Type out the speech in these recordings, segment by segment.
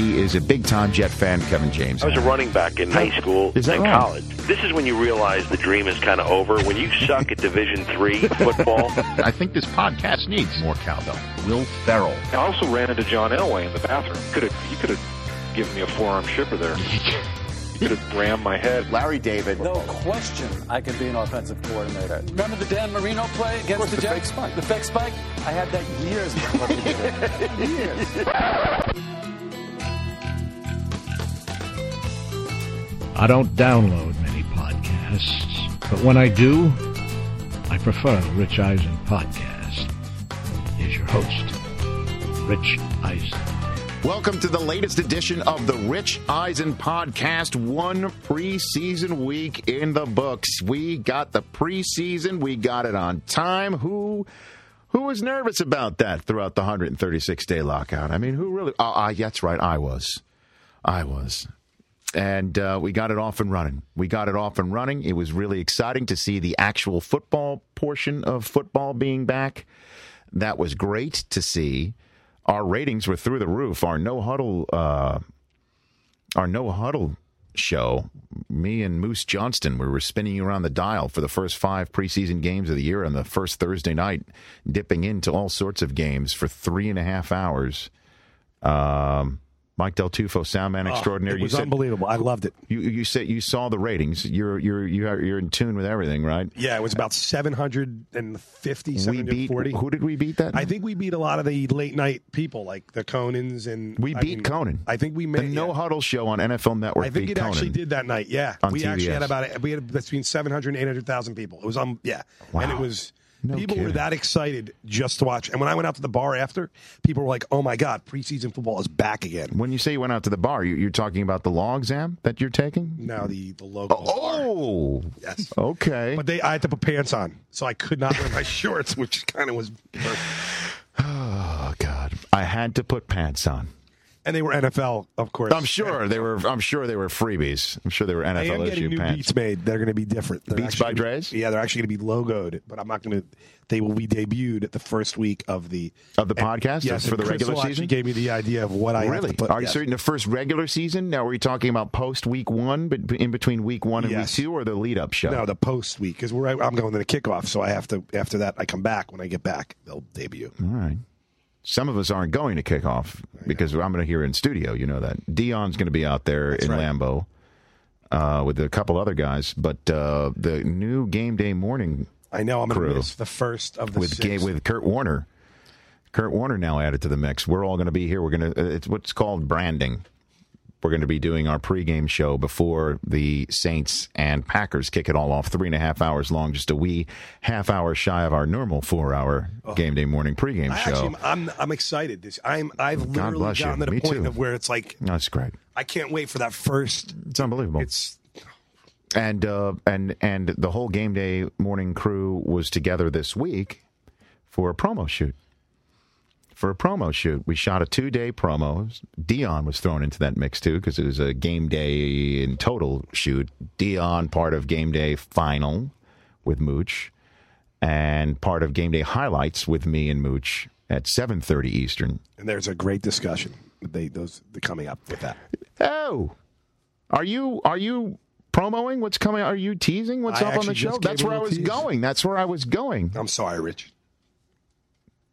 he is a big time Jet fan, Kevin James. I was a running back in high school Is that and right? college. This is when you realize the dream is kind of over. When you suck at Division three football. I think this podcast needs more cowbell. Will Ferrell. I also ran into John Elway in the bathroom. Could have you could have given me a forearm shiver there. You could have rammed my head. Larry David. No question I can be an offensive coordinator. Remember the Dan Marino play against the, the Jets? fake spike. The fake spike? I had that years before they did it. years. I don't download many podcasts, but when I do, I prefer the Rich Eisen podcast. Here's your host, Rich Eisen. Welcome to the latest edition of the Rich Eisen podcast. One preseason week in the books. We got the preseason. We got it on time. Who who was nervous about that throughout the 136 day lockout? I mean, who really? Oh, uh, that's right. I was. I was. And uh, we got it off and running. We got it off and running. It was really exciting to see the actual football portion of football being back. That was great to see our ratings were through the roof. Our no huddle, uh, our no huddle show. Me and Moose Johnston, we were spinning around the dial for the first five preseason games of the year on the first Thursday night, dipping into all sorts of games for three and a half hours. Um, Mike Del Tufo, sound man extraordinary. Oh, It was said unbelievable. I loved it. you you said you saw the ratings. You're you're you're you're in tune with everything, right? Yeah, it was about 750, We beat 740. who did we beat that? I think we beat a lot of the late night people, like the Conans, and we I beat mean, Conan. I think we made the No yeah. Huddle show on NFL Network. I think it actually did that night. Yeah, On we actually had about we had between 700 and 800,000 people. It was um yeah, and it was No people were that excited just to watch. And when I went out to the bar after, people were like, "Oh my god, preseason football is back again." When you say you went out to the bar, you, you're talking about the law exam that you're taking? Now the the logo. Oh, Yes. okay. But they, I had to put pants on, so I could not wear my shorts, which kind of was. oh God, I had to put pants on. And they were NFL, of course. I'm sure they were. I'm sure they were freebies. I'm sure they were NFL I am getting issue new pants. beats made. They're going to be different. They're Beats by Dre's? Yeah, they're actually going to be logoed, but I'm not going to. They will be debuted at the first week of the Of the podcast? Yes, For and the regular Crystal actually season? Gave me the idea of what I Really? to put. Are you yes. certain the first regular season? Now, are we talking about post week one, but in between week one and Yes. week two, or the lead up show? No, the post week because we're I'm going to the kickoff, so I have to. After that, I come back. When I get back, they'll debut. All right. Some of us aren't going to kick off because I'm going to hear in studio. You know that Deion's going to be out there in right. Lambeau uh, with a couple other guys. But uh, the new game day morning I know I'm going to miss the first of the with six. ga- with Kurt Warner, Kurt Warner now added to the mix. We're all going to be here. We're going to. It's what's called branding. We're going to be doing our pregame show before the Saints and Packers kick it all off. Three and a half hours long, just a wee half hour shy of our normal four hour game day morning pregame Oh. I show. actually, I'm I'm excited. This I'm I've God literally bless you. gotten to the Me point too. of where it's like That's great. I can't wait for that first. It's unbelievable. It's and uh, and and the whole game day morning crew was together this week for a promo shoot. For a promo shoot, we shot a two-day promo. Deion was thrown into that mix too because it was a game day in total shoot. Deion part of game day final with Mooch, and part of game day highlights with me and Mooch at 7:30 Eastern. and there's a great discussion. They those the coming up with that. Oh, are you are you promoing what's coming? Are you teasing what's I up on the show? That's where I was tease. going. That's where I was going. I'm sorry, Rich.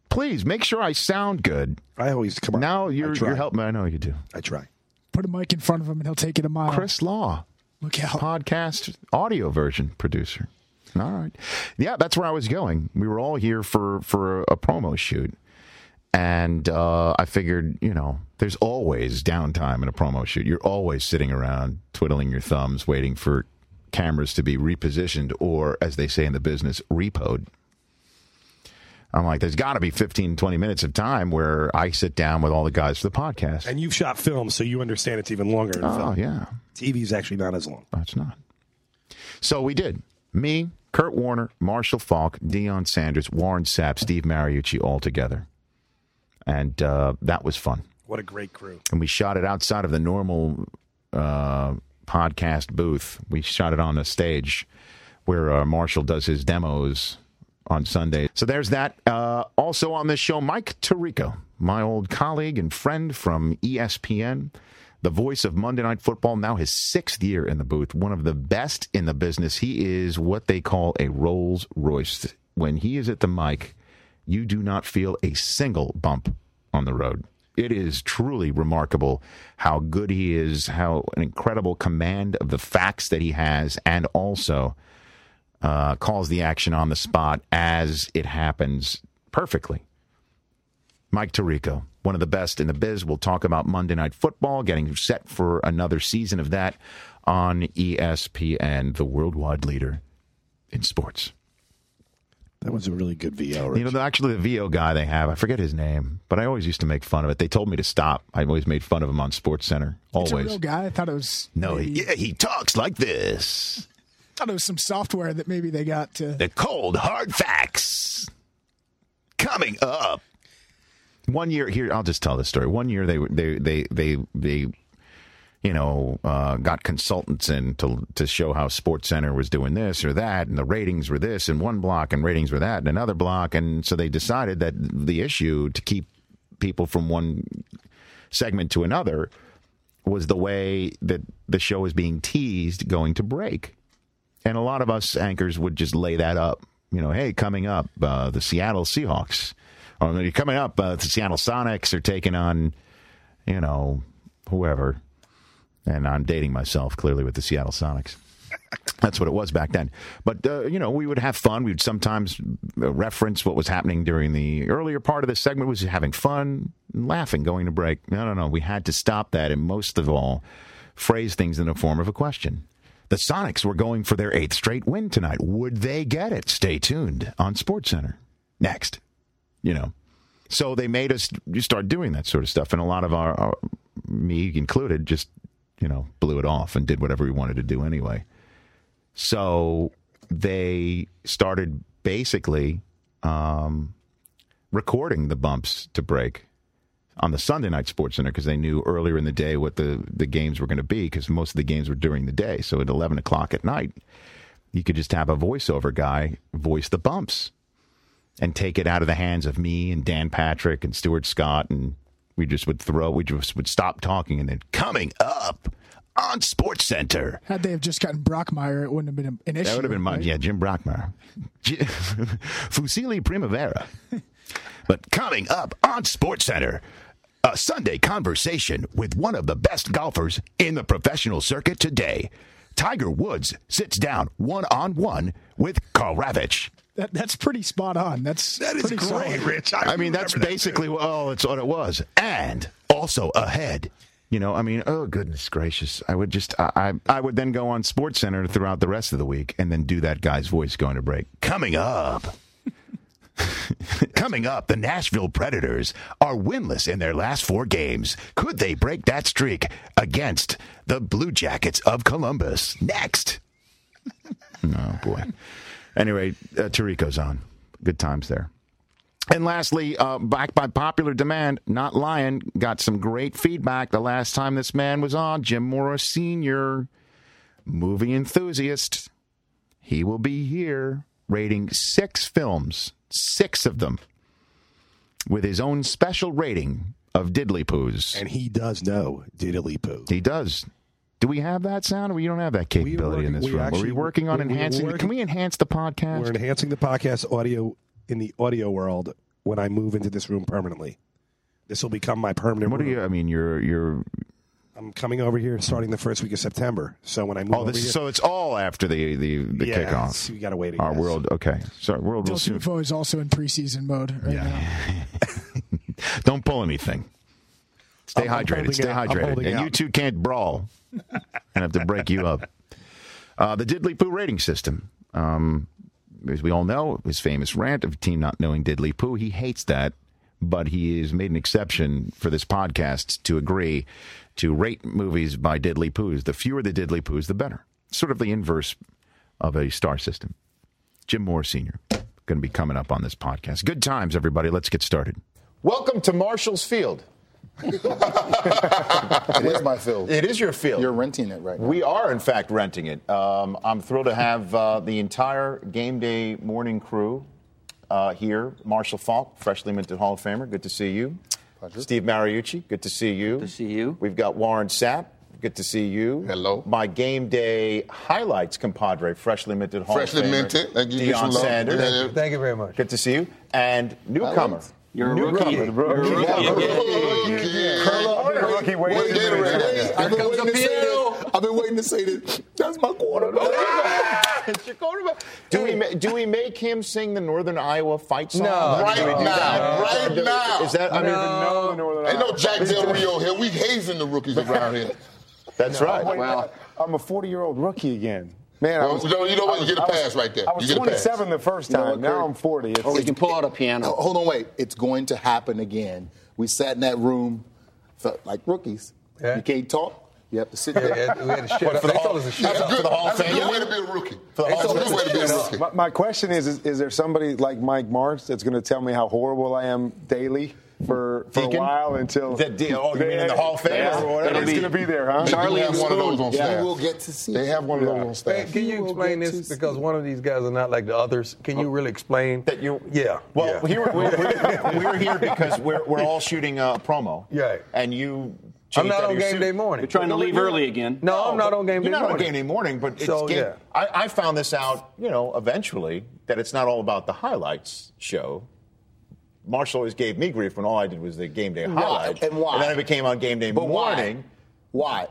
Please make sure I sound good. I always come on. Now I you're try. you're helping. me. I know you do. I try. Put a mic in front of him and he'll take it a mile. Chris Law, Look out. podcast audio version producer. All right, yeah, that's where I was going. We were all here for for a promo shoot, and uh, I figured, you know, there's always downtime in a promo shoot. You're always sitting around twiddling your thumbs, waiting for cameras to be repositioned, or as they say in the business, repoed. I'm like, there's got to be 15, 20 minutes of time where I sit down with all the guys for the podcast. And you've shot film, so you understand it's even longer. Oh, film. yeah. TV's actually not as long. That's not. So we did. Me, Kurt Warner, Marshall Faulk, Deion Sanders, Warren Sapp, Steve Mariucci all together. And uh, that was fun. What a great crew. And we shot it outside of the normal uh, podcast booth. We shot it on a stage where uh, Marshall does his demos on Sunday. So there's that. Uh, also on this show, Mike Tirico. my old colleague and friend from ESPN, the voice of Monday Night Football, now his sixth year in the booth, one of the best in the business. He is what they call a Rolls Royce. When he is at the mic, you do not feel a single bump on the road. It is truly remarkable how good he is, how an incredible command of the facts that he has, and also uh, calls the action on the spot as it happens perfectly. Mike Tirico, one of the best in the biz. We'll talk about Monday Night Football, getting set for another season of that on ESPN, the worldwide leader in sports. That was a really good VO. Rich. You know, actually, the VO guy they have, I forget his name, but I always used to make fun of it. They told me to stop. I always made fun of him on Sports Center. It's a Always. real guy. I thought it was. No, maybe, he, yeah, he talks like this. Thought it was some software that maybe they got to. The cold, hard facts coming up. One year here, I'll just tell this story. One year, they they they they they, you know, uh, got consultants in to to show how Sports Center was doing this or that, and the ratings were this in one block, and ratings were that in another block, and so they decided that the issue to keep people from one segment to another was the way that the show was being teased going to break. And a lot of us anchors would just lay that up. You know, hey, coming up, uh, the Seattle Seahawks. Or coming up, uh, the Seattle Sonics are taking on, you know, whoever. And I'm dating myself clearly with the Seattle Sonics. That's what it was back then. But, uh, you know, we would have fun. We would sometimes reference what was happening during the earlier part of the segment, was having fun, laughing, going to break. No, no, no. We had to stop that. And most of all, phrase things in the form of a question. The Sonics were going for their eighth straight win tonight. Would they get it? Stay tuned on SportsCenter. Next. You know. So they made us start doing that sort of stuff. And a lot of our, our me included, just, you know, blew it off and did whatever we wanted to do anyway. So they started basically um, recording the bumps to break on the Sunday night Sports Center because they knew earlier in the day what the, the games were going to be because most of the games were during the day. So at 11 o'clock at night, you could just have a voiceover guy voice the bumps and take it out of the hands of me and Dan Patrick and Stuart Scott. And we just would throw, we just would stop talking and then coming up on Sports Center. Had they have just gotten Brockmire, it wouldn't have been an issue. That would have been mine. right? Yeah, Jim Brockmire. Fusili Primavera. but coming up on Sports Center, a Sunday conversation with one of the best golfers in the professional circuit today. Tiger Woods sits down one on one with Carl Ravitch. That, that's pretty spot on. That's That is pretty great, solid. Rich. I mean, that's remember that basically, too. well, it's what it was. And also ahead. You know, I mean, oh goodness gracious! I would just, I, I, I would then go on Sports Center throughout the rest of the week, and then do that guy's voice going to break. Coming up, coming up, the Nashville Predators are winless in their last four games. Could they break that streak against the Blue Jackets of Columbus? Next. oh boy. Anyway, uh, on. Good times there. And lastly, uh, back by popular demand, Not Lion got some great feedback the last time this man was on. Jim Mora Sr., movie enthusiast. He will be here rating six films, six of them, with his own special rating of diddly poos. And he does know diddly poo. He does. Do we have that sound, or we don't have that capability in this we room? Are we working on we- we were enhancing? working- Can we enhance the podcast? We're enhancing the podcast audio in the audio world when I move into this room permanently. This will become my permanent what do you? I mean, you're you're. I'm coming over here starting the first week of September. So when I move Oh, over this here, is, so it's all after the the, the yeah, kickoff. so you got to wait. Our guess. world, okay. Sorry, world will Del soon. Tufo is also in preseason mode right now. Don't pull anything. Stay I'm- I'm hydrated. Stay out. Hydrated. holding And you two can't brawl. I have to break you up. Uh, the Diddley Poo rating system. Um, as we all know, his famous rant of team not knowing Diddley Poo. He hates that, but he has made an exception for this podcast to agree to rate movies by Diddley Poos. The fewer the Diddley Poos, the better. Sort of the inverse of a star system. Jim Mora Sr. going to be coming up on this podcast. Good times, everybody. Let's get started. Welcome to Marshall's Field. It is my field. It is your field. You're renting it right now. We are, in fact, renting it. Um, I'm thrilled to have uh, the entire game day morning crew uh, here. Marshall Faulk, freshly minted Hall of Famer. Good to see you. Steve Mariucci, good to see you. Good to see you. We've got Warren Sapp. Good to see you. Hello. My game day highlights compadre, freshly minted Hall Freshly Famer, minted. Thank you. Give you Deion. Sanders. Yeah, yeah. Thank you very much. Good to see you. And newcomer. You're a newcomer. rookie. You're a rookie again. Curl up, rookie. Wait What a Gatorade? minute. Hey, I've been waiting to say this. That's my been waiting to say this. That's my. Do we do we make him sing the Northern Iowa fight song? No. Right Do we do now. that? Right now. Is that I don't even know the Northern Ain't no Jack Del. Rio here. We hazing the rookies around here. That's right. Well, I'm a 40 year old rookie again. Man, I Well, was, you know- you know what? Was- You get a I was- pass right there. I was You get 27 the first You know time. what, now I'm 40. It's, we can pull out a piano. Oh, hold on, wait. It's going to happen again. We sat in that room, felt like rookies. Yeah. You can't talk. You have to sit Yeah, yeah, we had to shut up. They told us to shut That's a up. good, For the Hall of that's a Fame, good way to be a rookie. For the That's Hall a of good way to be a Fame. rookie. my, my question is, is is there somebody like Mike Marks that's going to tell me how horrible I am daily for, for Deacon? a while until. That deal- oh, you mean in the Hall of Fame Yeah, or whatever? It's going to be there, huh? They do have one of those on You staff. will get to see. They have one of those on Hey, staff. can you You explain this? Because one of these guys are not like the others. Can you oh. really explain? That you Yeah. Well, yeah. here we're, we're, we're here because we're, we're all shooting a promo. Right. And you. I'm not on game suit. day morning. You're trying to leave early again. No, I'm not on game day You're not morning. on game day morning, but it's So, game. yeah. I, I found this out, you know, eventually that it's not all about the highlights show. Marshall always gave me grief when all I did was the game day Why? highlights. And why? And then it became on game day But morning. Why?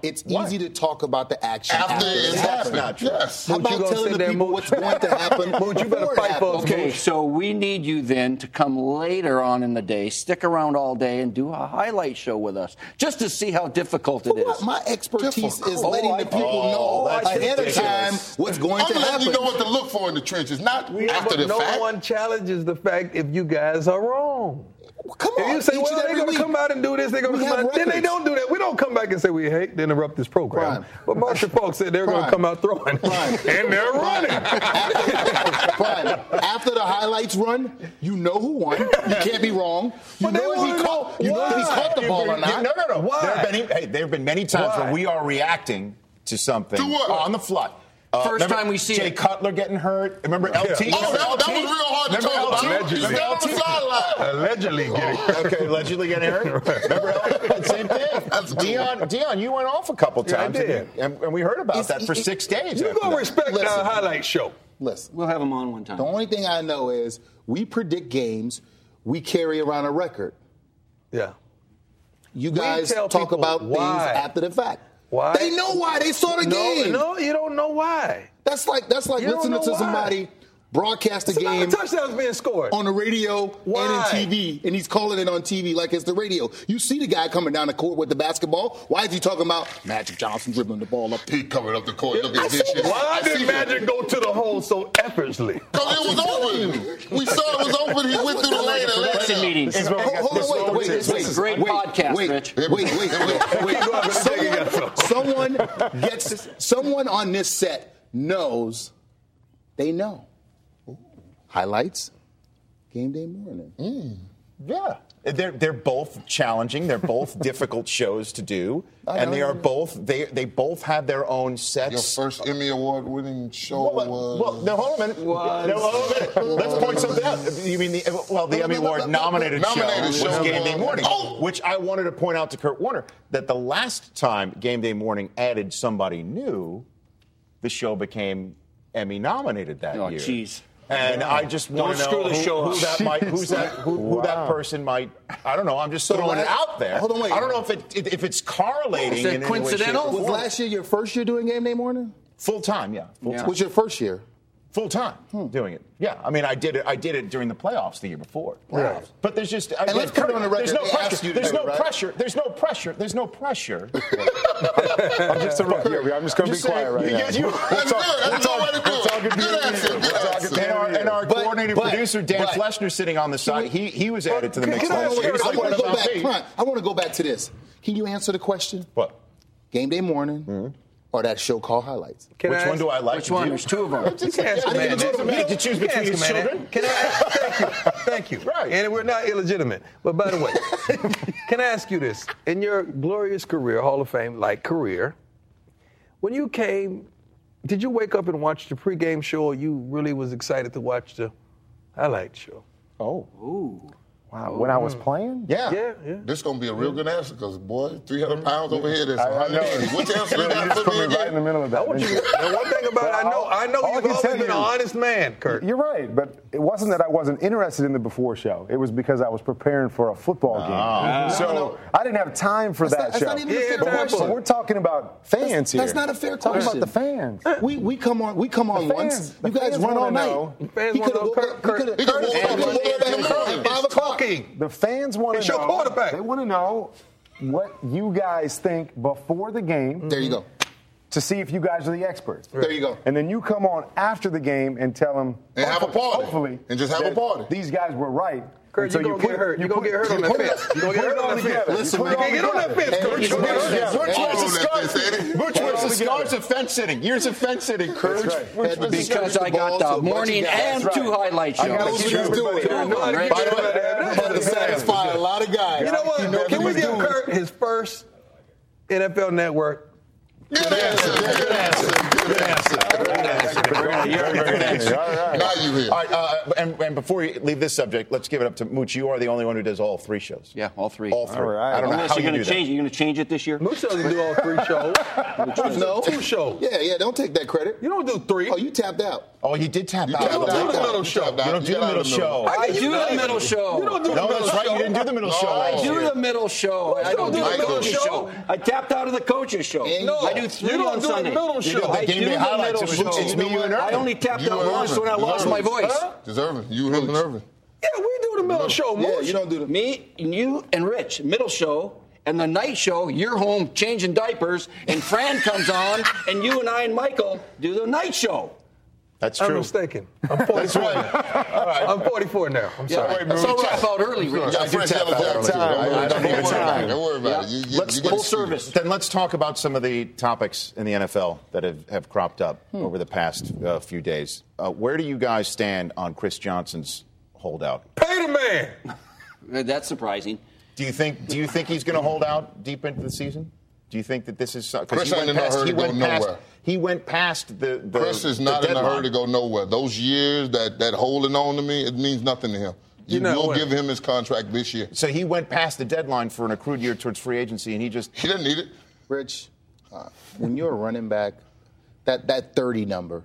It's Why? easy to talk about the action After after, it's it happened. not true. Yes. How Won't you about go telling the there, people Mooch? what's going to happen? Mooch, you better before fight for us, happens? Okay, so we need you then to come later on in the day, stick around all day, and do a highlight show with us, just to see how difficult it But what? is. My expertise is letting Oh, the people oh, know that's ahead of time what's going I'm to letting happen. you know what to look for in the trenches, not Yeah, after but the no fact. one challenges the fact if you guys are wrong. Come If on, you say, well, they're going to come out and do this, they're going to come have out. Then they don't do that. We don't come back and say we hate to interrupt this program. Prime. But Marshall Faulk said they're going to come out throwing. Prime. And they're running. Prime. After the highlights run, you know who won. You can't be wrong. You But know if he caught. You know if he caught the ball or not. No, no, no. Why? There have been, hey, there have been many times Why? where we are reacting to something To on the fly. Uh, First time we see Jay it. Cutler getting hurt. Remember LT? Oh, that, Remember that was real hard to Remember talk LT? about. He's Remember down on the sideline. Allegedly getting. Okay, allegedly getting hurt. Remember LT? Same thing. Deion, Deion, you went off a couple Yeah, I times, and, did. and, and we heard about It's- that for it- six days. You after going to that. respect Listen. our highlight show. Listen, We'll have him on one time. the only thing I know is we predict games. We carry around a record. Yeah. You guys talk about why. things after the fact. Why? They know why. They saw the no, game. No, you don't know why. That's like that's like You listening to why. somebody broadcast a It's game the touchdowns being scored. on the radio Why? and in TV, and he's calling it on TV like it's the radio. You see the guy coming down the court with the basketball. Why is he talking about Magic Johnson dribbling the ball up? He coming up the court looking I see vicious. Why I did that. Magic go to the hole so effortlessly? Because it was open. We saw it was open. He went through the lane and laid Production meetings. Hold, hold on, wait, wait, This wait, is a great wait, podcast, wait, Rich. Wait, wait, wait, wait. Keep going, Rich. You got Someone, something. someone gets someone on this set knows they know. Highlights, game day morning. Mm. Yeah. They're, they're both challenging. They're both difficult shows to do. I And they are both, they, they both have their own sets. Your first Emmy Award winning show Well, was. well, no, hold on a minute. No, hold on a minute. Let's point something out. You mean the well, the No, Emmy no, no, Award no, no. nominated, Nominated show was Game Day Morning, Oh! which I wanted to point out to Kurt Warner that the last time Game Day Morning added somebody new, the show became Emmy nominated that Oh, year. jeez. And I just want Don't to know screw the who, show who up. that might, who's that, who, who that person might. I don't know. I'm just So throwing it out there. hold on, wait. I don't know if it if it's correlating. Is it in way, coincidental? Was last year your first year doing game day morning? full time? Yeah, full Yeah. time. Was your first year? Full time hmm. doing it. Yeah, I mean, I did it. I did it during the playoffs the year before. Playoffs. But there's just And let's put it on the record, There's no pressure. asked you to There's no right? pressure. There's no pressure. There's no pressure. I'm just a rookie. I'm just going to be Just quiet right you- now. you- you- That's good. That's a good way to do Let's all it. get Good the- answer. Good answer. and our, and our But- but- producer Dan but- Fleshner sitting on the side. He he was added to the mix I last year. I want to go back. me? Come on. I want to go back to this. Can you answer the question? What? Game day morning mm-hmm. Or that show called highlights? Can Which I one ask- do I like? Which one? do? There's two of them. You can ask I a think man it's that. also made to choose between his a man that. children. Can I? Thank you. Thank you. Right. And we're not illegitimate. But by the way, can I ask you this? In your glorious career, Hall of Fame like career, when you came, did you wake up and watch the pregame show, or you really was excited to watch the highlight show? Oh. Ooh. Wow, when I was mm. playing? Yeah. Yeah, yeah. This gonna be a real good answer because boy, 300 pounds over here. That's I, I know. 180. What else you you just put me me again? right in the middle of that. You. And one thing about it, I know, I know you've can always tell been an honest man, Kurt. You're right, but it wasn't that I wasn't interested in the before show. It was because I was preparing for a football game. So No, no. I didn't have time for That's that not- that's not even a fair but we're- question. We're talking about fans here. That's not a fair Talking about the fans. Uh, we we come on we come on The once. You guys run all wanna night. know. Fans He wanna could've know woke Kurt- up- Kurt- he could've- He can Kurt- walk up and- and walk and- back and- home at five o'clock. Talking. The fans want It's to your know. quarterback. They want to know what you guys think before the game. There you go. To see if you guys are the experts. There you go. And then you come on after the game and tell them. And have a party. Hopefully. And just have a party. These guys were right. Kurt, And you gonna put get hurt. You gonna put- get hurt on you that put it- fence. You gonna get hurt on that together. fence. Listen, You put it man. all Get on that fence, Kurt. You Butch- gonna get hurt. Wears the on that scars. fence, Eddie. Butch All wears the on scars together. of fence sitting. Years of fence sitting, Kurt. That's right. Butch wears the Because. I got the morning and two highlight shows. keep Two of them. everybody Two here. of them. Right. By the way, That's had to satisfy a lot of guys. You know what? Can we give. Kurt his first NFL Network? Good answer. Good answer. Good answer. Good answer. All right. Now you here. All right, uh, and, and before you leave this subject, let's give it up to Mooch. You are the only one who does all three shows. Yeah, all three. All three. All right. I don't know how you're you going to change it. You're going to change it this year? Moose doesn't do all three shows. No. Two shows. Yeah, yeah. Don't take that credit. You don't do three. Oh, you tapped out. Oh, you did tap You out. tapped You out. don't do the middle show. tapped out. You don't do the out middle of the middle. show. I do the middle show. You don't do the No, middle that's right. show. You didn't do the middle show. I do the middle show. I don't do the Michael. coaches show. I tapped out of the coaches show. No, I do three you don't on do the Sunday. middle show. the I game do day the highlights. middle It show. it's me, you, and I only tapped out once when I lost my voice. Huh? Deserving. You, him, and Irvin. Yeah, we do the middle show. Yeah, you don't do the. Me, and you, and Rich, middle show. And the night show, you're home changing diapers, and Fran comes on, and you and I and Michael do the night show. That's true. I'm mistaken. I'm 44 now. I'm 44 now. I'm sorry. That's all right. out early, Rich. Yeah, I do tap out early. too. Time. Don't worry I about don't it. Don't worry about it. Worry about it. You- you- Let's you full service. Then let's talk about some of the topics in the NFL that have, have cropped up over the past uh, few days. Uh, where do you guys stand on Chris Johnson's holdout? Pay the man. That's surprising. Do you think Do you think he's going to hold out deep into the season? Do you think that this is because Chris he ain't went in no past? hurry He to go went past. nowhere. He went past the. the Chris is not in a deadline. hurry to go nowhere. Those years that that holding on to me, it means nothing to him. You You're not will winning. give him his contract this year. So he went past the deadline for an accrued year towards free agency, and he just He doesn't need it. Rich, uh, when you're a running back, that that 30 number,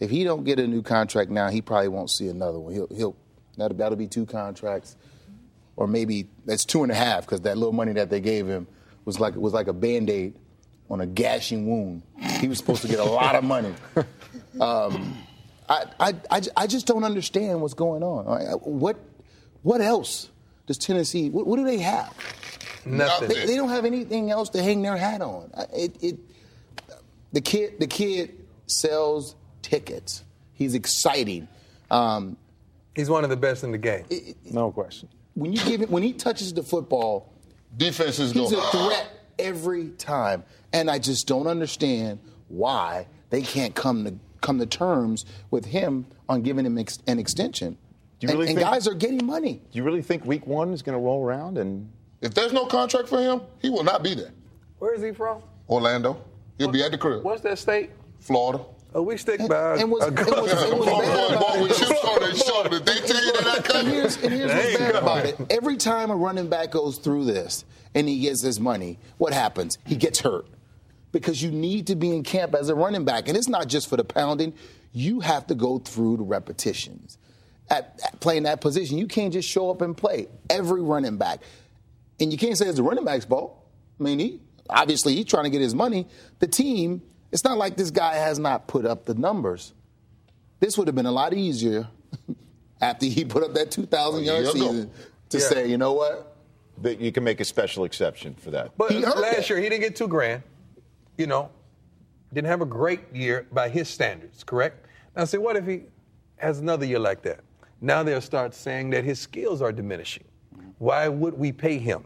if he don't get a new contract now, he probably won't see another one. He'll he'll that'll, that'll be two contracts, or maybe that's two and a half because that little money that they gave him was like was like a band aid on a gashing wound. He was supposed to get a lot of money. Um, I, I, I, I just don't understand what's going on. What what else does Tennessee? What, what do they have? Nothing. They, they don't have anything else to hang their hat on. It, it, the kid, the kid sells tickets. He's exciting. Um, He's one of the best in the game. No question. when you give him, when he touches the football, Defenses go. he's a ah. threat every time. And I just don't understand why they can't come to come to terms with him on giving him ex- an extension. Do you and, really and think- guys are getting money. Do you really think Week One is going to roll around and? If there's no contract for him, he will not be there. Where is he from? Orlando. He'll be at the crib. What's that state? Florida. Oh, we stick by. and what's- a- and what's- and what's bad about boy, it- with chips on their shoulder. They tell you that I And come. here's, and here's There what's bad go. about it. Every time a running back goes through this and he gets his money, what happens? He gets hurt. Because you need to be in camp as a running back. And it's not just for the pounding, you have to go through the repetitions. At, at playing that position, you can't just show up and play. Every running back. And you can't say it's the running back's fault. I mean, he obviously he's trying to get his money. The team, it's not like this guy has not put up the numbers. This would have been a lot easier after he put up that 2,000 yard season to Yeah. say, you know what? That you can make a special exception for that. But last that. year he didn't get two grand. You know, didn't have a great year by his standards. Correct. Now, say what if he has another year like that? Now they'll start saying that his skills are diminishing. Why would we pay him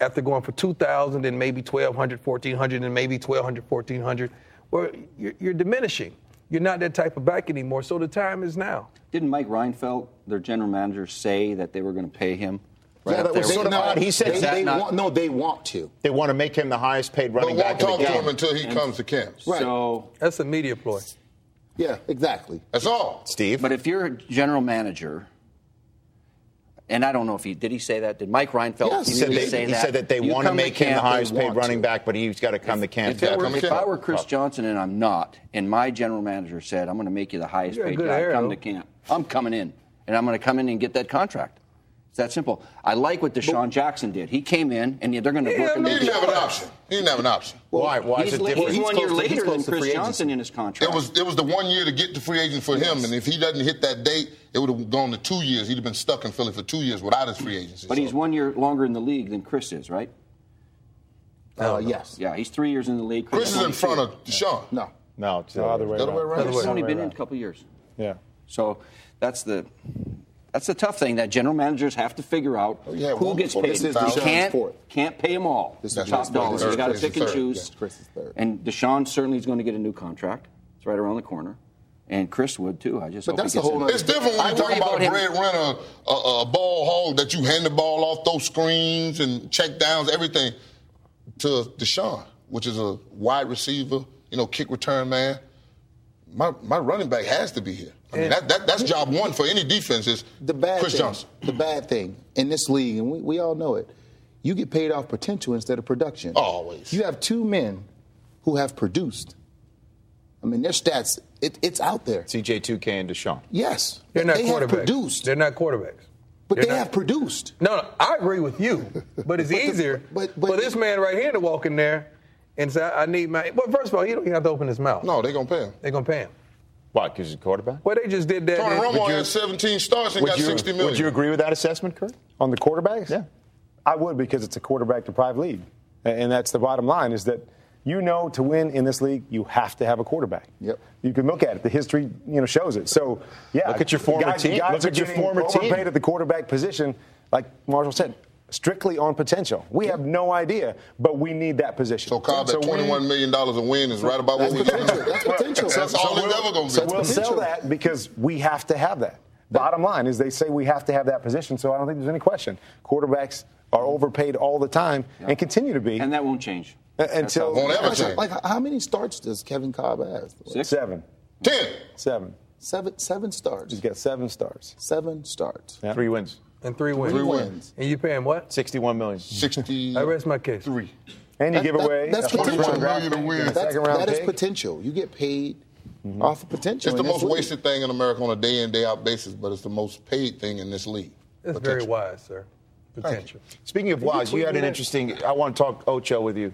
after going for 2,000 and maybe 1,200, 1,400, and maybe 1,200, 1,400? Well, you're, you're diminishing. You're not that type of back anymore. So the time is now. Didn't Mike Reinfeldt, their general manager, say that they were going to pay him? Yeah, that was sort of no, odd. He said they, that they not- want, no, they want to. they want to make him the highest paid running But running won't back in talk to him until he comes to camp. Right. So, That's a media ploy. Yeah, exactly. That's all. Steve, but if you're a general manager, And I don't know if he did. He say that? Did Mike Reinfeldt He said, really they, say he that? said that they You want to make him the highest paid running to. back, but he's got to come to camp. If, it were, if. I were Chris Johnson and I'm not, and my general manager said, I'm going to make you the highest You got paid guy, hair, come to camp. I'm coming in, and I'm going to come in and get that contract. It's that simple. I like what DeSean Jackson did. He came in, and they're going to work him He into didn't have an option. He didn't have an option. Why? Why is it different? he's one year to- later close than Chris Johnson in his contract. It was it was the one year to get the free agent for him, and if he doesn't hit that date, it would have gone to two years. He'd have been stuck in Philly for two years without his free agency. But he's one year longer in the league than Chris is, right? Uh, yes. Yeah, he's three years in the league. Chris is in front of DeSean. No. No, it's the other way The other way around. around. Chris has only been in a couple years. Yeah. So that's the that's the tough thing that general managers have to figure out Oh, yeah, who one gets for paid. this You is DeSean's can't fourth. can't pay them all. This the is top Chris' dollars. third. You got to pick and choose. Yes, Chris is third. And DeSean certainly is going to get a new contract. It's right around the corner. And Chris would too. I just But hope that's he a gets whole it. It's different when I you talk about, about a him- breadwinner, a, a, a ball hog that you hand the ball off, those screens and check downs, everything to DeSean, which is a wide receiver, you know, kick return man. My my running back has to be here. I mean, that, that that's job one for any defense is The bad Chris thing, Johnson. The bad thing in this league, and we, we all know it, you get paid off potential instead of production. Always. You have two men who have produced. I mean, their stats, it, it's out there. CJ 2K and DeSean. Yes. They're not they quarterbacks. have produced. They're not quarterbacks. But They're they not- have produced. No, no, I agree with you. But it's But the- easier but- but- for this man right here to walk in there and say, I need my. Well, first of all, he don't even have to open his mouth. No, they're gonna pay him. They're going to pay him. Why? Because he's a quarterback? Well, they just did that. Tony in- Romo you- had 17 starts and got you, 60 million. would you agree with that assessment, Kurt? On the quarterbacks? Yeah. I would because it's a quarterback deprived league. And that's the bottom line is that you know to win in this league, you have to have a quarterback. Yep. You can look at it. The history, you know, shows it. So, yeah. Look at your former guys, team. Guys Look at your getting former team. overpaid at the quarterback position, like Marshall said, strictly on potential. We have no idea, but we need that position. So Cobb at we- $21 million a win is right about what That's we're looking potential. That's potential. That's So all we'll- it's ever going to So be. we'll sell that because we have to have that. Bottom line is they say we have to have that position, so I don't think there's any question. Quarterbacks are overpaid all the time and continue to be and that won't change. until Won't ever change. like, how many starts does Kevin Cobb have? Six? seven. 10. Seven. Seven, seven starts. He's got seven stars. Seven starts. Yeah. Three wins. And three wins. Three wins. And you pay him what? 61 million. Sixty. I rest my case. Three. And you That- give that- away that's a potential. round draft Million to win. and a That's, round that is pick. potential. You get paid mm-hmm. off of potential. It's the most league. wasted thing in America on a day in, day out basis, but it's the most paid thing in this league. That's very wise, sir. Potential. Speaking of wise, you had an interesting. I want to talk Ocho with you.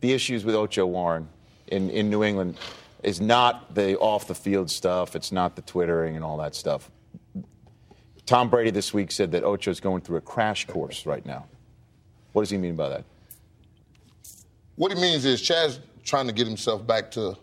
The issues with Ocho Warren in, in New England is not the off the field stuff. It's not the twittering and all that stuff. Tom Brady this week said that Ocho's going through a crash course right now. What does he mean by that? What he means is Chad's trying to get himself back to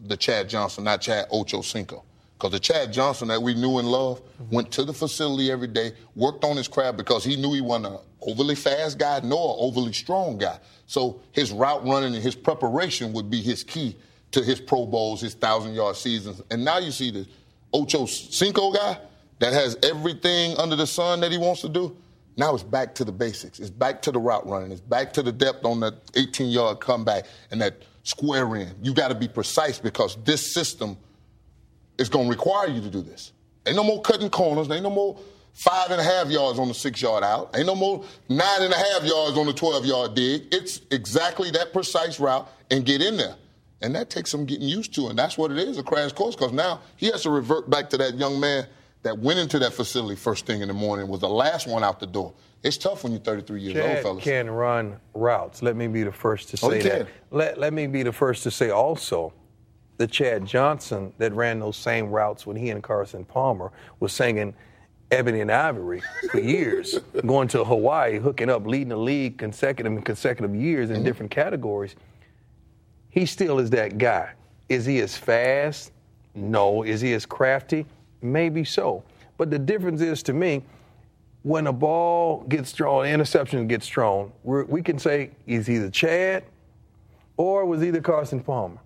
the Chad Johnson, not Chad Ocho Cinco. Because the Chad Johnson that we knew and loved went to the facility every day, worked on his craft because he knew he wasn't an overly fast guy nor an overly strong guy. So his route running and his preparation would be his key to his Pro Bowls, his thousand yard seasons. And now you see the Ocho Cinco guy that has everything under the sun that he wants to do. Now it's back to the basics. It's back to the route running. It's back to the depth on that 18 yard comeback and that square in. You got to be precise because this system is going to require you to do this. Ain't no more cutting corners. Ain't no more five and a half yards on the six yard out. Ain't no more nine and a half yards on the 12 yard dig. It's exactly that precise route and get in there. And that takes some getting used to. And that's what it is a crash course because now he has to revert back to that young man that went into that facility first thing in the morning, was the last one out the door. It's tough when you're 33 years old, Chad fellas. can run routes. Let me be the first to Oh, say he that. can. Let, let me be the first to say also the Chad Johnson that ran those same routes when he and Carson Palmer was singing Ebony and Ivory for years, going to Hawaii, hooking up, leading the league consecutive and consecutive years in Mm-hmm. different categories. He still is that guy. Is he as fast? No. Is he as crafty? Maybe so. But the difference is to me, when a ball gets thrown, an interception gets thrown, we're, we can say he's either Chad or was either Carson Palmer.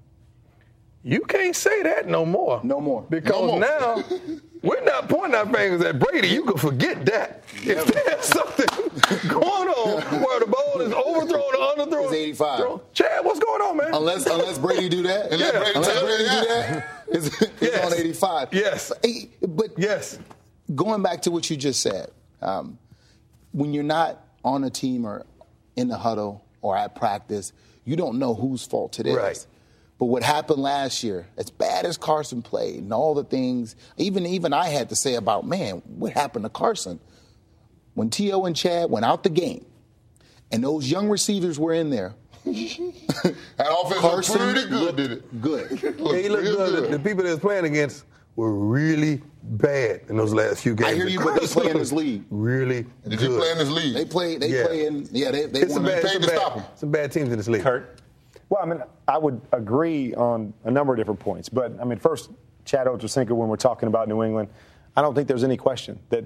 You can't say that no more. No more. Because No more. now we're not pointing our fingers at Brady. You can forget that. If there's something going on where the ball is overthrown or underthrown, It's 85. thrown- Chad, what's going on, man? Unless unless Brady do that, Unless Brady unless Brady do that. It's, it's Yes. on 85. Yes. But, but yes. going back to what you just said, um, when you're not on a team or in the huddle or at practice, you don't know whose fault it is. Right. But what happened last year, as bad as Carson played and all the things, even even I had to say about, man, what happened to Carson? When T.O. and Chad went out the game and those young receivers were in there, That offense looked pretty good, did it? good. Looked he looked real good. The people that was playing against were really bad in those last few games. I hear you, but they play in this league. Really Did good. he play in this league? They play. They Yeah. play in. Yeah, they they It's some won. bad, paid some to bad- stop 'em. some bad teams in this league. Kurt. Well, I mean, I would agree on a number of different points. But, I mean, first, Chad Ochocinco, when we're talking about New England, I don't think there's any question that,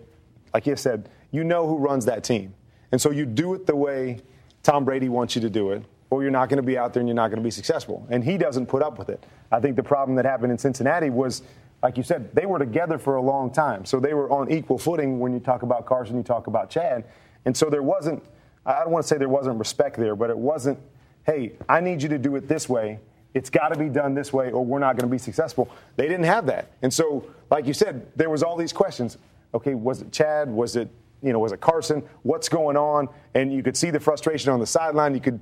like you said, you know who runs that team. And so you do it the way Tom Brady wants you to do it, or you're not going to be out there and you're not going to be successful. And he doesn't put up with it. I think the problem that happened in Cincinnati was, like you said, they were together for a long time. So they were on equal footing when you talk about Carson, you talk about Chad. And so there wasn't, I don't want to say there wasn't respect there, but it wasn't, hey, I need you to do it this way. It's got to be done this way, or we're not going to be successful. They didn't have that. And so, like you said, there was all these questions. Okay, was it Chad? Was it, you know, was it Carson? What's going on? And you could see the frustration on the sideline. You could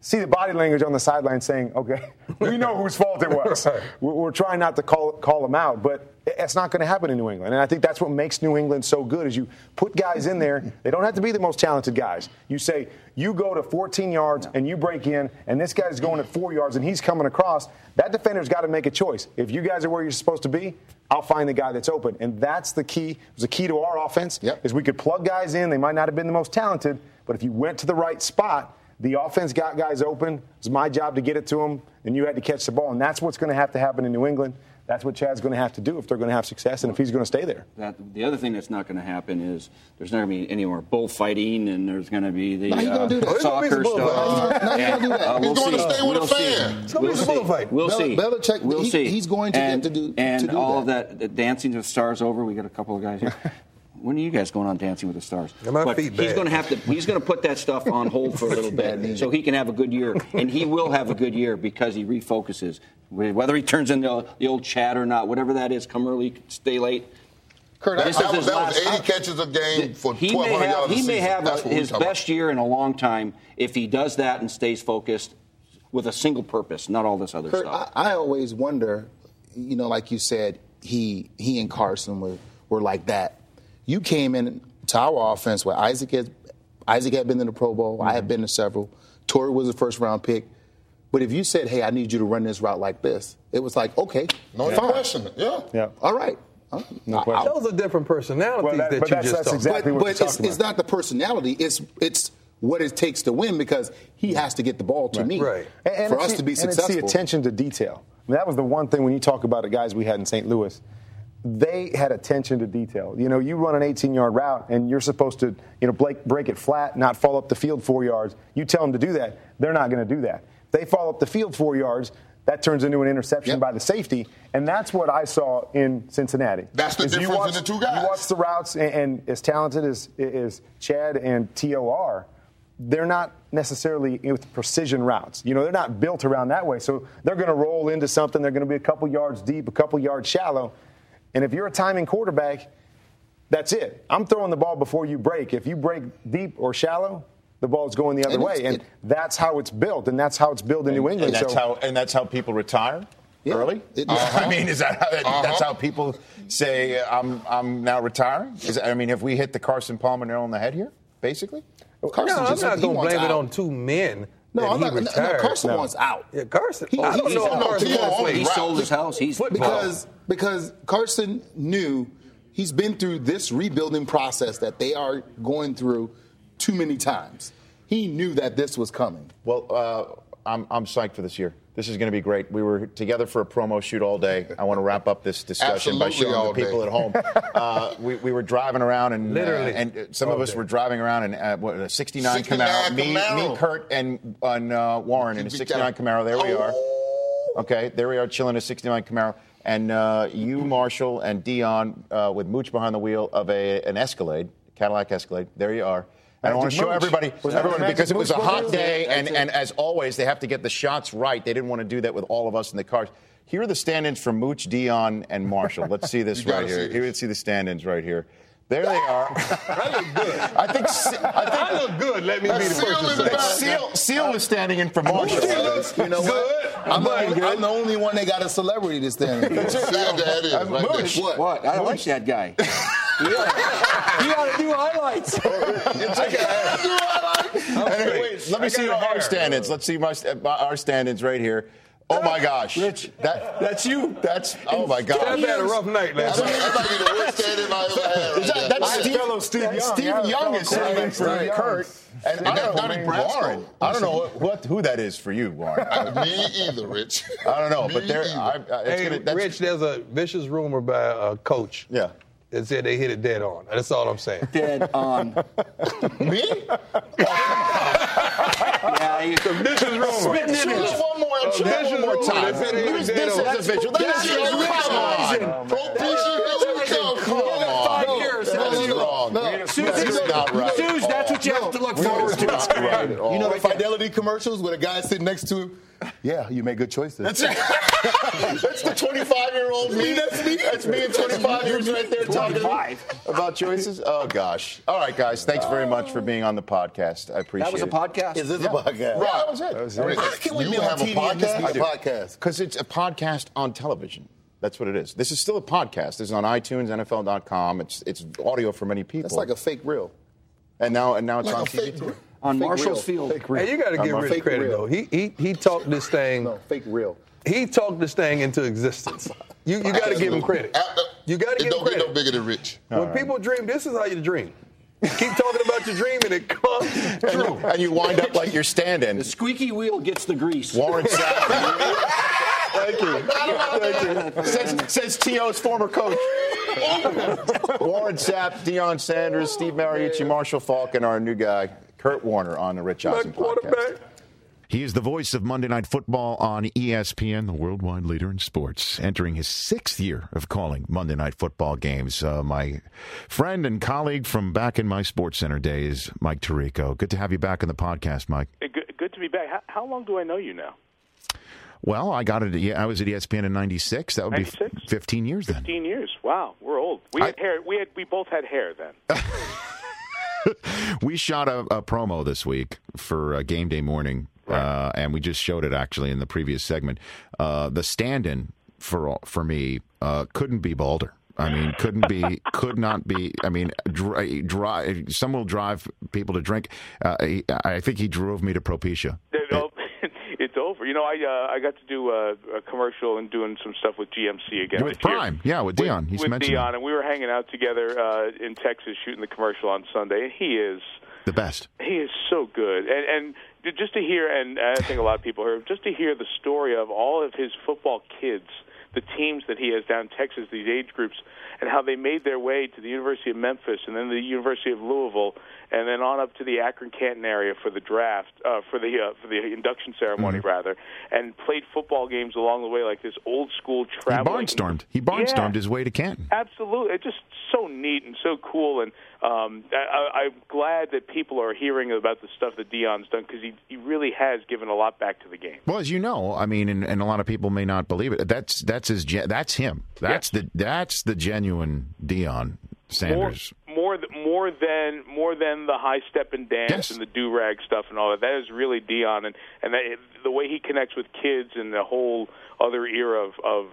see the body language on the sideline saying, okay, we know whose fault it was. We're, we're trying not to call, call them out, but it's not going to happen in New England. And I think that's what makes New England so good is you put guys in there. They don't have to be the most talented guys. You say, you go to 14 yards and you break in, and this guy's going at four yards and he's coming across. That defender's got to make a choice. If you guys are where you're supposed to be, I'll find the guy that's open. And that's the key. It was the key to our offense Yep. is we could plug guys in. They might not have been the most talented, but if you went to the right spot, the offense got guys open. It was my job to get it to them, and you had to catch the ball. And that's what's going to have to happen in New England. That's what Chad's going to have to do if they're going to have success and if he's going to stay there. That, the other thing that's not going to happen is there's not going to be any more bullfighting, and there's going to be the No, he's gonna uh, do that. There's soccer some bullfighting. stuff. No, he's gonna do that. uh, He's we'll going to stay with we'll a see. fan. It's gonna We'll be some see. bullfighting. We'll Bel- see. Belichick, we'll he- see. he's going to get to do- And to do all that. of that, dancing with the stars over. We got a couple of guys here. When are you guys going on Dancing with the Stars? My but feet he's going to have to. He's going to put that stuff on hold for a little bit, so he can have a good year, and he will have a good year because he refocuses. Whether he turns into the old Chad or not, whatever that is, come early, stay late. Kurt, that, This that is was, his that was last- 80 catches a game for he may 1,200 have, yards he may have a, his talking about. best year in a long time if he does that and stays focused with a single purpose, not all this other Kurt, stuff. I, I always wonder, you know, like you said, he he and Carson were, were like that. You came in to our offense where Isaac had Isaac had been in the Pro Bowl. I had mm-hmm. been to several. Torrey was a first round pick. But if you said, "Hey, I need you to run this route like this," it was like, "Okay, No fine. question. Yeah. Yeah. all right." No I- question. Those are different personalities Well, that- that, but you that's- just that's exactly but what but you're it's, talking it's not the personality. It's it's what it takes to win because he has to get the ball to me Right. And- and for us the- to be and successful. It's the attention to detail. I mean, that was the one thing when you talk about the guys we had in St. Louis. They had attention to detail. You know, you run an 18-yard route and you're supposed to, you know, break, break it flat, not fall up the field four yards. You tell them to do that, they're not going to do that. They fall up the field four yards, that turns into an interception Yep. by the safety, and that's what I saw in Cincinnati. That's the Is difference in watch- the two guys. You watch the routes, and, and as talented as, as Chad and T.O. are, they're not necessarily with precision routes. You know, they're not built around that way. So they're going to roll into something. They're going to be a couple yards deep, a couple yards shallow. And if you're a timing quarterback, that's it. I'm throwing the ball before you break. If you break deep or shallow, the ball's going the other And way. And it- that's how it's built, and that's how it's built in New England. And that's so, how and that's how people retire Yeah. early. It- Uh, I mean, is that how, Uh-huh. that's how people say I'm I'm now retiring? Is, I mean, have we hit the Carson Palmer nail on the head here? Basically, Carson No, I'm not going to blame it on two men. No, that I'm he not. No, no, retired. Carson wants out. Yeah, Carson. He- I don't he- know. he- if no, Carson he wants won't. to he sold his house. He's football. because because Carson knew he's been through this rebuilding process that they are going through too many times. He knew that this was coming. well, uh, I'm I'm psyched for this year. This is going to be great. We were together for a promo shoot all day. I want to wrap up this discussion by showing all the people day. at home. Uh, we, we were driving around and uh, Literally and uh, some of us day. were driving around in uh, what, a 69, 69 Camaro. Me, Camaro. me, Kurt, and, and uh, Warren in a 69 Camaro. There we are. Okay, there we are, chilling in a 69 Camaro. And uh, you, Marshall, and Deion uh, with Mooch behind the wheel of a, an Escalade, Cadillac Escalade. There you are. And I want to show everybody, everyone because it was a hot day, and, and as always, they have to get the shots right. They didn't want to do that with all of us in the cars. Here are the stand-ins for Mooch, Deion, and Marshall. Let's see this right here. Here, let's see the stand-ins right here. There they are. I look good. I think I think I look good. Let me be the first to say. back. Seal, Seal was standing in for Marshall. You know what? I'm, the only, I'm the only one that got a celebrity to stand. in. See how that is right Mooch. there. What? What? I like that guy. you got to do highlights. Anyway, wait, let me see our stand-ins. Let's see my, our stand-ins right here. Oh my gosh, Rich, that, that's you. That's oh my I've had a rough night last That night. might, that might be the worst standing I ever had. Is Right that, that's I Steve, fellow Steve that's Young. Steve Yeah, Young is sitting Right, for right. Kurt. And I don't know, Brasco? Warren. I don't know what, what who that is for you, Warren. Me either, Rich. I don't know, Me but there. I, I, it's Hey, gonna, that's, Rich, there's a vicious rumor by a coach Yeah. that said they hit it dead on. That's all I'm saying. Dead on. Me? Yeah, you, This is rumor. Spitting Shoot image. More, Oh, this one more rumor. time. They said they hit This, it this dead on. is official. This That's is your reason. Propecia, here we come. On. Five years. That is No, wrong. That's not right. Suze, that's what you have to look forward That's to. not right at all. You know the Fidelity commercials where the guy sitting next to him? Yeah, you made good choices. That's. That's the 25 year old me. That's me. That's me at 25 years right there talking about choices. Oh, gosh. All right, guys. Thanks very much for being on the podcast. I appreciate it. That was a podcast. Is this Yeah. a podcast? Right, that was it. Rich, How can we you be have a TV and this be podcast? a podcast? Because it's a podcast on television. That's what it is. This is still a podcast. This is on iTunes, NFL.com. It's it's audio for many people. That's like a fake reel. and now and now it's Like on a TV fake too. On fake Marshall's reel. Field. Fake reel. Hey, you got to give I'm Rich fake credit real. though. He he he talked this thing. No, fake real. He talked this thing into existence. You you got to give him credit. You got to give him credit. It don't get credit. no bigger than Rich. When people dream, this is how you dream. Keep talking about your dream and it comes true. you, and you wind up like you're standing. The squeaky wheel gets the grease. Warren Sapp. Thank you. Thank you. Says, says T.O.'s former coach. Warren Sapp, Deion Sanders, Steve Mariucci, oh, Marshall Faulk, and our new guy, Kurt Warner on the Rich Eisen podcast. quarterback. He is the voice of Monday Night Football on ESPN, the worldwide leader in sports, entering his sixth year of calling Monday Night Football games. Uh, my friend and colleague from back in my Sports Center days, Mike Tirico. Good to have you back on the podcast, Mike. Hey, Good, good to be back. How, how long do I know you now? Well, I got it. Yeah, I was at ESPN in '96. That would be 96? 15 years then. Fifteen years. Wow, we're old. We had hair. We had. We both had hair then. we shot a, a promo this week for uh, game day morning, uh, and we just showed it actually in the previous segment. Uh, the stand-in for for me uh, couldn't be Balder. I mean, couldn't be, could not be. I mean, dri drive. Some will drive people to drink. Uh, he, I think he drove me to Propecia. Oh. You know, I uh, I got to do a, a commercial and doing some stuff with GMC again. With this year. Prime, yeah, with Deion. He's with mentioned Deion, and we were hanging out together uh, in Texas shooting the commercial on Sunday. and He is the best. he is so good, and and just to hear, and I think a lot of people heard, just to hear the story of all of his football kids, the teams that he has down in Texas, these age groups, and how they made their way to the University of Memphis and then the University of Louisville, and then on up to the Akron Canton area for the draft, uh, for the uh, for the induction ceremony rather, and played football games along the way like this old school traveling. He barnstormed. He barnstormed his way to Canton. Absolutely, it's just so neat and so cool, and um, I, I'm glad that people are hearing about the stuff that Deion's done because he he really has given a lot back to the game. Well, as you know, I mean, and, and a lot of people may not believe it. That's that's his. That's him. That's the that's the genuine Deion Sanders. More, more, more than more than the high step and dance Yes. and the do rag stuff and all that. That is really Deion, and and that, the way he connects with kids and the whole other era of of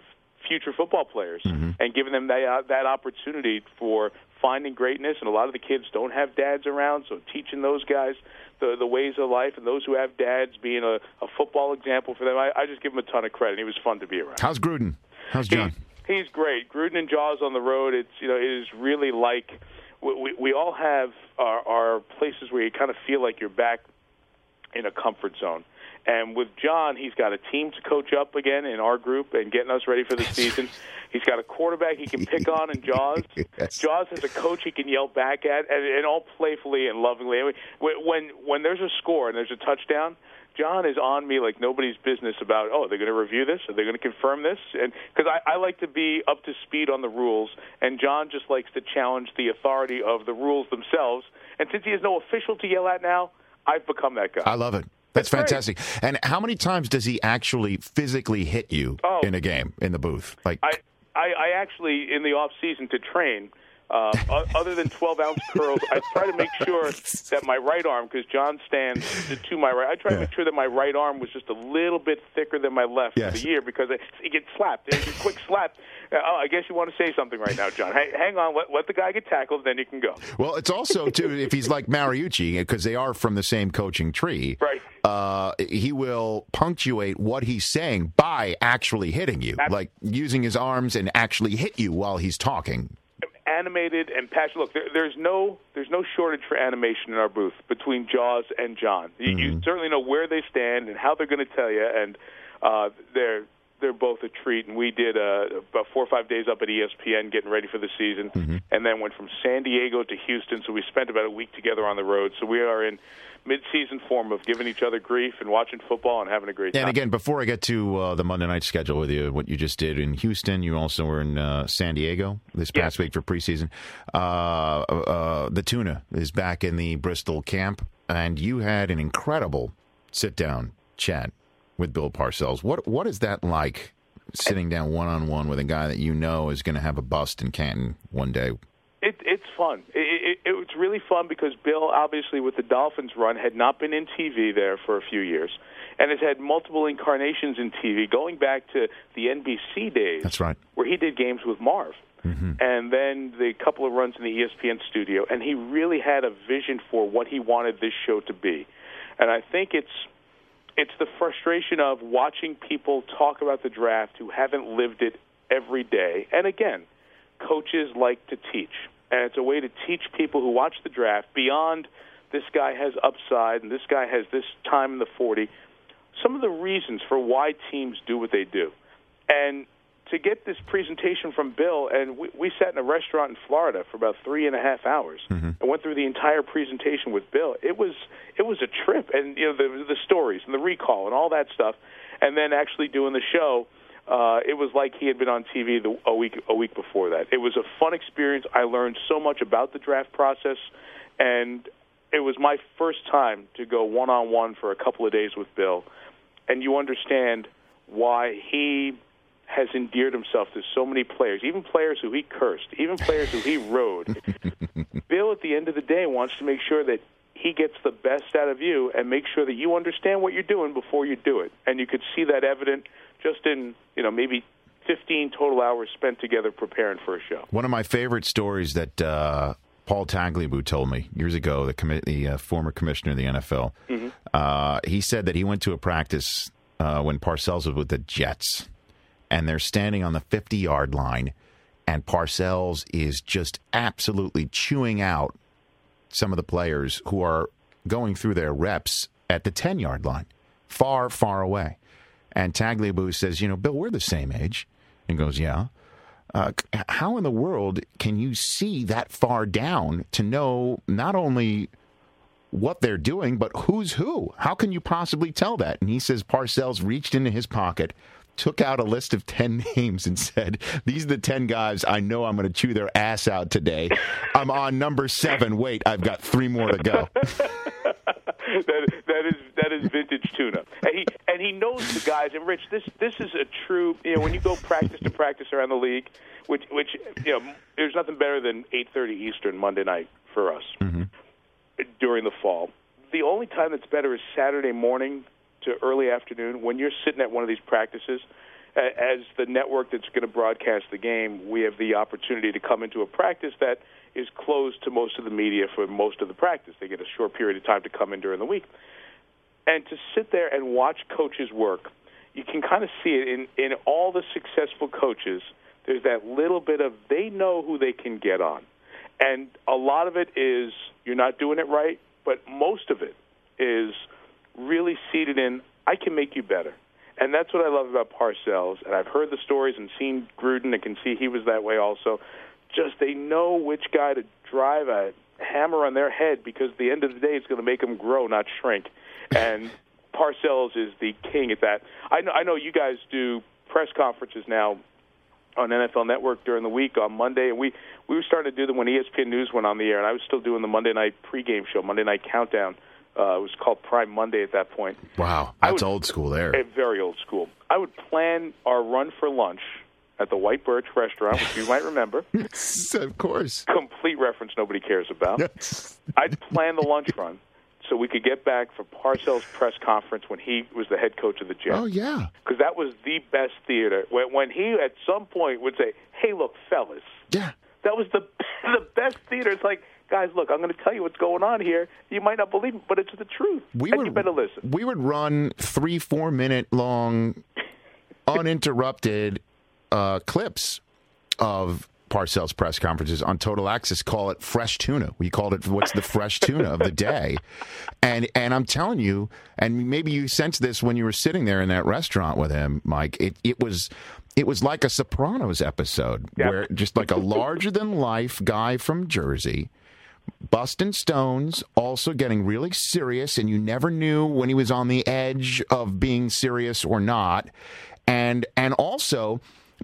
future football players Mm-hmm. and giving them that that opportunity for finding greatness. And a lot of the kids don't have dads around, so teaching those guys the the ways of life and those who have dads being a, a football example for them. I, I just give him a ton of credit. And he was fun to be around. How's Gruden? How's John? He's great. Gruden and Jaws on the road. It's you know it is really like we we, we all have our, our places where you kind of feel like you're back in a comfort zone. And with John, he's got a team to coach up again in our group and getting us ready for the season. He's got a quarterback he can pick on and Jaws. Yes. Jaws has a coach he can yell back at, and, and all playfully and lovingly. I mean, when when when there's a score and there's a touchdown, John is on me like nobody's business about, oh, they're going to review this, are they going to confirm this? And because I, I like to be up to speed on the rules, and John just likes to challenge the authority of the rules themselves. And since he has no official to yell at now, I've become that guy. I love it. That's, That's fantastic. And how many times does he actually physically hit you Oh. in a game in the booth? Like I, I, I actually, in the off season to train, uh, other than 12 ounce curls, I try to make sure that my right arm, because John stands to, my right, I try to make sure that my right arm was just a little bit thicker than my left Yes. for the year because it, it gets slapped. It's a quick slap. Uh, oh, I guess you want to say something right now, John. Hey, hang on, let, let the guy get tackled, then you can go. Well, it's also too if he's like Mariucci because they are from the same coaching tree. Right. Uh, he will punctuate what he's saying by actually hitting you, like using his arms and actually hit you while he's talking. Animated and passionate. Look, there, there's no there's no shortage for animation in our booth between Jaws and John. You, you certainly know where they stand and how they're going to tell you, and uh, they're they're both a treat. And we did uh, about four or five days up at ESPN getting ready for the season, and then went from San Diego to Houston. So we spent about a week together on the road. So we are in mid-season form of giving each other grief and watching football and having a great time. And again, before I get to uh, the Monday night schedule with you, what you just did in Houston, you also were in uh, San Diego this past week for preseason. Uh, uh, the tuna is back in the Bristol camp, and you had an incredible sit down chat with Bill Parcells. What what is that like? Sitting down one on one with a guy that you know is going to have a bust in Canton one day. It, it's fun. It, it, it was really fun because Bill, obviously, with the Dolphins run, had not been in TV there for a few years, and has had multiple incarnations in TV, going back to the NBC days. That's right. Where he did games with Marv, mm-hmm. and then the couple of runs in the ESPN studio, and he really had a vision for what he wanted this show to be, and I think it's it's the frustration of watching people talk about the draft who haven't lived it every day. And again, coaches like to teach. And it's a way to teach people who watch the draft beyond this guy has upside and this guy has this time in the 40, some of the reasons for why teams do what they do. And to get this presentation from Bill, and we, we sat in a restaurant in Florida for about three and a half hours mm-hmm. and went through the entire presentation with Bill. It was it was a trip, and you know the the stories and the recall and all that stuff, and then actually doing the show. Uh, it was like he had been on TV the, a week a week before that. It was a fun experience. I learned so much about the draft process, and it was my first time to go one on one for a couple of days with Bill, and you understand why he has endeared himself to so many players, even players who he cursed, even players who he rode. Bill, at the end of the day, wants to make sure that he gets the best out of you and make sure that you understand what you're doing before you do it. And you could see that evident just in, you know, maybe 15 total hours spent together preparing for a show. One of my favorite stories that uh, Paul Tagliabue told me years ago, the, commi- the uh, former commissioner of the NFL, Mhm. uh, he said that he went to a practice uh, when Parcells was with the Jets, and they're standing on the 50 yard line, and Parcells is just absolutely chewing out some of the players who are going through their reps at the 10 yard line, far, far away. And Tagliabue says, You know, Bill, we're the same age. And goes, Yeah. Uh, how in the world can you see that far down to know not only what they're doing, but who's who? How can you possibly tell that? And he says Parcells reached into his pocket, took out a list of 10 names, and said, These are the 10 guys I know I'm going to chew their ass out today. I'm on number seven. Wait, I've got three more to go. that that is that is vintage tuna. And he and he knows the guys. And Rich, this this is a true. You know, when you go practice to practice around the league, which which you know, there's nothing better than 8:30 Eastern Monday night for us mm-hmm. during the fall. The only time that's better is Saturday morning to early afternoon when you're sitting at one of these practices. As the network that's going to broadcast the game, we have the opportunity to come into a practice that is closed to most of the media for most of the practice. They get a short period of time to come in during the week. And to sit there and watch coaches work, you can kind of see it in, in all the successful coaches. There's that little bit of they know who they can get on. And a lot of it is you're not doing it right, but most of it is really seated in I can make you better. And that's what I love about Parcells. And I've heard the stories and seen Gruden and can see he was that way also. Just they know which guy to drive a hammer on their head because at the end of the day it's going to make them grow, not shrink. And Parcells is the king at that. I know I know you guys do press conferences now on NFL Network during the week on Monday, and we we were starting to do them when ESPN News went on the air, and I was still doing the Monday night pregame show, Monday Night Countdown. Uh, it was called Prime Monday at that point. Wow, that's old school there. Very old school. I would plan our run for lunch at the White Birch restaurant, which you might remember. of course. Complete reference nobody cares about. I'd plan the lunch run so we could get back for Parcells' press conference when he was the head coach of the Jets. Oh yeah. Because that was the best theater. When, when he at some point would say, "Hey, look, fellas." Yeah. That was the the best theater. It's like, guys, look, I'm going to tell you what's going on here. You might not believe it, but it's the truth. We and would you better listen. We would run three, four minute long, uninterrupted uh, clips of Parcells press conferences on Total Access. Call it fresh tuna. We called it what's the fresh tuna of the day, and and I'm telling you, and maybe you sensed this when you were sitting there in that restaurant with him, Mike. It it was. It was like a Sopranos episode, where just like a larger than life guy from Jersey, busting stones, also getting really serious, and you never knew when he was on the edge of being serious or not, and and also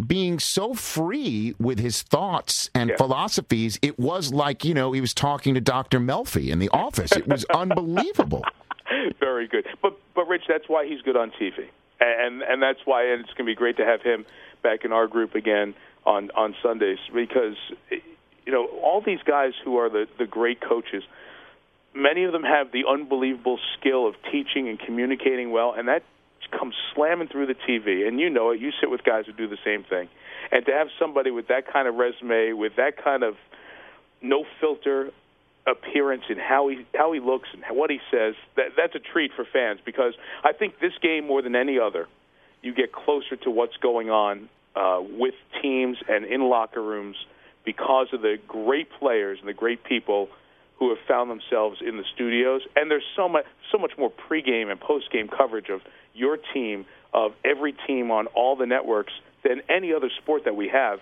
being so free with his thoughts and philosophies, it was like you know he was talking to Dr. Melfi in the office. It was unbelievable. Very good. But but Rich, that's why he's good on TV, and and that's why and it's going to be great to have him back in our group again on on Sundays because you know all these guys who are the the great coaches. Many of them have the unbelievable skill of teaching and communicating well, and that comes slamming through the TV. And you know it. You sit with guys who do the same thing, and to have somebody with that kind of resume, with that kind of no filter appearance in how he how he looks and what he says, that that's a treat for fans because I think this game more than any other, you get closer to what's going on uh, with teams and in locker rooms because of the great players and the great people who have found themselves in the studios. And there's so much so much more pregame and postgame coverage of your team, of every team on all the networks than any other sport that we have.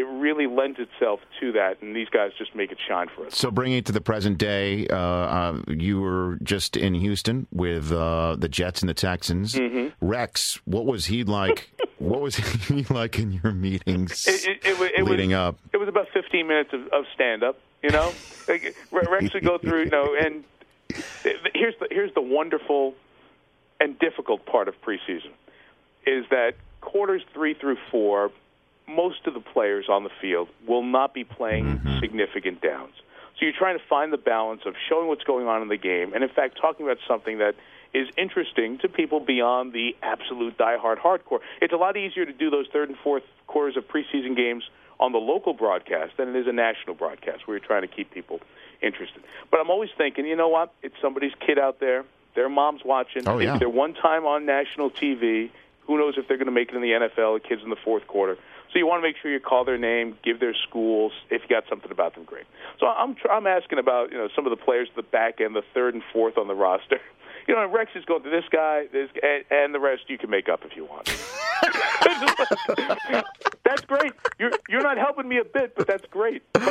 It really lends itself to that, and these guys just make it shine for us. So, bringing it to the present day, uh, uh, you were just in Houston with uh, the Jets and the Texans. Mhm. Rex, what was he like? what was he like in your meetings It, it, it, it leading was, up? It was about 15 minutes of, of stand up. You know, like, Re- Rex would go through. You know, and here's the here's the wonderful and difficult part of preseason is that quarters three through four, most of the players on the field will not be playing mm-hmm. significant downs. So you're trying to find the balance of showing what's going on in the game, and in fact, talking about something that is interesting to people beyond the absolute diehard hardcore. It's a lot easier to do those third and fourth quarters of preseason games on the local broadcast than it is a national broadcast where you're trying to keep people interested. But I'm always thinking, you know what? It's somebody's kid out there. Their mom's watching. Oh, yeah. they're one time on national TV. Who knows if they're going to make it in the NFL? The kids in the fourth quarter. So you want to make sure you call their name, give their schools. If you got something about them, great. So I'm I'm asking about you know some of the players at the back end, the third and fourth on the roster. You know, Rex is going to this guy, this and, and the rest you can make up if you want. that's great. You're you're not helping me a bit, but that's great. But,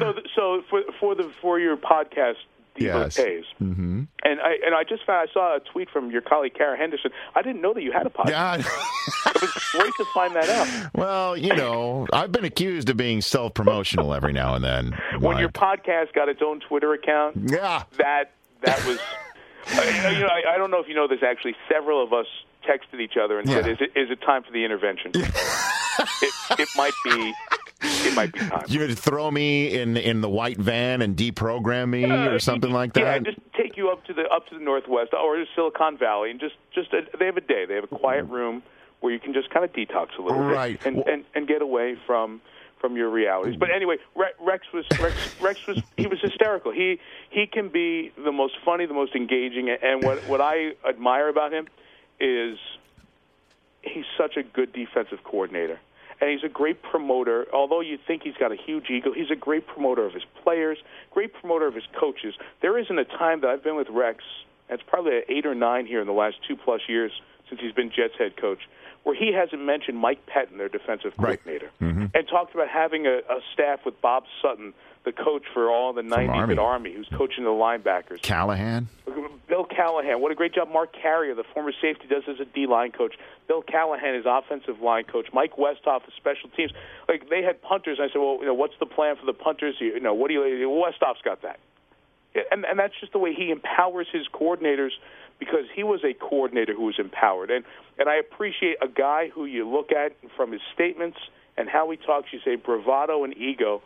so so for for the for your podcast, Yes. pays. Mm-hmm. And I and I just found I saw a tweet from your colleague Kara Henderson. I didn't know that you had a podcast. Yeah. it was great to find that out. Well, you know, I've been accused of being self promotional every now and then. When your podcast got its own Twitter account, yeah, that that was. I, you know, I, I don't know if you know this. Actually, several of us texted each other and said, "Is it is it time for the intervention?" it, it might be. It might be time. you would throw me in in the white van and deprogram me or something like that. Yeah, just take you up to the up to the northwest or to Silicon Valley, and just just a, they have a day. They have a quiet room where you can just kind of detox a little Right. bit and, and and get away from from your realities. But anyway, Rex was Rex, Rex was he was hysterical. He he can be the most funny, the most engaging, and what what I admire about him is he's such a good defensive coordinator. And he's a great promoter. Although you think he's got a huge ego, he's a great promoter of his players, great promoter of his coaches. There isn't a time that I've been with Rex, and it's probably eight or nine here in the last two plus years since he's been Jets head coach, where he hasn't mentioned Mike Pettine, their defensive coordinator, mm-hmm. and talked about having a, a staff with Bob Sutton the coach for all the 90s Army. at Army, who's coaching the linebackers. Callahan. Bill Callahan, what a great job Mark Carrier, the former safety, does as a D line coach. Bill Callahan is offensive line coach. Mike Westhoff, the special teams. Like they had punters. I said, well, you know, what's the plan for the punters? You know, what do you? Westhoff's got that, and and that's just the way he empowers his coordinators because he was a coordinator who was empowered. And and I appreciate a guy who you look at from his statements and how he talks. You say bravado and ego.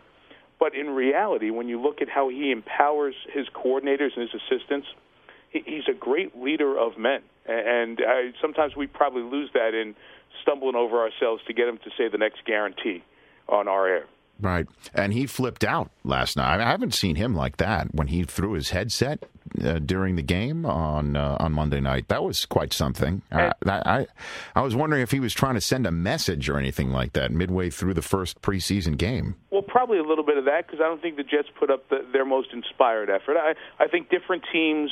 But in reality, when you look at how he empowers his coordinators and his assistants, he, he's a great leader of men. And uh, sometimes we probably lose that in stumbling over ourselves to get him to say the next guarantee on our air. Right. And he flipped out last night. I haven't seen him like that when he threw his headset uh, during the game on uh, on Monday night. That was quite something. I, I I was wondering if he was trying to send a message or anything like that midway through the first preseason game. Well, probably a little bit of that because I don't think the Jets put up the, their most inspired effort. I, I think different teams,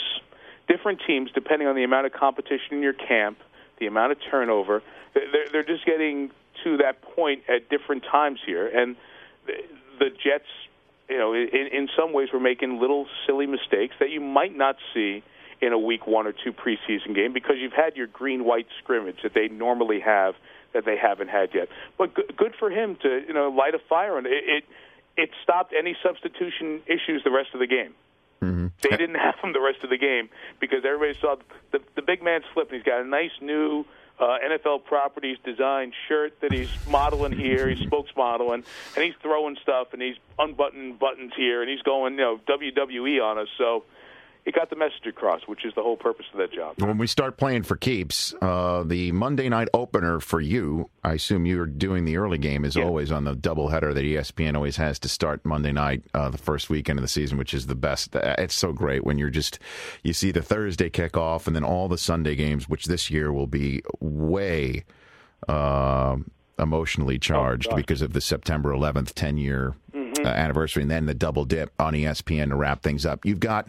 different teams, depending on the amount of competition in your camp, the amount of turnover, they're, they're just getting to that point at different times here. And the, Jets, you know, in, in some ways, were making little silly mistakes that you might not see in a week one or two preseason game because you've had your green white scrimmage that they normally have that they haven't had yet. But good, good for him to you know light a fire and it, it it stopped any substitution issues the rest of the game. Mm-hmm. They didn't have him the rest of the game because everybody saw the the big man slip. He's got a nice new uh, NFL properties design shirt that he's modeling here. He's spokesmodeling, and he's throwing stuff and he's unbuttoning buttons here, and he's going you know WWE on us. So he got the message across, which is the whole purpose of that job. When we start playing for keeps, uh, the Monday night opener for you, I assume you're doing the early game, is always on the doubleheader that ESPN always has to start Monday night, uh, the first weekend of the season, which is the best. Uh, It's so great when you're just, you see the Thursday kickoff and then all the Sunday games, which this year will be way uh, emotionally charged because of the September 11th 10 year uh, anniversary and then the double dip on ESPN to wrap things up. You've got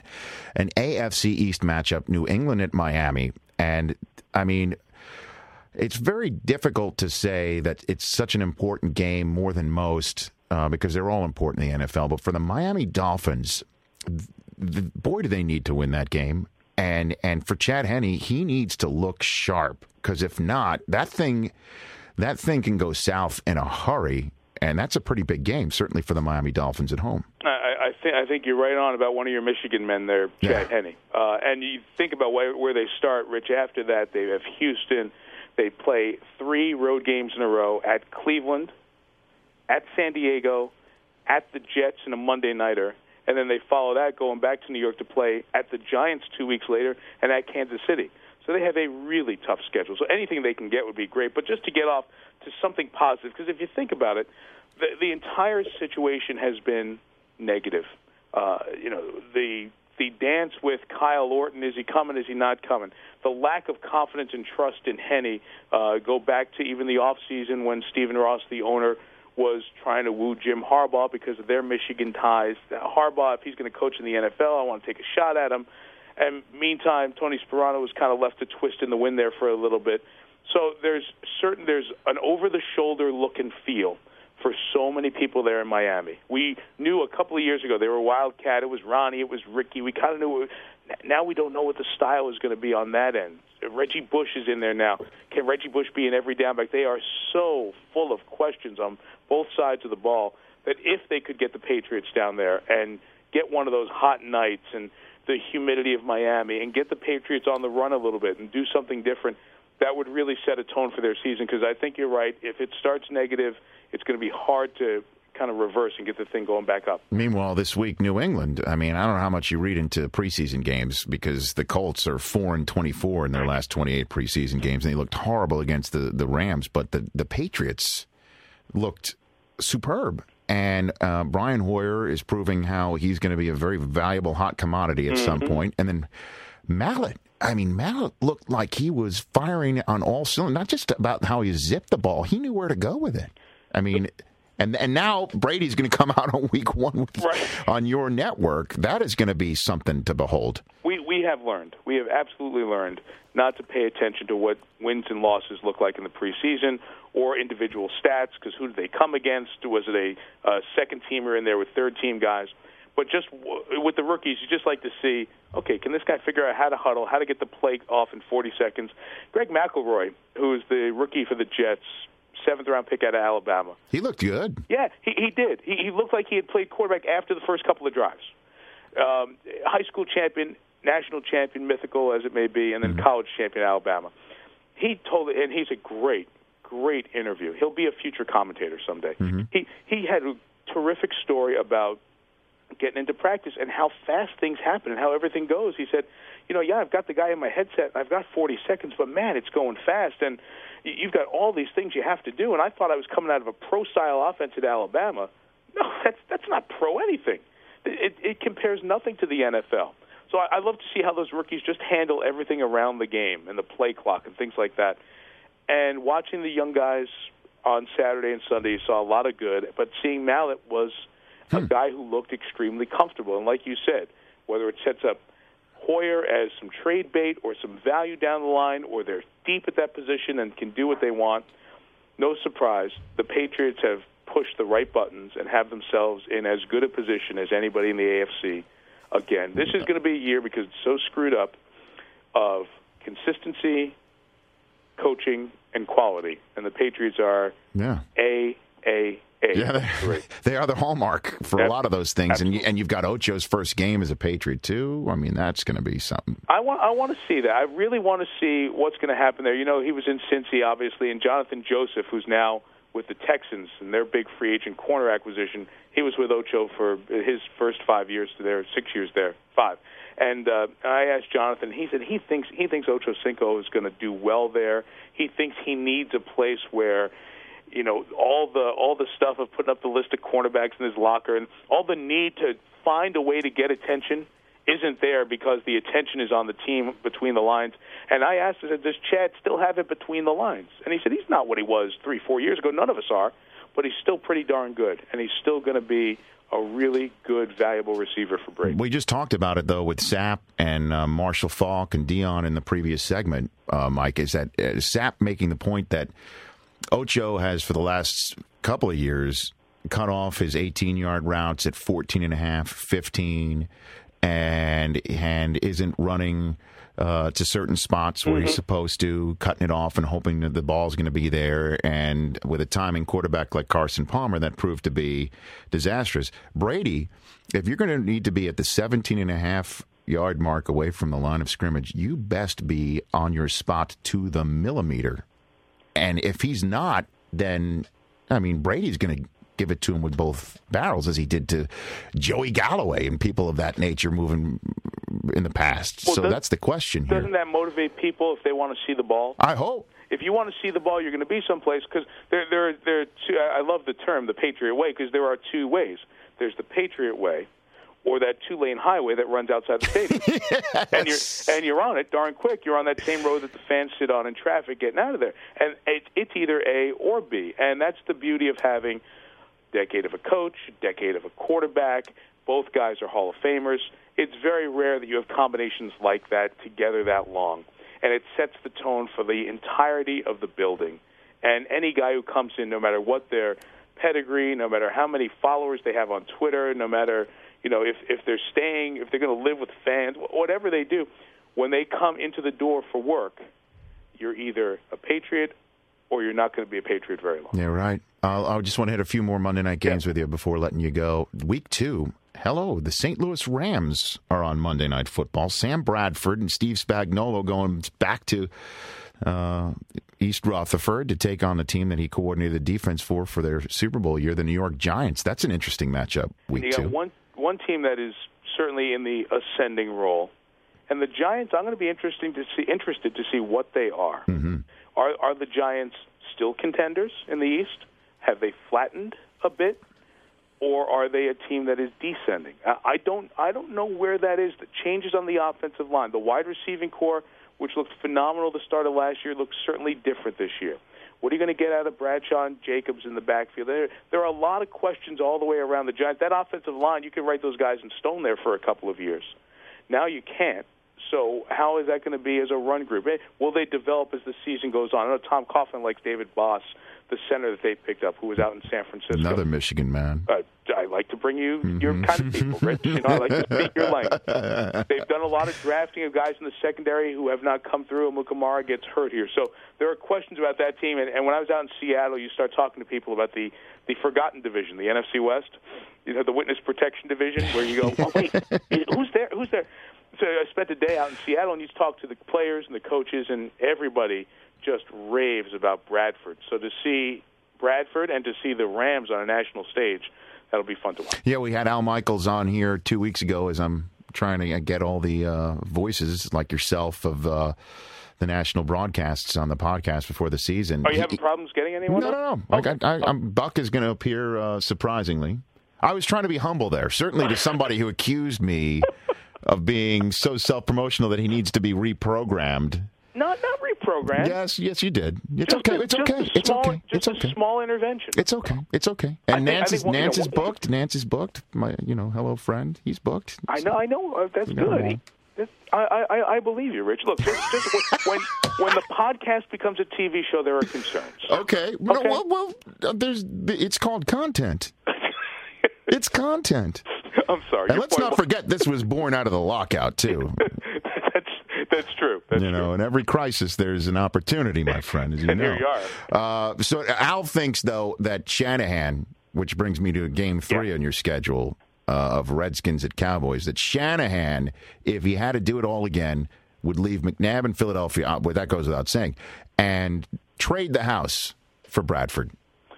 an AFC East matchup, New England at Miami. And I mean, it's very difficult to say that it's such an important game more than most uh, because they're all important in the NFL. But for the Miami Dolphins, th- boy, do they need to win that game. And and for Chad Henne, he needs to look sharp because if not, that thing that thing can go south in a hurry. And that's a pretty big game, certainly for the Miami Dolphins at home. I, I think I think you're right on about one of your Michigan men there, Chad Henne. Uh, and you think about where, where they start, Rich. After that, they have Houston. They play three road games in a row at Cleveland, at San Diego, at the Jets in a Monday nighter, and then they follow that going back to New York to play at the Giants two weeks later and at Kansas City. So they have a really tough schedule. So anything they can get would be great. But just to get off to something positive, because if you think about it, the, the entire situation has been negative. Uh, you know, the the dance with Kyle Orton is he coming? Is he not coming? The lack of confidence and trust in Henne uh, go back to even the off season when Stephen Ross, the owner, was trying to woo Jim Harbaugh because of their Michigan ties. Harbaugh, if he's going to coach in the NFL, I want to take a shot at him. And meantime, Tony Sparano was kind of left to twist in the wind there for a little bit. So there's certain there's an over the shoulder look and feel for so many people there in Miami. We knew a couple of years ago they were Wildcat. It was Ronnie. It was Ricky. We kind of knew. Now we don't know what the style is going to be on that end. Reggie Bush is in there now. Can Reggie Bush be in every downback? They are so full of questions on both sides of the ball that if they could get the Patriots down there and get one of those hot nights and the humidity of Miami and get the Patriots on the run a little bit and do something different, that would really set a tone for their season. Because I think you're right. If it starts negative, it's going to be hard to kind of reverse and get the thing going back up. Meanwhile, this week, New England. I mean, I don't know how much you read into preseason games because the Colts are four and twenty-four in their last twenty-eight preseason games, and they looked horrible against the the Rams. But the the Patriots looked superb. And uh, Brian Hoyer is proving how he's going to be a very valuable hot commodity at some Mhm. point. And then Mallett, I mean, Mallett looked like he was firing on all cylinders, not just about how he zipped the ball, he knew where to go with it. I mean, And and now Brady's going to come out on week one with, on your network. That is going to be something to behold. We we have learned. We have absolutely learned not to pay attention to what wins and losses look like in the preseason or individual stats because who did they come against? Was it a, a second teamer in there with third team guys? But just w- with the rookies, you just like to see, okay, can this guy figure out how to huddle, how to get the play off in 40 seconds? Greg McElroy, who is the rookie for the Jets, seventh round pick out of Alabama. He looked good. Yeah, he, he did. He, he looked like he had played quarterback after the first couple of drives. Um, high school champion, national champion, mythical as it may be, and then college champion Alabama. He told, and he's a great, great interview. He'll be a future commentator someday. He he had a terrific story about getting into practice and how fast things happen and how everything goes. He said, you know, yeah, I've got the guy in my headset, I've got 40 seconds, but man, it's going fast, and you've got all these things you have to do. And I thought I was coming out of a pro-style offense at Alabama. No, that's that's not pro anything. It, it compares nothing to the NFL. So I, I love to see how those rookies just handle everything around the game and the play clock and things like that. And watching the young guys on Saturday and Sunday, you saw a lot of good. But seeing Mallett was a hmm. guy who looked extremely comfortable. And like you said, whether it sets up Hoyer as some trade bait or some value down the line, or they're deep at that position and can do what they want, no surprise, the Patriots have pushed the right buttons and have themselves in as good a position as anybody in the AFC. Again, this is going to be a year because it's so screwed up of consistency, coaching, and quality, and the Patriots are Yeah. a a a. Yeah, they, they are the hallmark for a lot of those things, and you, and you've got Ocho's first game as a Patriot too. I mean, that's going to be something. I want I want to see that. I really want to see what's going to happen there. You know, he was in Cincy, obviously, and Jonathan Joseph, who's now with the Texans and their big free agent corner acquisition. He was with Ocho for his first five years there, six years there, five. And uh, I asked Jonathan. He said he thinks he thinks Ocho Cinco is going to do well there. He thinks he needs a place where you know all the all the stuff of putting up the list of cornerbacks in his locker and all the need to find a way to get attention isn't there because the attention is on the team between the lines. And I asked him, does Chad still have it between the lines? And he said he's not what he was three, four years ago. None of us are, but he's still pretty darn good, and he's still going to be a really good, valuable receiver for Brady. We just talked about it though with Sapp and uh, Marshall Faulk and Deion in the previous segment. Uh, Mike is that uh, Sapp making the point that Ocho has for the last couple of years cut off his 18 yard routes at 14 and a half, 15, and and isn't running. Uh, to certain spots where he's supposed to, cutting it off and hoping that the ball's going to be there. And with a timing quarterback like Carson Palmer, that proved to be disastrous. Brady, if you're going to need to be at the 17 and a half yard mark away from the line of scrimmage, you best be on your spot to the millimeter. And if he's not, then I mean Brady's going to give it to him with both barrels, as he did to Joey Galloway and people of that nature moving in the past. Well, so does- that's the question here. Doesn't that motivate people if they want to see the ball? I hope. If you want to see the ball, you're going to be someplace because there, there, there. Are two, I love the term the Patriot way because there are two ways. There's the Patriot way, or that two-lane highway that runs outside the stadium, and you're and you're on it darn quick. You're on that same road that the fans sit on in traffic getting out of there, and it, it's either A or B, and that's the beauty of having decade of a coach, decade of a quarterback. Both guys are Hall of Famers. It's very rare that you have combinations like that together that long. And it sets the tone for the entirety of the building. And any guy who comes in, no matter what their pedigree, no matter how many followers they have on Twitter, no matter you know if if they're staying, if they're going to live with fans, whatever they do, when they come into the door for work, you're either a patriot or you're not going to be a patriot very long. Yeah, right. Uh, I just want to hit a few more Monday night games with you before letting you go. Week two. Hello, the St. Louis Rams are on Monday Night Football. Sam Bradford and Steve Spagnuolo going back to uh, East Rutherford to take on the team that he coordinated the defense for for their Super Bowl year, the New York Giants. That's an interesting matchup. Week two. one one team that is certainly in the ascending role, and the Giants. I'm going to be interesting to see interested to see what they are. Mm-hmm. Are are the Giants still contenders in the East? Have they flattened a bit, or are they a team that is descending? I, I don't I don't know where that is. The changes on the offensive line, the wide receiving core, which looked phenomenal the start of last year, looks certainly different this year. What are you going to get out of Bradshaw and Jacobs in the backfield? There, there are a lot of questions all the way around the Giants. That offensive line, you can write those guys in stone there for a couple of years. Now you can't. So how is that going to be as a run group? Eh, Will they develop as the season goes on? I know Tom Coughlin likes David Baas, the center that they picked up, who was out in San Francisco. Another Michigan man. Uh, I like to bring you Mm-hmm. your kind of people, Rich. You know, I like to speak your language. They've done a lot of drafting of guys in the secondary who have not come through, and Mukamara gets hurt here. So there are questions about that team. And, and when I was out in Seattle, you start talking to people about the the forgotten division, the NFC West, you know, the witness protection division, where you go, oh wait, who's there? Who's there? So I spent a day out in Seattle, and you talk to the players and the coaches, and everybody just raves about Bradford. So to see Bradford and to see the Rams on a national stage, that'll be fun to watch. Yeah, we had Al Michaels on here two weeks ago as I'm trying to get all the uh, voices like yourself of uh, the national broadcasts on the podcast before the season. Are you having problems getting anyone? No, no, no. Like I, I, I'm, Buck is going to appear uh, surprisingly. I was trying to be humble there, certainly to somebody who accused me of being so self-promotional that he needs to be reprogrammed. Not not reprogrammed. Yes, yes, you did. It's Just okay. it's just okay. a It's okay. It's okay. small intervention. It's okay. It's okay. And think- I Nance think is one- you know, Nance is one- booked. Nance is booked. My, you know, hello friend. He's booked. I know. I know. Uh, that's You good. I, I, I believe you, Rich. Look, just, just when, when the podcast becomes a TV show, there are concerns. Okay. No, well, well, uh, there's. It's called content. it's content. I'm sorry. And let's not forget this was born out of the lockout too. that's true. That's you know, in every crisis there's an opportunity, my friend, as you And know. here you Uh, so Al thinks though that Shanahan, which brings me to game three on your schedule uh, of Redskins at Cowboys, that Shanahan, if he had to do it all again, would leave McNabb in Philadelphia. Uh, well, that goes without saying, and trade the house for Bradford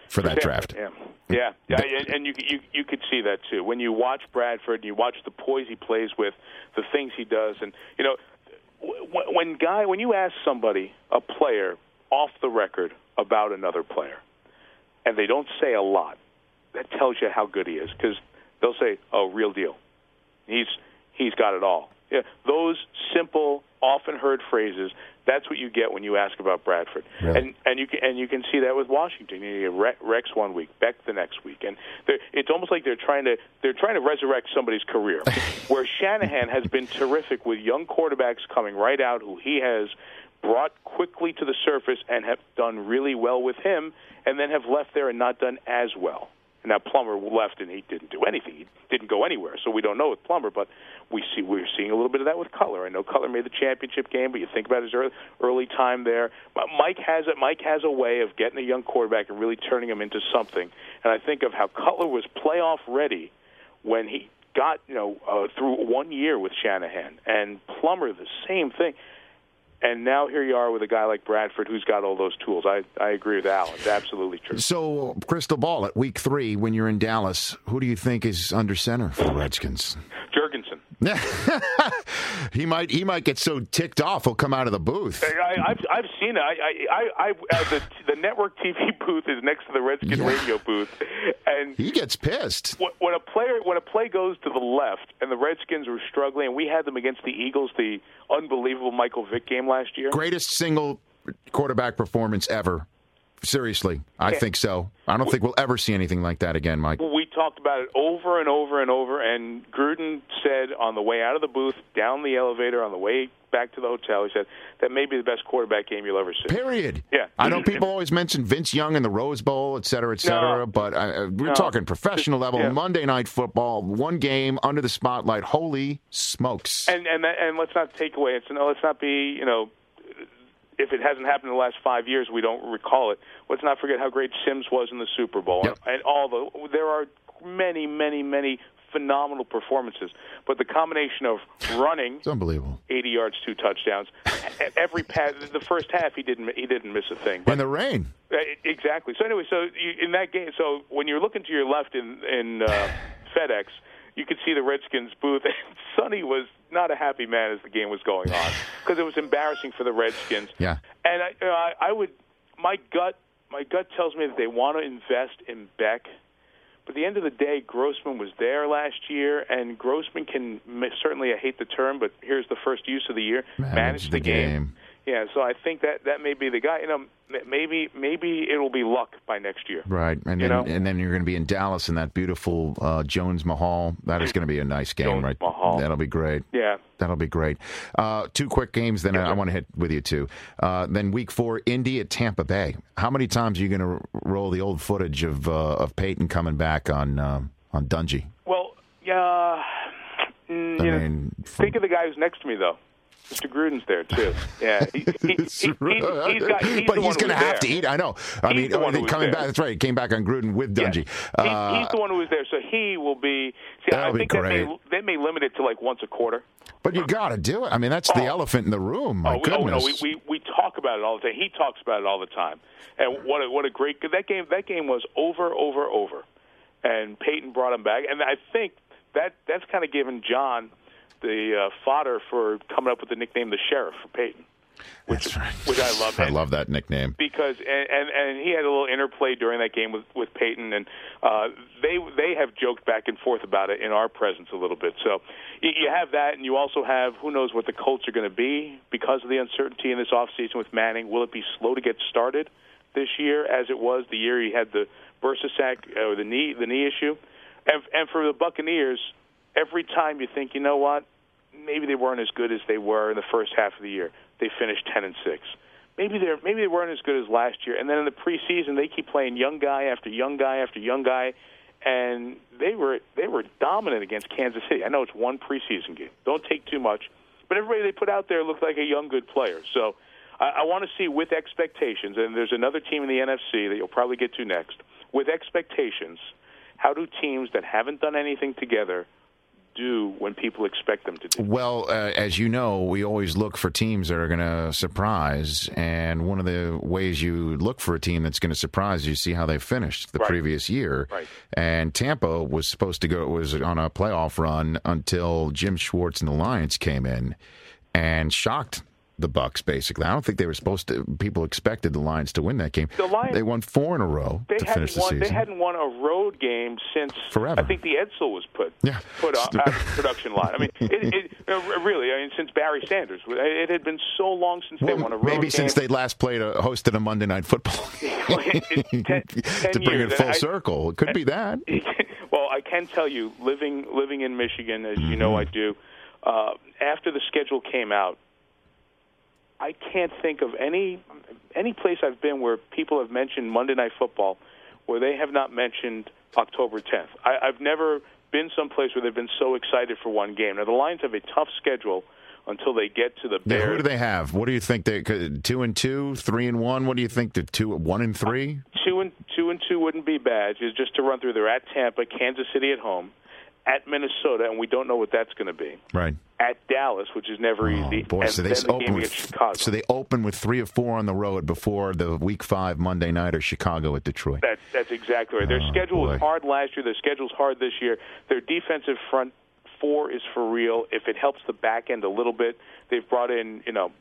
for that draft. Yeah. Yeah, yeah, and, you you you could see that too when you watch Bradford and you watch the poise he plays with, the things he does, and you know, when guy when you ask somebody a player off the record about another player, and they don't say a lot, that tells you how good he is because they'll say, "Oh, real deal, he's he's got it all." Yeah, those simple, often heard phrases. That's what you get when you ask about Bradford, and and you can and you can see that with Washington. You get Rex one week, Beck the next week, and it's almost like they're trying to they're trying to resurrect somebody's career. Where Shanahan has been terrific with young quarterbacks coming right out, who he has brought quickly to the surface and have done really well with him, and then have left there and not done as well. Now Plummer left and he didn't do anything. He didn't go anywhere, so we don't know with Plummer. But we see we're seeing a little bit of that with Cutler. I know Cutler made the championship game, but you think about his early, early time there. Mike has a Mike has a way of getting a young quarterback and really turning him into something. And I think of how Cutler was playoff ready when he got you know uh, through one year with Shanahan, and Plummer the same thing. And now here you are with a guy like Bradford who's got all those tools. I, I agree with Al. It's absolutely true. So, crystal ball at week three when you're in Dallas, who do you think is under center for the Redskins? Jurgensen. he might he might get so ticked off he'll come out of the booth. I, I've I've seen it. I I, I, I uh, the the network TV booth is next to the Redskin radio booth, and he gets pissed. When, when a player when a play goes to the left and the Redskins were struggling, and we had them against the Eagles, the unbelievable Michael Vick game last year. Greatest single quarterback performance ever. Seriously, I think so. I don't think we'll ever see anything like that again, Mike. Talked about it over and over and over, and Gruden said on the way out of the booth, down the elevator, on the way back to the hotel, he said that may be the best quarterback game you'll ever see. Period. Yeah. I know people always mention Vince Young in the Rose Bowl, et cetera, et cetera, No. but uh, we're No. talking professional level, Yeah. Monday night football, one game under the spotlight. Holy smokes! And and that, and let's not take away. It's no, let's not be you know. If it hasn't happened in the last five years, we don't recall it. Let's not forget how great Simms was in the Super Bowl, and all the. There are many, many, many phenomenal performances, but the combination of running, It's unbelievable. 80 yards, two touchdowns, every pass. The first half, he didn't he didn't miss a thing. In the rain. Uh, Exactly. So anyway, so you, in that game, so when you're looking to your left in in uh, FedEx, you could see the Redskins booth. And Sonny was not a happy man as the game was going on because it was embarrassing for the Redskins. Yeah. And I, you know, I, I would, my gut, my gut tells me that they want to invest in Beck. But at the end of the day, Grossman was there last year, and Grossman can certainly, I hate the term, but here's the first use of the year, manage, the, game. Yeah, so I think that that may be the guy. You know, maybe maybe it'll be luck by next year. Right, and You then know? and then you're going to be in Dallas in that beautiful uh, Jones Mahal. That is going to be a nice game, Jones right? Mahal. That'll be great. Yeah. That'll be great. Uh, two quick games, then I, I want to hit with you too. Uh, then week four, Indy at Tampa Bay. How many times are you going to roll the old footage of uh, of Peyton coming back on um on Dungy? Well, yeah. mm, I you know, mean, think of the guy who's next to me though. Mr. Gruden's there too. Yeah, he, he, he, he's, he's got. He's but he's going to have to eat. I know. I He's mean, oh, who was coming there. back. That's right. He came back on Gruden with. Dungy. He, Uh, he's the one who was there, so he will be. See, I think that may, great. they may limit it to like once a quarter. but you got to do it. I mean, that's the elephant in the room. My oh, we, oh, goodness. no, we, we we talk about it all the time. He talks about it all the time. And what a, what a great that game that game was over over over, and Peyton brought him back. And I think that that's kind of given John the uh, fodder for coming up with the nickname the Sheriff for Peyton, which which I love. I love that nickname. because and, and and he had a little interplay during that game with with Peyton, and uh, they they have joked back and forth about it in our presence a little bit. So you, you have that, and you also have who knows what the Colts are going to be because of the uncertainty in this offseason with Manning. Will it be slow to get started this year, as it was the year he had the bursa sac or the knee the knee issue? And and for the Buccaneers, every time you think, you know what, maybe they weren't as good as they were in the first half of the year, they finished ten and six maybe they're maybe they weren't as good as last year. And then in the preseason, they keep playing young guy after young guy after young guy, and they were they were dominant against Kansas City. I know it's one preseason game. Don't take too much, but everybody they put out there looked like a young good player. So I, I want to see with expectations. And there's another team in the NFC that you'll probably get to next. With expectations, how do teams that haven't done anything together do when people expect them to do? Well, uh, as you know, we always look for teams that are going to surprise, and one of the ways you look for a team that's going to surprise you see how they finished the Right. previous year. Right. And Tampa was supposed to go was on a playoff run until Jim Schwartz and the Lions came in and shocked the Bucs. Basically, I don't think they were supposed to. People expected the Lions to win that game. The Lions- they won four in a row to finish the won. season. They hadn't won a road game since Forever. I think the Edsel was put Yeah. put on, out of the production line. I mean, it, it, really. I mean, since Barry Sanders, it had been so long since they won a road Maybe game. Maybe since they last played a, hosted a Monday Night Football ten, ten to bring years. it full I- circle. It could be that. well, I can tell you, living living in Michigan, as you know, I Mm-hmm. do. Uh, after the schedule came out, I can't think of any any place I've been where people have mentioned Monday Night Football where they have not mentioned October 10th. I, I've never been someplace where they've been so excited for one game. Now the Lions have a tough schedule until they get to the Bears. who do they have? What do you think? They could- two and two, three and one. What do you think? The two, one and three. two and two and two wouldn't be bad. Just just to run through, they're at Tampa, Kansas City at home, at Minnesota, and we don't know what that's going to be. Right. At Dallas, which is never oh, easy. Boy, and so they then the open with Chicago. so they open with three or four on the road before the Week Five Monday night or Chicago at Detroit. That, that's exactly right. Their Oh, schedule was hard last year. Their schedule's hard this year. Their defensive front four is for real. If it helps the back end a little bit, they've brought in you know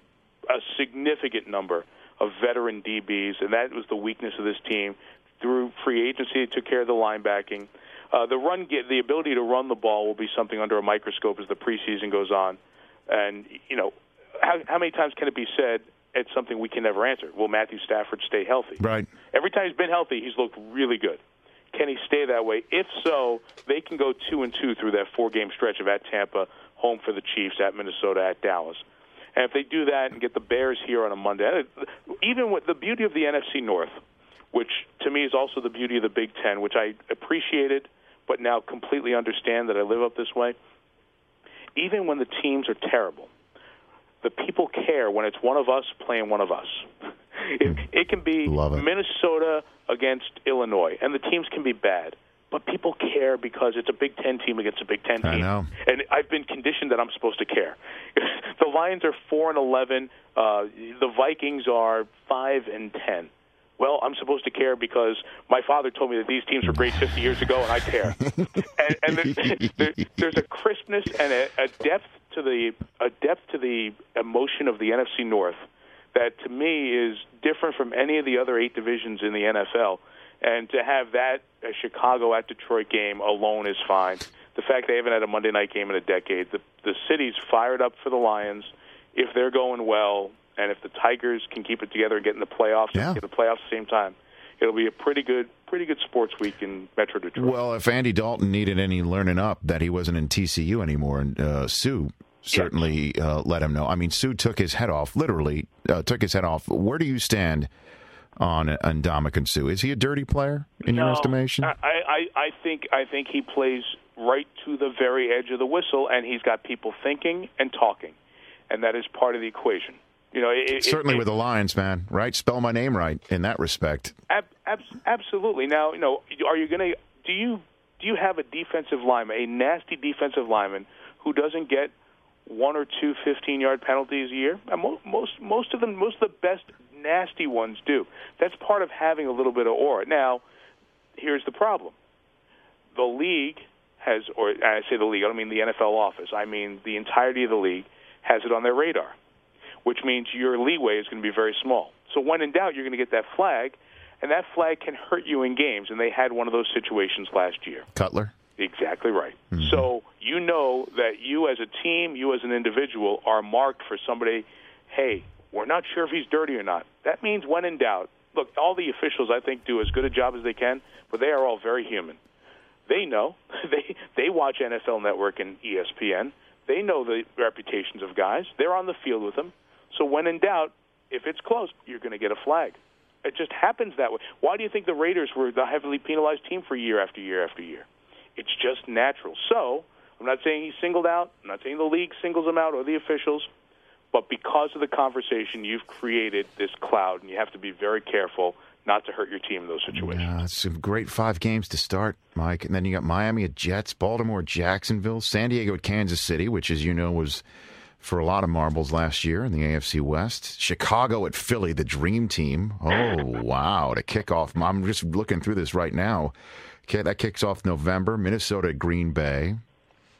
a significant number of veteran DBs, and that was the weakness of this team. Through free agency, they took care of the linebacking. Uh, the run, get the ability to run the ball will be something under a microscope as the preseason goes on. And you know, how, how many times can it be said? It's something we can never answer. Will Matthew Stafford stay healthy? Right. Every time he's been healthy, he's looked really good. Can he stay that way? If so, they can go two and two through that four-game stretch of at Tampa, home for the Chiefs, at Minnesota, at Dallas. And if they do that and get the Bears here on a Monday, even with the beauty of the NFC North, which to me is also the beauty of the Big Ten, which I appreciated, but now completely understand that I live up this way. Even when the teams are terrible, the people care when it's one of us playing one of us. It, it can be Minnesota against Illinois, and the teams can be bad, but people care because it's a Big Ten team against a Big Ten team. I know. And I've been conditioned that I'm supposed to care. the Lions are four and eleven. Uh, the Vikings are five and ten. Well, I'm supposed to care because my father told me that these teams were great 50 years ago, and I care. and and there, there, there's a crispness and a, a depth to the a depth to the emotion of the NFC North that to me is different from any of the other eight divisions in the NFL. And to have that a Chicago at Detroit game alone is fine. The fact they haven't had a Monday night game in a decade, the the city's fired up for the Lions. If they're going well, And if the Tigers can keep it together and get in the playoffs, Yeah. and get the playoffs at the same time, it'll be a pretty good, pretty good sports week in Metro Detroit. Well, if Andy Dalton needed any learning up that he wasn't in TCU anymore, and uh, Suh certainly uh, let him know. I mean, Suh took his head off, literally uh, took his head off. Where do you stand on on Ndamukong Suh? Is he a dirty player in your estimation? I, I, I think I think he plays right to the very edge of the whistle, and he's got people thinking and talking, and that is part of the equation. You know, it, certainly it, with the Lions, man. Right? Spell my name right in that respect. Ab- ab- absolutely. Now, you know, are you going to do you do you have a defensive lineman, a nasty defensive lineman who doesn't get one or two 15-yard penalties a year? And mo- most most of them, most of the best nasty ones do. That's part of having a little bit of aura. Now, here's the problem: the league has, or I say the league, I don't mean the NFL office. I mean the entirety of the league has it on their radar, which means your leeway is going to be very small. So when in doubt, you're going to get that flag, and that flag can hurt you in games. And they had one of those situations last year. Cutler. Exactly right. Mm-hmm. So you know that you as a team, you as an individual, are marked for somebody. Hey, we're not sure if he's dirty or not. That means when in doubt. Look, all the officials I think do as good a job as they can, but they are all very human. They know. They they watch NFL Network and ESPN. They know the reputations of guys. They're on the field with them. So when in doubt, if it's close, you're going to get a flag. It just happens that way. Why do you think the Raiders were the heavily penalized team for year after year after year? It's just natural. So I'm not saying he's singled out. I'm not saying the league singles him out or the officials. But because of the conversation, you've created this cloud, and you have to be very careful not to hurt your team in those situations. Yeah, a great five games to start, Mike. And then you got Miami at Jets, Baltimore Jacksonville, San Diego at Kansas City, which, as you know, was for a lot of marbles last year in the AFC West. Chicago at Philly, the dream team. Oh, wow. To kick off, I'm just looking through this right now. Okay, that kicks off November. Minnesota at Green Bay.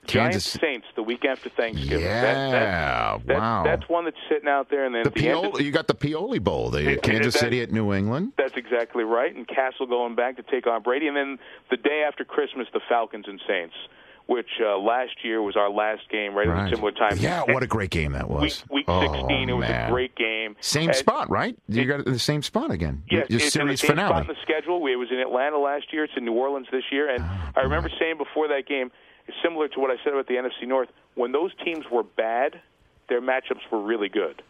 Giants Kansas. Saints the week after Thanksgiving. Yeah, That- that- that- wow. That's one that's sitting out there, and then The at the end of- you got the Pioli Bowl, the It- Kansas City at New England. That's exactly right. And Cassel going back to take on Brady, and then the day after Christmas, the Falcons and Saints, which uh, last year was our last game, right, at a similar time. Yeah, what a great game that was. Week, week Oh, 16, it was man. a great game. Same And- spot, right? You got it in the same spot again. Yes, Your it's in the series finale. spot in the schedule. It was in Atlanta last year. It's in New Orleans this year. And I remember saying before that game, similar to what I said about the NFC North, when those teams were bad, their matchups were really good.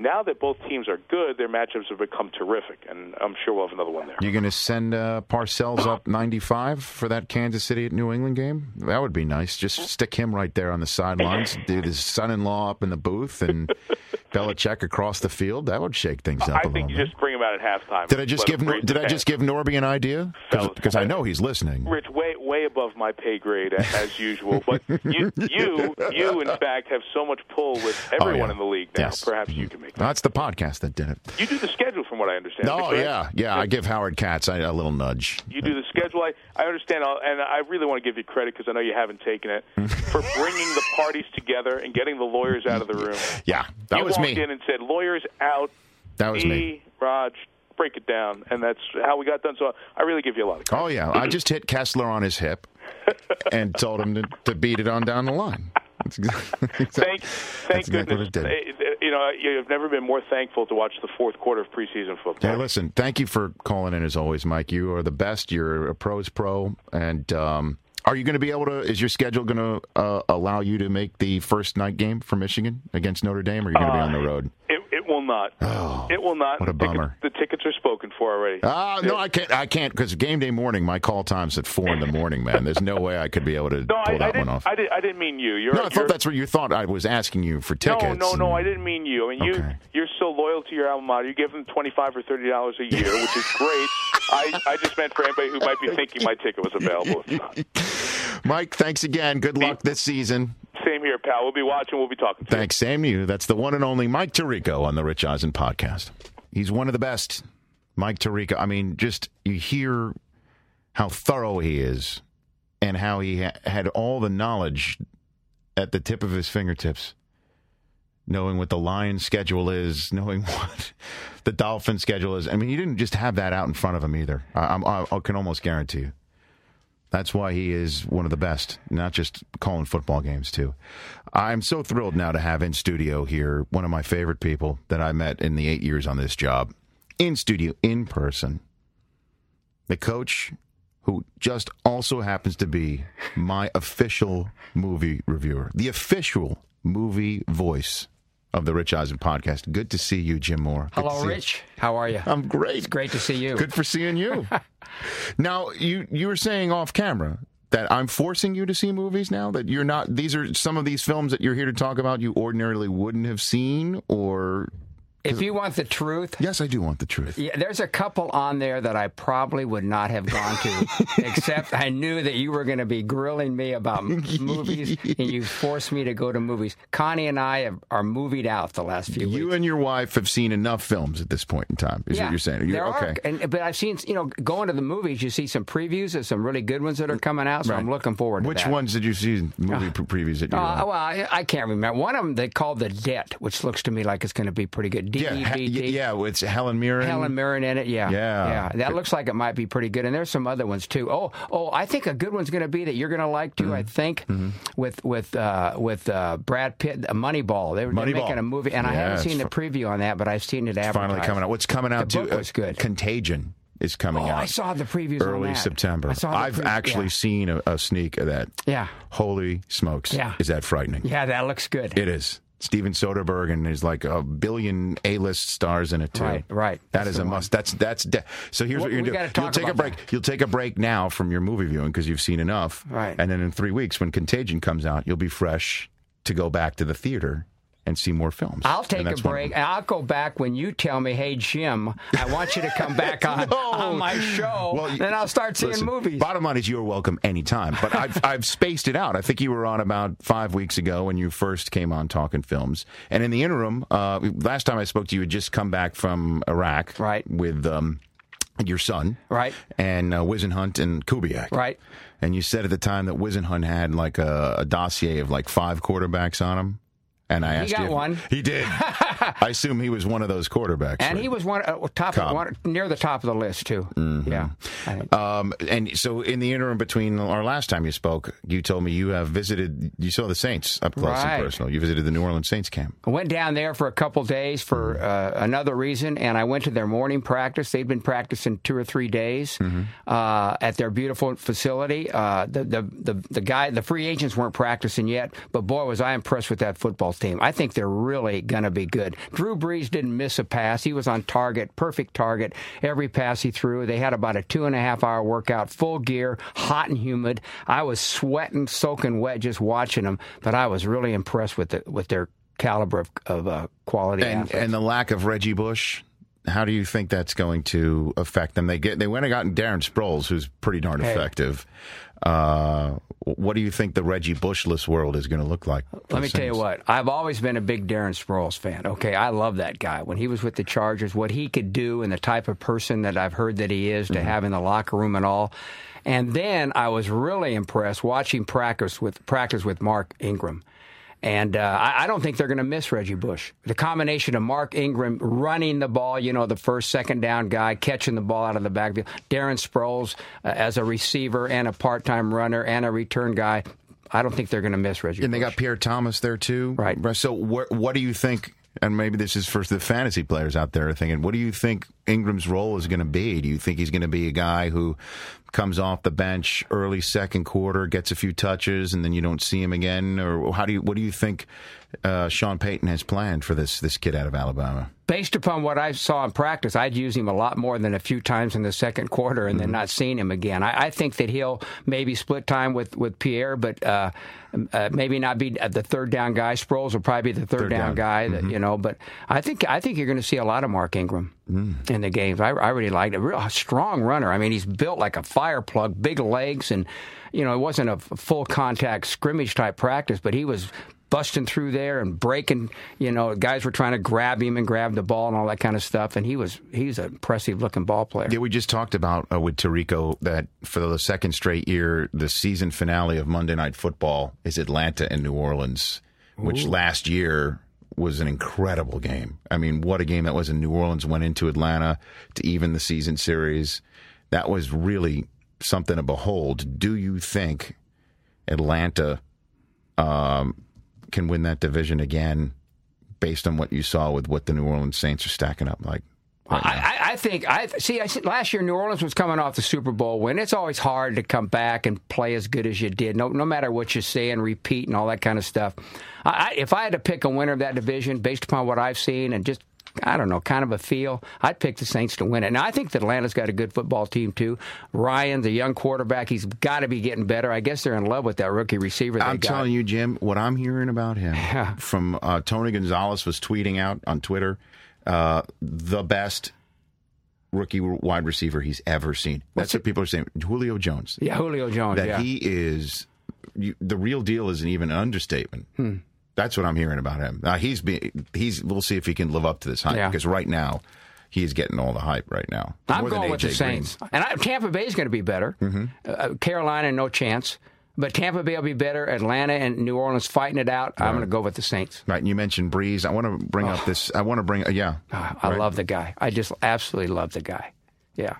Now that both teams are good, their matchups have become terrific, and I'm sure we'll have another one there. You're going to send uh, Parcells up 95 for that Kansas City at New England game? That would be nice. Just stick him right there on the sidelines. Do his son-in-law up in the booth and Belichick across the field. That would shake things up I a little think you bit. just bring him out at halftime. Did I just give Nor- Did I just give Norby an idea? Because I know he's listening. Rich, way way above my pay grade as usual. But you you you in fact have so much pull with oh, everyone Oh, yeah. in the league now. Yes. Perhaps you can make. That's the podcast that did it. You do the schedule, from what I understand. Oh, no, correct? yeah, yeah. I give Howard Katz a, a little nudge. You do the schedule. I, I understand, I'll- and I really want to give you credit because I know you haven't taken it for bringing the parties together and getting the lawyers out of the room. Yeah, that you was me. in and said, "Lawyers out." That was me. Raj, break it down, and that's how we got done. So I really give you a lot of credit. Oh yeah, I just hit Kessler on his hip and told him to, to beat it on down the line. That's exactly, Thank, thank that's exactly goodness. what it did. You know, you've never been more thankful to watch the fourth quarter of preseason football. Hey, listen, thank you for calling in as always, Mike. You are the best. You're a pro's pro. And um, are you going to be able to, is your schedule going to uh, allow you to make the first night game for Michigan against Notre Dame, or are you going to be on the road? It, it will not. it will not. Oh, what a The tickets- bummer. The tickets are spoken for already. Ah, no, I can't. I can't because game day morning. My call time's at four in the morning, man. There's no way I could be able to No, pull I that didn't. one off. I, did, I didn't mean you. You're, no, I thought that's what you thought. I was asking you for tickets. No, no, no. I didn't mean you. I mean you. Okay. You're so loyal to your alma mater. You give them twenty five or thirty dollars a year, which is great. I, I just meant for anybody who might be thinking my ticket was available. Mike, thanks again. Good luck this season. Same here, pal. We'll be watching. We'll be talking. To you. Thanks, same to you. That's the one and only Mike Tirico on the Rich Eisen podcast. He's one of the best. Mike Tirico. I mean, just you hear how thorough he is and how he ha- had all the knowledge at the tip of his fingertips. Knowing what the Lions schedule is, knowing what the Dolphin schedule is. I mean, you didn't just have that out in front of him either. I, I, I can almost guarantee you. That's why he is one of the best, not just calling football games, too. I'm so thrilled now to have in studio here one of my favorite people that I met in the eight years on this job. In studio, in person. The coach who just also happens to be my official movie reviewer, the official movie voice of the Rich Eisen podcast. Good to see you, Jim Mora. Good Hello, see you. Rich. How are you? I'm great. It's great to see you. Good for seeing you. now, you you were saying off camera that I'm forcing you to see movies now that you're not these are some of these films that you're here to talk about you ordinarily wouldn't have seen or If you want the truth, Yes, I do want the truth. yeah, there's a couple on there that I probably would not have gone to, except I knew that you were going to be grilling me about movies, and you forced me to go to movies. Connie and I have, are movied out the last few weeks. You and your wife have seen enough films at this point in time. Is what you're saying? You're, there okay. are, and, but I've seen, you know, going to the movies, you see some previews of some really good ones that are coming out, so Right. I'm looking forward to that. Which that. ones did you see movie pre- previews that you Uh, well, I, I can't remember. One of them they called The Debt, which looks to me like it's going to be pretty good. Yeah, yeah, it's Helen Mirren. Helen Mirren in it, yeah, Yeah. yeah. That looks like it might be pretty good, and there's some other ones too. Oh, oh, I think a good one's going to be that you're going to like too. Mm-hmm. I think with with uh, with uh, Brad Pitt, uh, Moneyball. They Moneyball. making a movie, and I haven't seen the preview on that, but I've seen it It's advertised. finally coming out. What's coming out The too? book was good. Contagion is coming Oh, out. I saw the previews on early. September. I saw I've pre- actually yeah. seen a, a sneak of that. Yeah. Holy smokes! Yeah. is that frightening? Yeah, that looks good. It is. Steven Soderbergh and there's like a billion A-list stars in it too. Right, right. That That's is a one. must. That's that's. De- so here's Well, what you're gonna do. You'll take a break. You'll take a break now from your movie viewing because you've seen enough. Right. And then in three weeks, when Contagion comes out, you'll be fresh to go back to the theater and see more films. I'll take a that's one of break, and I'll go back when you tell me, "Hey Jim, I want you to come back on, on my show." Well, you- then I'll start seeing Listen, movies. Bottom line is you're welcome anytime. But I've, I've spaced it out. I think you were on about five weeks ago when you first came on talking films. And in the interim, uh, last time I spoke to you, you had just come back from Iraq Right. with um, your son. Right. And uh, Whisenhunt and Kubiak. Right. And you said at the time that Whisenhunt had like a, a dossier of like five quarterbacks on him. And I asked got you. if- one. He did. I assume he was one of those quarterbacks. and right? he was one uh, top one, near the top of the list too. Mm-hmm. Yeah. Um, and so, in the interim between our last time you spoke, you told me you have visited. You saw the Saints up close Right. and personal. You visited the New Orleans Saints camp. I went down there for a couple days for Mm-hmm. uh, another reason, and I went to their morning practice. They'd been practicing two or three days Mm-hmm. uh, at their beautiful facility. Uh, the, the the the guy, the free agents weren't practicing yet, but boy, was I impressed with that football team. I think they're really going to be good. Drew Brees didn't miss a pass; he was on target, perfect target every pass he threw. They had about a two and a half hour workout, full gear, hot and humid. I was sweating, soaking wet just watching them, but I was really impressed with the with their caliber of, of uh, quality And athletes. and the lack of Reggie Bush. How do you think that's going to affect them? They get they went and got Darren Sproles, who's pretty darn Hey. effective. Uh, what do you think the Reggie Bushless world is going to look like? Let me tell you what. I've always been a big Darren Sproles fan. Okay, I love that guy. When he was with the Chargers, what he could do, and the type of person that I've heard that he is to have in the locker room and all. And then I was really impressed watching practice with practice with Mark Ingram. And uh, I, I don't think they're going to miss Reggie Bush. The combination of Mark Ingram running the ball, you know, the first, second down guy, catching the ball out of the backfield, Darren Sproles uh, as a receiver and a part time runner and a return guy. I don't think they're going to miss Reggie And they Bush. got Pierre Thomas there too. Right. So what what do you think? And maybe this is for the fantasy players out there thinking, what do you think Ingram's role is going to be? Do you think he's going to be a guy who comes off the bench early second quarter, gets a few touches, and then you don't see him again, or how do you? What do you think uh, Sean Payton has planned for this this kid out of Alabama? Based upon what I saw in practice, I'd use him a lot more than a few times in the second quarter and Mm-hmm. then not seeing him again. I, I think that he'll maybe split time with, with Pierre, but uh, uh, maybe not be the third down guy. Sproles will probably be the third, Third down, down. Mm-hmm. guy, that, you know. But I think I think you're going to see a lot of Mark Ingram Mm. in the games. I, I really liked it. A real strong runner. I mean, he's built like a fire plug, big legs, and you know, it wasn't a full contact scrimmage type practice, but he was busting through there and breaking. You know, guys were trying to grab him and grab the ball and all that kind of stuff. And he was he's an impressive looking ball player. Yeah, we just talked about uh, with Tirico that for the second straight year, the season finale of Monday Night Football is Atlanta and New Orleans, which Ooh. last year was an incredible game. I mean, what a game that was! And New Orleans went into Atlanta to even the season series. That was really something to behold. Do you think Atlanta um, can win that division again, based on what you saw with what the New Orleans Saints are stacking up like? Right I, I, think I see. I see, last year New Orleans was coming off the Super Bowl win. It's always hard to come back and play as good as you did, no, no matter what you say and repeat and all that kind of stuff. I, if I had to pick a winner of that division based upon what I've seen and just I don't know, kind of a feel. I'd pick the Saints to win it. Now I think that Atlanta's got a good football team too. Ryan, the young quarterback, he's got to be getting better. I guess they're in love with that rookie receiver. I'm got. telling you, Jim, what I'm hearing about him from uh, Tony Gonzalez was tweeting out on Twitter, uh, the best rookie wide receiver he's ever seen. That's what people are saying. Julio Jones. Yeah, Julio Jones. That yeah. he is you, the real deal isn't even an understatement. Hmm. That's what I'm hearing about him. Uh, he's be, he's. We'll see if he can live up to this hype Yeah. because right now he's getting all the hype right now. I'm More than going with the Saints. Green. And I, Tampa Bay is going to be better. Mm-hmm. Uh, Carolina, no chance. But Tampa Bay will be better. Atlanta and New Orleans fighting it out. I'm going to go with the Saints. Right, and you mentioned Brees. I want to bring up this. I want to bring. Yeah, I love the guy. I just absolutely love the guy. Yeah.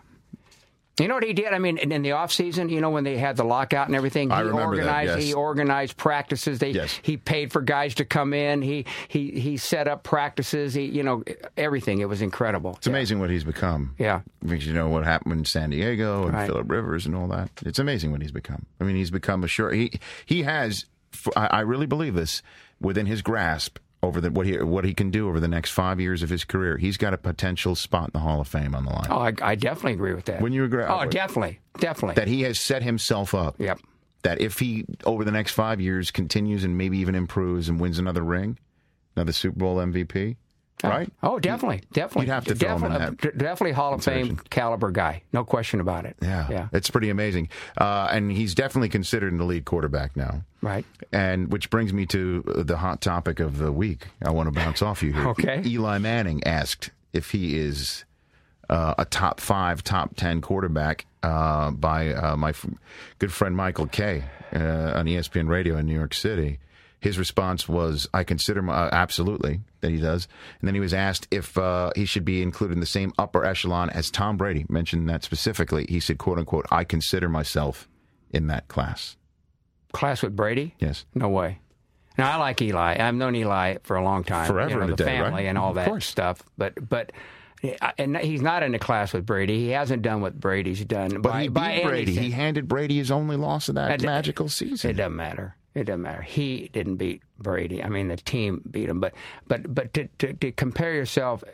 You know what he did? I mean, in in the off season, you know, when they had the lockout and everything, he I that, organized. yes. He organized practices. They he paid for guys to come in. He he he set up practices. He you know everything. It was incredible. It's amazing what he's become. Yeah. Because you know what happened in San Diego and Right. Philip Rivers and all that. It's amazing what he's become. I mean, he's become a sure. He he has. I really believe this within his grasp over the what he what he can do over the next five years of his career. He's got a potential spot in the Hall of Fame on the line. Oh, I, I definitely agree with that. Wouldn't you agree? Oh, definitely, definitely. That he has set himself up. Yep. That if he over the next five years continues and maybe even improves and wins another ring, another Super Bowl MVP, right? Oh, definitely, definitely. You'd have to throw him in definitely, that definitely Hall of Fame caliber guy, no question about it. Yeah, yeah. it's pretty amazing. Uh, and he's definitely considered an elite quarterback now. Right. And which brings me to the hot topic of the week. I want to bounce off you here. Okay. Eli Manning asked if he is uh, a top five, top ten quarterback uh, by uh, my f- good friend Michael Kay uh, on ESPN Radio in New York City. His response was, "I consider my, uh, absolutely that he does." And then he was asked if uh, he should be included in the same upper echelon as Tom Brady. Mentioned that specifically. He said, "quote unquote," I consider myself in that class. Class with Brady? Yes. No way. Now I like Eli. I've known Eli for a long time. Forever you know, the day, right? family and all that stuff. But but and he's not in the class with Brady. He hasn't done what Brady's done. But by, he beat Brady. anything. He handed Brady his only loss of that It- magical season. It doesn't matter. It doesn't matter. He didn't beat Brady. I mean, the team beat him. But but but to, to, to compare yourself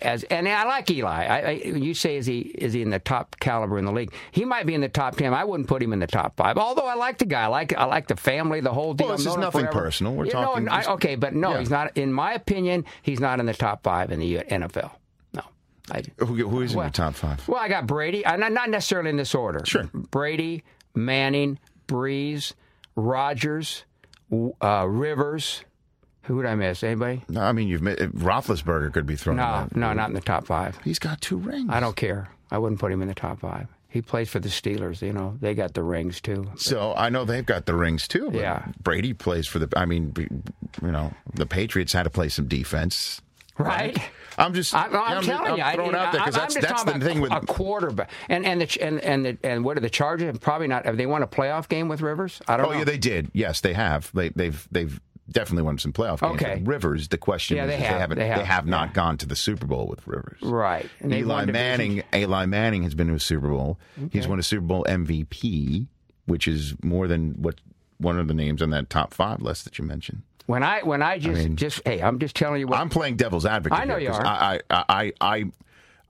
as and I like Eli. I, I, you say is he is he in the top caliber in the league? He might be in the top ten. I wouldn't put him in the top five. Although I like the guy. I like I like the family, the whole deal. Well, this is nothing forever. personal. We're You know, talking I- okay, but no, Yeah. he's not. In my opinion, he's not in the top five in the NFL. No. I, Who, who is in Well- your top five? well, I got Brady. Uh, not, not necessarily in this order. Sure. Brady, Manning, Brees, Rodgers, uh, Rivers. Who did I miss? Anybody? No, I mean you've met, Roethlisberger could be thrown. No, that. no, not in the top five. He's got two rings. I don't care. I wouldn't put him in the top five. He plays for the Steelers. You know, they got the rings too. So I know they've got the rings too. But Yeah. Brady plays for the. I mean, you know, the Patriots had to play some defense. Right. I'm just. I, am yeah, I'm telling just- you, I'm throwing I, out there because that's that's the thing with. a quarterback. And and the and and the, and what are the Chargers? Probably not. Have they won a playoff game with Rivers? I don't oh, know. oh know. yeah, they did. Yes, they have. They, they've they've definitely won some playoff games. Okay. With Rivers. The question Yeah, is, they is have. haven't. They have. not gone to the Super Bowl with Rivers. Right. And Eli. Manning. Eli Manning has been to a Super Bowl. He's won a Super Bowl MVP, which is more than what one of the names on that top five list that you mentioned. When I when I just mean- just hey, I'm just telling you what I'm playing devil's advocate. I know you are. I, I, I, I,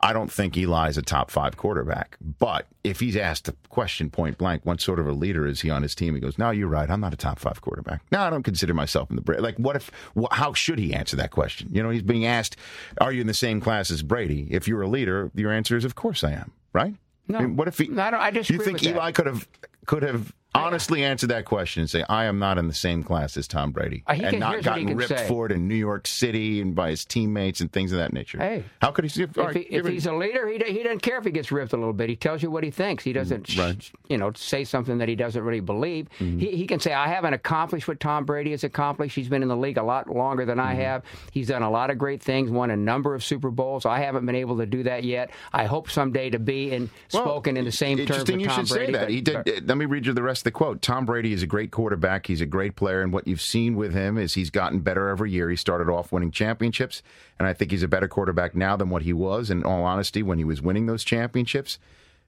I don't think Eli's a top five quarterback. But if he's asked the question point blank, what sort of a leader is he on his team? He goes, "No, you're right. I'm not a top five quarterback. No, I don't consider myself in the Brady. Like, what if? Wh- how should he answer that question? You know, he's being asked, "Are you in the same class as Brady?" If you're a leader, your answer is, "Of course I am." Right? No. I mean, what if he? I don't. I Do disagree you think with that. Eli could have could have Honestly, answer that question and say, I am not in the same class as Tom Brady. Uh, he and can- not here's what he gotten can ripped say. for it in New York City and by his teammates and things of that nature. Hey. How could he see? If, he, if he's a leader, he, he doesn't care if he gets ripped a little bit. He tells you what he thinks. He doesn't, sh- Right. you know, say something that he doesn't really believe. Mm-hmm. He, he can say, "I haven't accomplished what Tom Brady has accomplished. He's been in the league a lot longer than Mm-hmm. I have. He's done a lot of great things, won a number of Super Bowls. I haven't been able to do that yet. I hope someday to be in Well, spoken in the same terms Interesting with you Tom should Brady." say that. but- He did. but- let me read you the rest of the quote. Tom Brady is a great quarterback. He's a great player, and what you've seen with him is he's gotten better every year. He started off winning championships, and I think he's a better quarterback now than what he was. In all honesty, when he was winning those championships,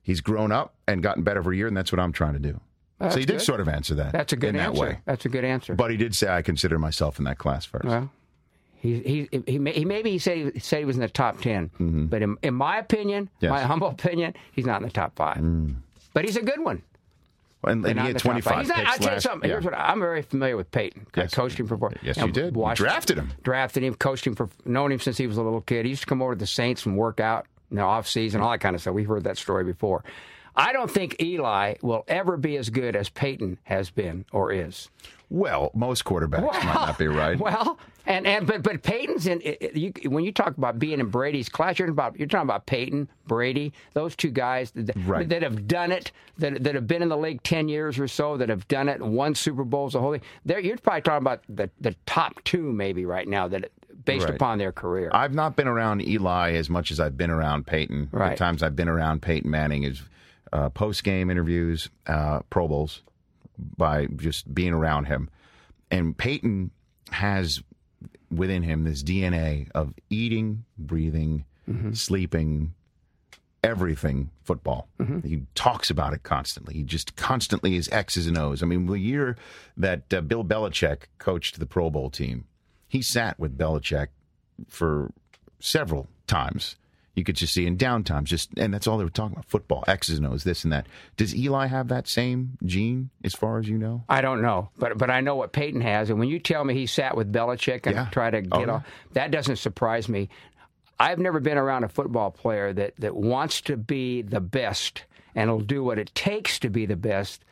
he's grown up and gotten better every year, and that's what I'm trying to do. That's so he did good. sort of answer that. That's a good in that answer. way. That's a good answer. But he did say I consider myself in that class first. Well, he he he, may, he maybe he said he said he was in the top 10 Mm-hmm. but in, in my opinion, Yes. my humble opinion, he's not in the top five. But he's a good one. And, and he had 25 five. He's not- I'll tell you something. yeah. Here's what I'm very familiar with Peyton. I coached him for Yes, know, you um, did. You drafted him. Drafted him, coached him for known him since he was a little kid. He used to come over to the Saints and work out in the off season, all that kind of stuff. We've heard that story before. I don't think Eli will ever be as good as Peyton has been or is. Well, most quarterbacks might not be right. Well, and, and but but Peyton's in you, when you talk about being in Brady's class, you're talking about you're talking about Peyton, Brady, those two guys that, Right. that have done it, that that have been in the league ten years or so, that have done it, won Super Bowls, the whole thing. They're, you're probably talking about the the top two maybe right now that based Right. upon their career. I've not been around Eli as much as I've been around Peyton. The times I've been around Peyton Manning is uh, post game interviews, uh, Pro Bowls, by just being around him. And Peyton has within him this DNA of eating, breathing, sleeping, everything football. He talks about it constantly. He just constantly is X's and O's. I mean, the year that uh, Bill Belichick coached the Pro Bowl team, he sat with Belichick for several times. You could just see in downtimes, just and that's all they were talking about: football, X's and O's, this and that. Does Eli have that same gene, as far as you know? I don't know, but but I know what Peyton has, and when you tell me he sat with Belichick and Yeah. tried to Oh, get yeah. off, that doesn't surprise me. I've never been around a football player that that wants to be the best and will do what it takes to be the best,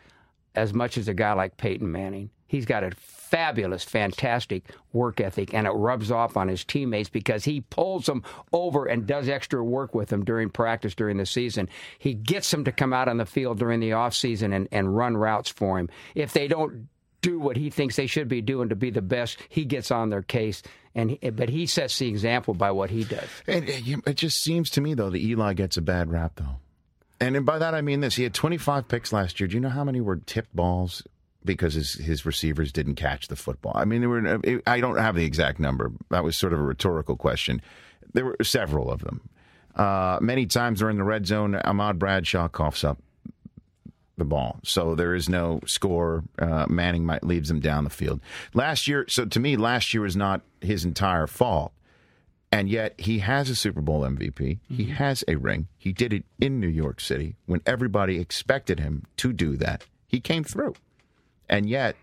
as much as a guy like Peyton Manning. He's got a fabulous, fantastic work ethic, and it rubs off on his teammates because he pulls them over and does extra work with them during practice during the season. He gets them to come out on the field during the off season and, and run routes for him. If they don't do what he thinks they should be doing to be the best, he gets on their case. And but he sets the example by what he does. And uh, it just seems to me though that Eli gets a bad rap though, and by that I mean this: he had 25 picks last year. Do you know how many were tipped balls because his his receivers didn't catch the football? I mean, there were. I don't have the exact number. That was sort of a rhetorical question. There were several of them. Uh, many times during the red zone, Ahmad Bradshaw coughs up the ball. So there is no score. Uh, Manning might leaves them down the field. Last year, so to me, last year was not his entire fault. And yet he has a Super Bowl MVP. He has a ring. He did it in New York City when everybody expected him to do that. He came through. And yet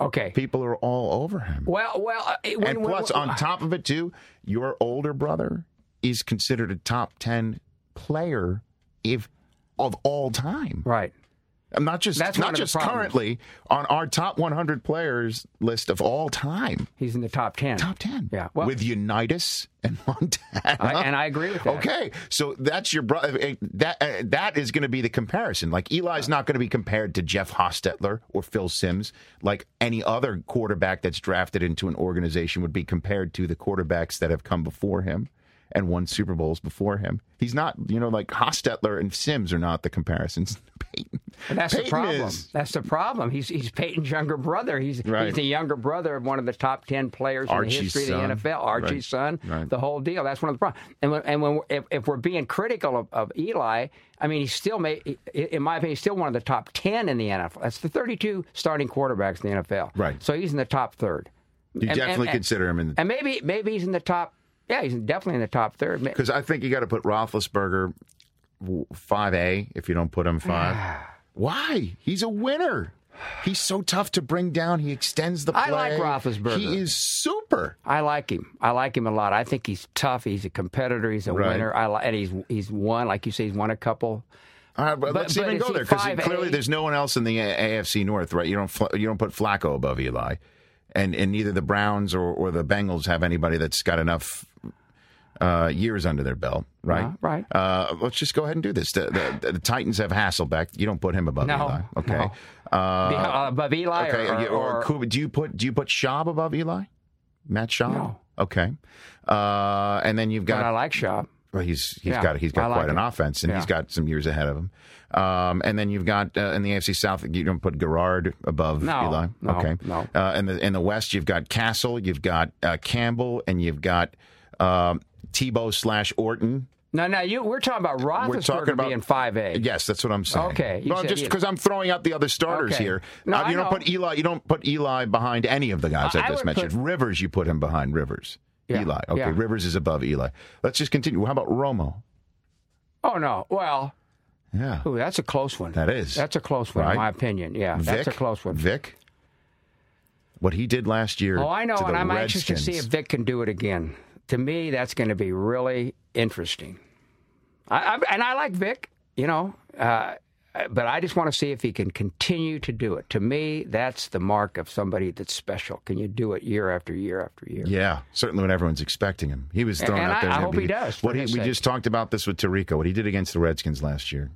Okay. people are all over him. Well, well, uh, when- and when- plus, on top of it, too, your older brother is considered a top 10 player if of all time. Right. Not just That's not just currently on our top 100 players list of all time. He's in the top 10. Top 10. Yeah. Well, with Unitas and Montana. I- and I agree with that. Okay, so that's your brother. That uh, that is going to be the comparison. Like Eli's not going to be compared to Jeff Hostetler or Phil Simms, like any other quarterback that's drafted into an organization would be compared to the quarterbacks that have come before him and won Super Bowls before him. He's not, you know, like Hostetler and Simms are not the comparisons. Peyton, And that's the problem. is. That's the problem. He's he's Peyton's younger brother. He's Right. he's the younger brother of one of the top ten players in the history son. of the NFL. Archie's Right. son. Right. The whole deal. That's one of the problems. And when, and when if, if we're being critical of, of Eli, I mean, he's still made, in my opinion, he's still one of the top ten in the NFL. That's the thirty-two starting quarterbacks in the NFL. Right. So he's in the top third. You definitely consider him in the And maybe maybe he's in the top. Yeah, he's definitely in the top third. Because I think you got to put Roethlisberger five A if you don't put him five. Why? He's a winner. He's so tough to bring down. He extends the play. I like Roethlisberger. He is super. I like him. I like him a lot. I think he's tough. He's a competitor. He's a Right. winner. I li- and he's he's won, like you say, he's won a couple All right, but, But- let's but even go there because clearly there's no one else in the AFC North, right? You don't you don't put Flacco above Eli, and and neither the Browns or, or the Bengals have anybody that's got enough uh, years under their belt, right? Uh, right. Uh, let's just go ahead and do this. The, the, the Titans have Hasselbeck. You don't put him above No, Eli, okay? no. Uh, uh, above Eli okay, or- or- Kuba- do you put do you put Schaub above Eli? Matt Schaub. No. Okay. Uh, and then you've got But I like Schaub. well, he's he's Yeah, got he's I got like quite an it. offense, and he's got some years ahead of him. Um, and then you've got uh, in the AFC South, you don't put Garrard above No, Eli. no, okay, no. Uh, in the in the West, you've got Cassel, you've got uh, Campbell, and you've got um, Tebow slash Orton. No, no, you. We're talking about Roethlisberger We're talking about being five A. Yes, that's what I'm saying. Okay, well, said just because I'm throwing out the other starters Okay. here. No, Uh, you don't put Eli. You don't put Eli behind any of the guys I- I, just mentioned. put- Rivers, you put him behind Rivers. Yeah, Eli. Okay, yeah. Rivers is above Eli. Let's just continue. How about Romo? Oh no. Well, Yeah. ooh, that's a close one. That is. That's a close one, Right? in my opinion. Yeah, that's a close one. Vic, what he did last year. Oh, I know, and I'm anxious to see if Vic can do it again. To me, that's going to be really interesting. I, I, and I like Vic, you know, uh, but I just want to see if he can continue to do it. To me, that's the mark of somebody that's special. Can you do it year after year after year? Yeah, certainly when everyone's expecting him. He was thrown And out I- there. I hope he does, What he, we sake. just talked about this with Tirico. What he did against the Redskins last year,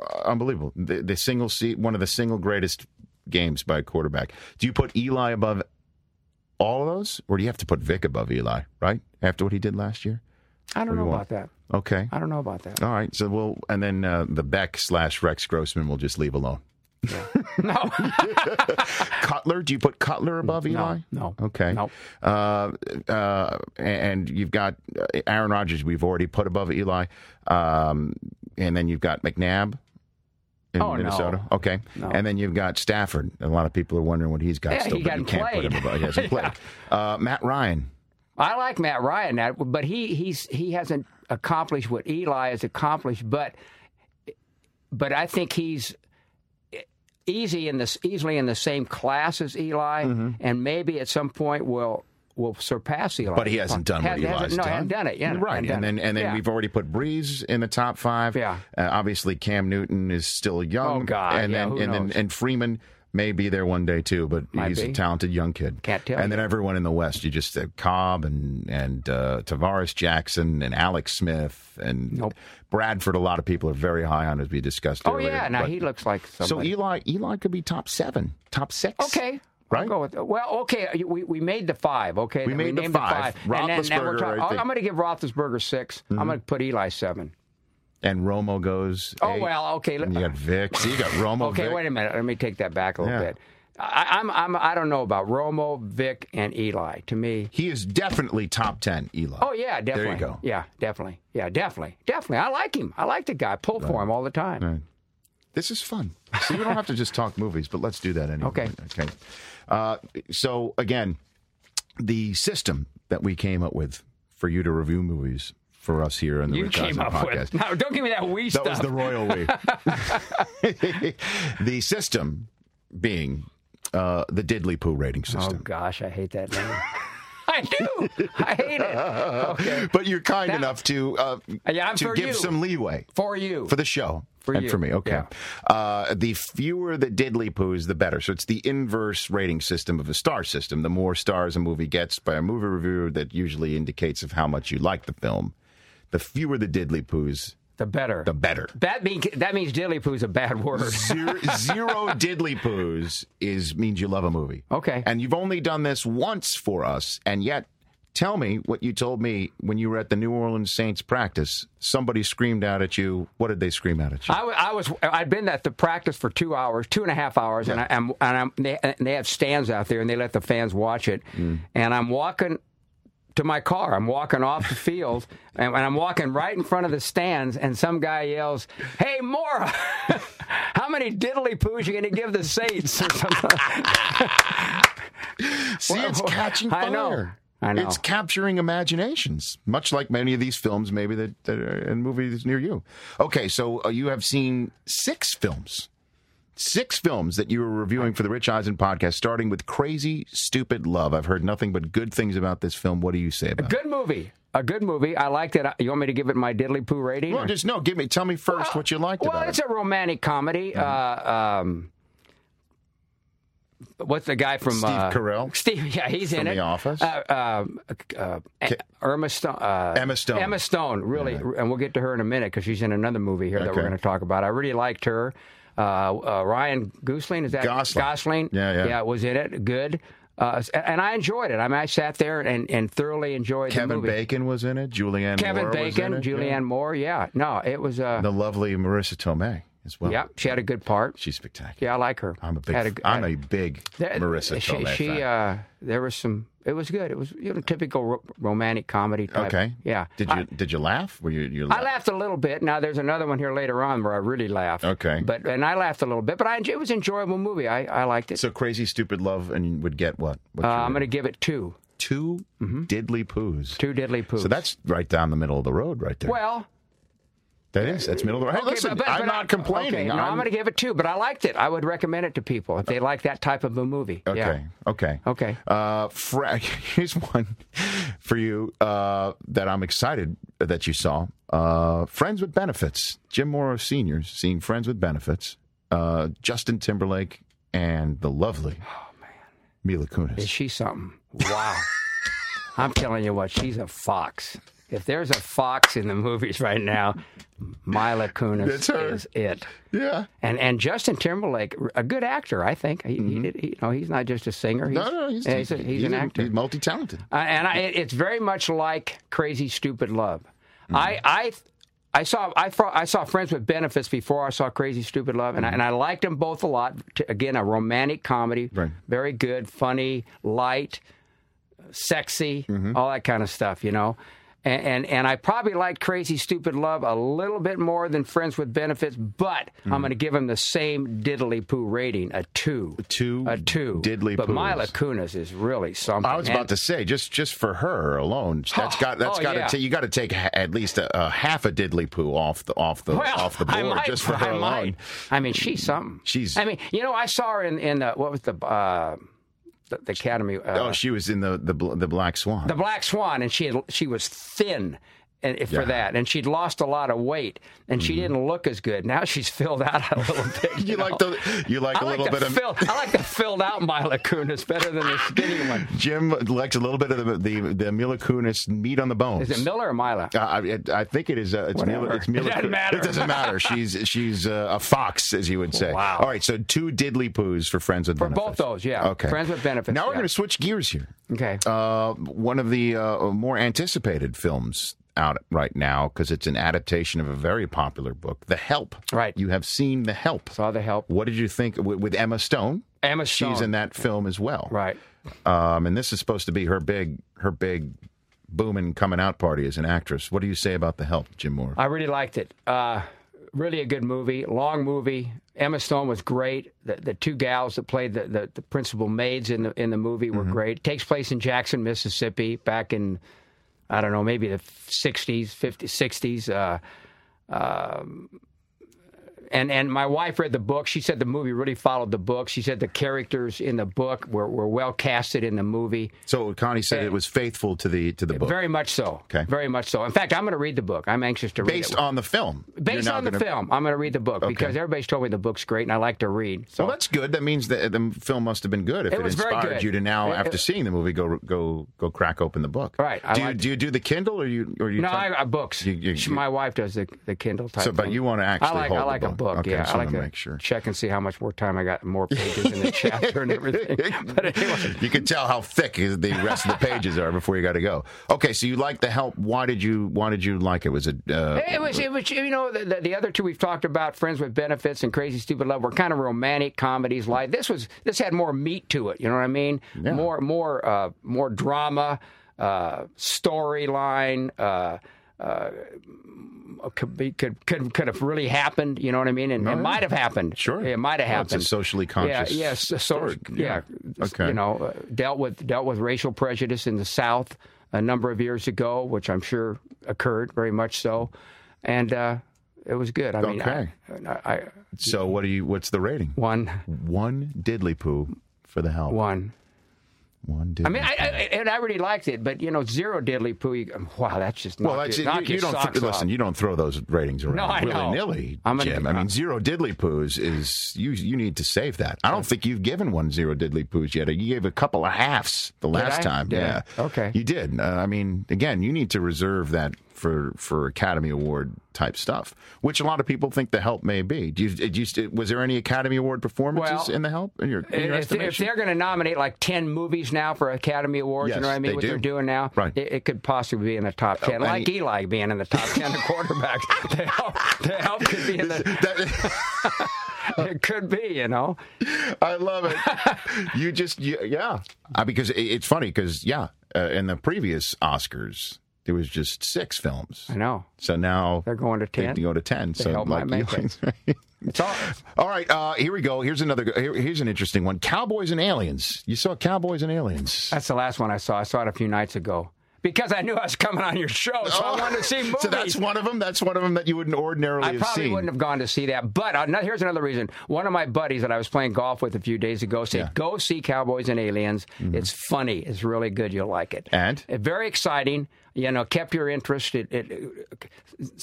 uh, unbelievable. The, the single seat, one of the single greatest games by a quarterback. Do you put Eli above all of those, or do you have to put Vic above Eli? Right after what he did last year. I don't know about that. Okay. I don't know about that. All right. So we'll and then uh, the Beck slash Rex Grossman will just leave alone. no. Cutler, do you put Cutler above Eli? no. Okay. No. Uh, uh, and you've got uh, Aaron Rodgers. We've already put above Eli. Um, and then you've got McNabb in Oh, no. Minnesota. Okay. No. And then you've got Stafford. A lot of people are wondering what he's got Yeah, still, he but you can't put him above. He hasn't played. uh, Matt Ryan. I like Matt Ryan, that, but he he's he hasn't accomplished what Eli has accomplished. But but I think he's easy in this easily in the same class as Eli, Mm-hmm. and maybe at some point will will surpass Eli. But he hasn't done what Has- Eli's hasn't- no, done. hasn't done it. Yeah, right. And then and then Yeah. we've already put Brees in the top five. Yeah. Uh, obviously, Cam Newton is still young. Oh, God, And yeah, then and knows? then and Freeman may be there one day too, but Might he's be. a talented young kid. Can't tell And then everyone in the West, you just uh, Kolb and and uh, Tarvaris Jackson and Alex Smith and Bradford. A lot of people are very high on, as we discussed Oh earlier. yeah, now but- he looks like so. Eli Eli could be top seven, top six. Okay. Right? I'll go with, well, okay, we, we made the five, okay? We made the named five. And then, now we're Roethlisberger, talking, I oh, I'm going to give Roethlisberger 6 i I'm mm-hmm. going to put Eli seven. And Romo goes. Oh well, okay. And you got Vic. So you got Romo. Okay, Vic. wait a minute. Let me take that back a little Yeah. bit. I, I'm, I'm, I don't know about Romo, Vic, and Eli. To me, He is definitely top ten. Eli. oh yeah, definitely. There you go. Yeah, definitely. Yeah, definitely, definitely. I like him. I like the guy. Pull for him all the time. Right. This is fun. See, we don't have to just talk movies, but let's do that anyway. Okay. Okay. Uh, so again, the system that we came up with for you to review movies for us here on the You Rich came Eisen up podcast. with. No, don't give me that we that stuff. was the royal we. the system being uh, the Diddley Poo rating system. Oh gosh, I hate that name. I do. I hate it. Okay. But you're kind That- enough to uh, Yeah, to give you. some leeway For you. for the show For and you. for me. Okay. Yeah. Uh, the fewer the diddly poos, the better. So it's the inverse rating system of a star system. The more stars a movie gets by a movie reviewer, that usually indicates of how much you like the film. The fewer the diddly poos, the better. the better. That means that means diddly poo is a bad word. Zero, zero diddly poos is means you love a movie. Okay. And you've only done this once for us, and yet tell me what you told me when you were at the New Orleans Saints practice. Somebody screamed out at you. What did they scream out at you? I, I was I'd been at the practice for two hours, two and a half hours, and, I, am and I'm, they, and they have stands out there, and they let the fans watch it. Mm. And I'm walking to my car. I'm walking off the field, and, and I'm walking right in front of the stands, and some guy yells, "Hey, Mora, how many diddly poos you going to give the Saints?" Or something. See, it's catching fire. I know. I know. It's capturing imaginations, much like many of these films, maybe that, that are in movies near you. Okay, so uh, you have seen six films six films that you were reviewing for the Rich Eisen podcast, starting with Crazy Stupid Love. I've heard nothing but good things about this film. What do you say A about it? good movie. A good movie. I liked it. You want me to give it my diddly poo rating? Well, or- just no. Give me. Tell me first what you liked well, it's it. a romantic comedy. Uh, um, what's the guy from Steve uh, Carell? Steve, yeah, he's From in it. The Office? Uh, uh, uh, Irma Stone. Uh, Emma Stone. Emma Stone, really, and we'll get to her in a minute because she's in another movie here that we're going to talk about. I really liked her. Uh, uh, Ryan Gosling is that Gosling. Gosling? Yeah, yeah. yeah, was in it. Good. Uh, and I enjoyed it. I mean, I sat there and, and thoroughly enjoyed the Kevin. Bacon was in it. Julianne Kevin Moore was Bacon, in it. Julianne yeah. Moore. Yeah, no, it was. Uh, the lovely Marisa Tomei as well. yeah, she had a good part. She's spectacular. Yeah, I like her. I'm a big. Had a- I'm a big There- Marisa she, she, uh, there was some. It was good. It was you know typical ro- romantic comedy type. okay. Yeah. Did you I, did you laugh? Were you you? I laughed a little bit. Now there's another one here later on where I really laughed. Okay. But and I laughed a little bit, but I it was an enjoyable movie. I, I liked it. So crazy, stupid love, and would get what? what Uh, I'm going to give it two. 2 diddly poos. Two diddly poos. So that's right down the middle of the road, right there. well. That is. That's middle of the road. Hey, okay, listen, but- but- I'm not complaining. Okay, no, I'm, going to give it two, but I liked it. I would recommend it to people if they like that type of a movie. Okay. Yeah. Okay. Okay. Uh, Fra- here's one for you uh, that I'm excited that you saw. Uh, Friends with Benefits. Jim Mora Sr. seeing Friends with Benefits. Uh, Justin Timberlake and the lovely Mila Kunis. Is she something? Wow. I'm telling you what, she's a fox. If there's a fox in the movies right now, Mila Kunis is it. Yeah. And and Justin Timberlake, a good actor, I think. He, he did, he, you know, he's not just a singer. He's, Mm-hmm. No, no, he's, he's, a, he's, an a- actor. He's multi-talented. Uh, and I, it's very much like Crazy Stupid Love. Mm-hmm. I, I, I saw I, I saw Friends with Benefits before I saw Crazy Stupid Love, and, I, and I liked them both a lot. Again, a romantic comedy, Mm-hmm. Right. very good, funny, light, sexy, Mm-hmm. all that kind of stuff, you know. And, and and I probably liked Crazy Stupid Love a little bit more than Friends with Benefits, but Mm-hmm. I'm going to give them the same diddly poo rating, a two, a Two a two. diddly But poos. Mila Kunis is really something. I was about And- to say, just just for her alone, that's Oh, got that's oh, got to yeah. take you got to take ha- at least a, a half a diddly poo off the off the well, off the board might, just for her I alone. might. I mean, she's something. She's- I mean, you know, I saw her in in the, what was the uh, the, the Academy. Uh, oh, she was in the the the Black Swan. the Black Swan, and she had, she was thin. And for Yeah. Mm-hmm. that, and she'd lost a lot of weight, and she didn't look as good. Now she's filled out a little bit. you know? like the you like I a like little bit of fill, I like the filled out Mila Kunis better than the skinny one. Jim likes a little bit of the the, the Mila Kunis meat on the bones. Is it Miller or Mila? Uh, I, I think it is. Uh, it's Mila. It's Mila It doesn't matter. It doesn't matter. She's she's uh, a fox, as you would say. Wow. All right. So two diddly poos for friends with Benefits. For benefits. both those, yeah. Okay. Friends with benefits. Now we're going to switch gears here. Okay. Uh, one of the uh, more anticipated films out right now because it's an adaptation of a very popular book, The Help. Right. You have seen The Help. Saw The Help. What did you think with, with Emma Stone? Emma Stone. She's in that film as well. Right. Um, and this is supposed to be her big her big booming coming out party as an actress. What do you say about The Help, Jim Mora? I really liked it. Uh, really a good movie, long movie. Emma Stone was great. The, the two gals that played the, the, the principal maids in the in the movie were great. It takes place in Jackson, Mississippi, back in I don't know, maybe the '60s, '50s, '60s. Uh, um, and and my wife read the book. She said the movie really followed the book. She said the characters in the book were, were well casted in the movie. So Connie said it was faithful to the to the book. Very much so. Okay. Very much so. In fact, I'm going to read the book. I'm anxious to read Based it. Based on the film. Based on the gonna- film, I'm going to read the book Okay. because everybody's told me the book's great and I like to read. So Well, that's good. That means that the film must have been good if It it, inspired you to now, It- after it- seeing the movie, go go go crack open the book. Right, I Do you do you do the Kindle or you or you? no, type- I, I books. You- you- my wife does the, the Kindle type. So, but thing. you wanna actually I like, hold I the like a book. Book. Okay, yeah, I like to make sure. check and see how much more time I got, more pages in the chapter and everything. But anyway, You can tell how thick the rest of the pages are before you got to go. Okay, so you like the help. Why did you Why did you like it? Was it? Uh, It was, it was, you know, the, the, the other two we've talked about, Friends with Benefits and Crazy Stupid Love, were kind of romantic comedies. Like this was, this had more meat to it. You know what I mean? Yeah. More, more, uh, more drama, uh, storyline. Uh, uh, could be could could could have really happened. You know what I mean? And No, it yeah. might have happened. Sure. it might have Well, it's happened. a socially conscious Yeah. Yes. so, yeah. Yeah. Okay. You know, uh, dealt with dealt with racial prejudice in the South a number of years ago, which I'm sure occurred very much so, and uh, It was good. I mean, Okay. I, I, So what do you? What's the rating? One. One diddly poo for the help. One. One diddly. I mean, I, I, and I really liked it, but you know, zero diddly poo. You, wow, that's just well, that's your, it. knock You, you don't th- listen. You don't throw those ratings around No, I know. willy nilly, I'm gonna- Jim. I mean, zero diddly poos is you. You need to save that. I don't think you've given one zero diddly poos yet. You gave a couple of halves the last I? time. Did I? Yeah. Okay. You did. Uh, I mean, again, you need to reserve that for for Academy Award type stuff, which a lot of people think the help may be. Do you, did you, was there any Academy Award performances Well, in the help in your, in your if, if they're going to nominate like 10 movies now for Academy Awards, Yes, you know what I mean? what do. they're doing now, Right. it, it could possibly be in the top 10, Oh, like he- Eli being in the top 10 of quarterbacks. the, help, the help could be in the. it could be, you know. I love it. you just you, yeah, because it, it's funny because yeah, uh, in the previous Oscars there was just six films. I know. So now they're going to 10? they go to ten. The so like you- it. It's all. All right, uh, here we go. Here's another. Here, here's an interesting one. Cowboys and Aliens. You saw Cowboys and Aliens. That's the last one I saw. I saw it a few nights ago because I knew I was coming on your show, so I wanted to see movies. Oh, So that's one of them. That's one of them that you wouldn't ordinarily I probably seen. wouldn't have gone to see that. But uh, here's another reason. One of my buddies that I was playing golf with a few days ago said, "Go see Cowboys and Aliens. It's funny. It's really good. You'll like it." Mm-hmm. And Uh, very exciting. You know, kept your interest. It, it,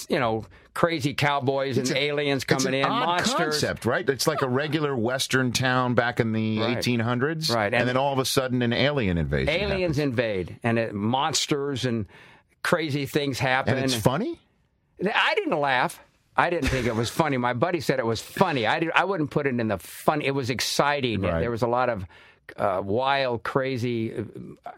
you know, crazy cowboys and a- aliens it's coming an in, odd monsters. concept, right? It's like a regular Western town back in the Right. 1800s, Right, And, and- then all of a sudden, an alien invasion. happens. Aliens invade, and it, monsters and crazy things happen. and it's funny. I didn't laugh. I didn't think it was funny. My buddy said it was funny. I, did, I wouldn't put it in the fun. It was exciting. Right. There was a lot of uh, wild, crazy, uh,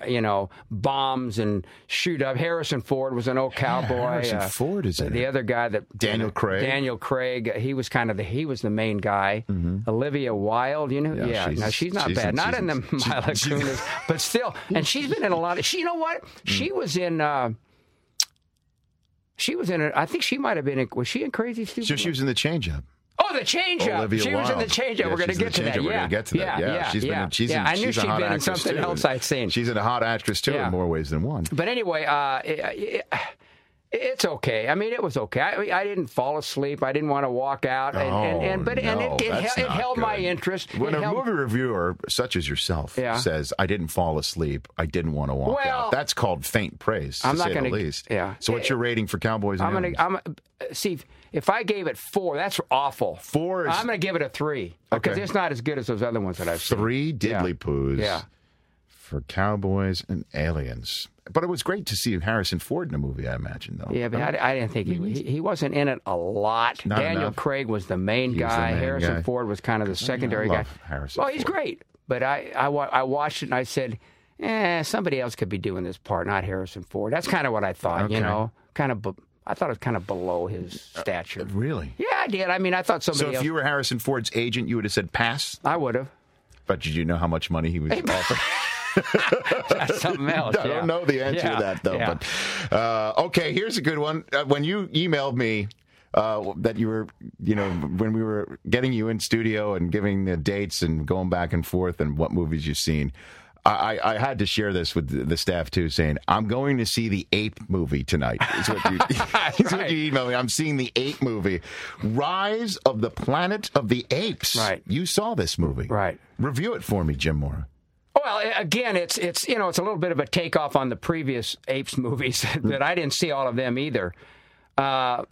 you know, bombs and shoot up. Harrison Ford was an old cowboy. Harrison uh, Ford is in the it. other guy that Daniel Craig. Daniel Craig. He was kind of the he was the main guy. Olivia Wilde. You know, Mm-hmm. Yeah, yeah. she's- no, she's not she's- bad. Not she's- in the Mila Kunis, but still. And she's been in a lot of. She, you know what? Mm. She was in. Uh, she was in it. I think she might have been in. Was she in Crazy Stupid? So she was in the changeup. Oh, the change up. Olivia She was in the Wilde. change Yeah. We're going to get to that. We're yeah. gonna get to that. Yeah, Yeah, she's been yeah. in- she's yeah. in- I knew she'd been in something too. else I'd seen. She's in a hot actress too, in more ways than one. But anyway, uh, it, it, it's okay. I mean, it was okay. I, I didn't fall asleep. I didn't want to walk out. And, and, and but and Oh, no, it, it, hel- it not held my interest. When It a held- movie reviewer such as yourself Yeah. says, "I didn't fall asleep. I didn't want to walk Well- out," that's called faint praise, I'm not the least. yeah. So, what's your rating for Cowboys? And I'm gonna. I'm uh, see if I gave it four, that's awful. Four is- I'm gonna give it a three because Okay. it's not as good as those other ones that I've seen. Three diddly poos Yeah. for Cowboys and Aliens. But it was great to see Harrison Ford in a movie. I imagine, though. Yeah, but I, I didn't think he, he he wasn't in it a lot. Not Daniel enough. Craig was the main He was the guy. main Harrison guy. Ford was kind of the secondary guy. Harrison well, he's Ford. great, but I I, I watched it and I said, eh, somebody else could be doing this part, not Harrison Ford. That's kind of what I thought. Okay. You know, kind of. be- I thought it was kind of below his stature. Really? Yeah, I did. I mean, I thought somebody So if else. you were Harrison Ford's agent, you would have said pass. I would have. But did you know how much money he was offering? That's something else. I yeah. don't know the answer Yeah, to that though. yeah. But uh, okay, here's a good one. Uh, when you emailed me uh, that you were, you know, when we were getting you in studio and giving the dates and going back and forth and what movies you've seen. I, I had to share this with the- staff too, saying I'm going to see the Ape movie tonight. Is what you, is what you emailed me. I'm seeing the Ape movie, Rise of the Planet of the Apes. Right. You saw this movie, right? Review it for me, Jim Mora. Well, again, it's it's you know it's a little bit of a takeoff on the previous Apes movies that I didn't see all of them either. Uh,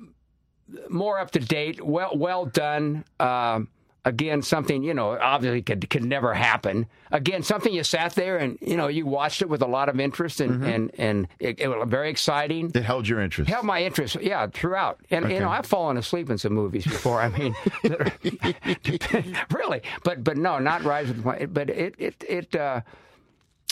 more up to date, well well done. Um again, something you know obviously could could never happen. Again, something you sat there and you know you watched it with a lot of interest and and and it, it was very exciting. It held your interest. Held my interest, yeah, throughout. And you know, I've fallen asleep in some movies before. I mean, really, but but no, not Rise of the Planet. But it it it uh,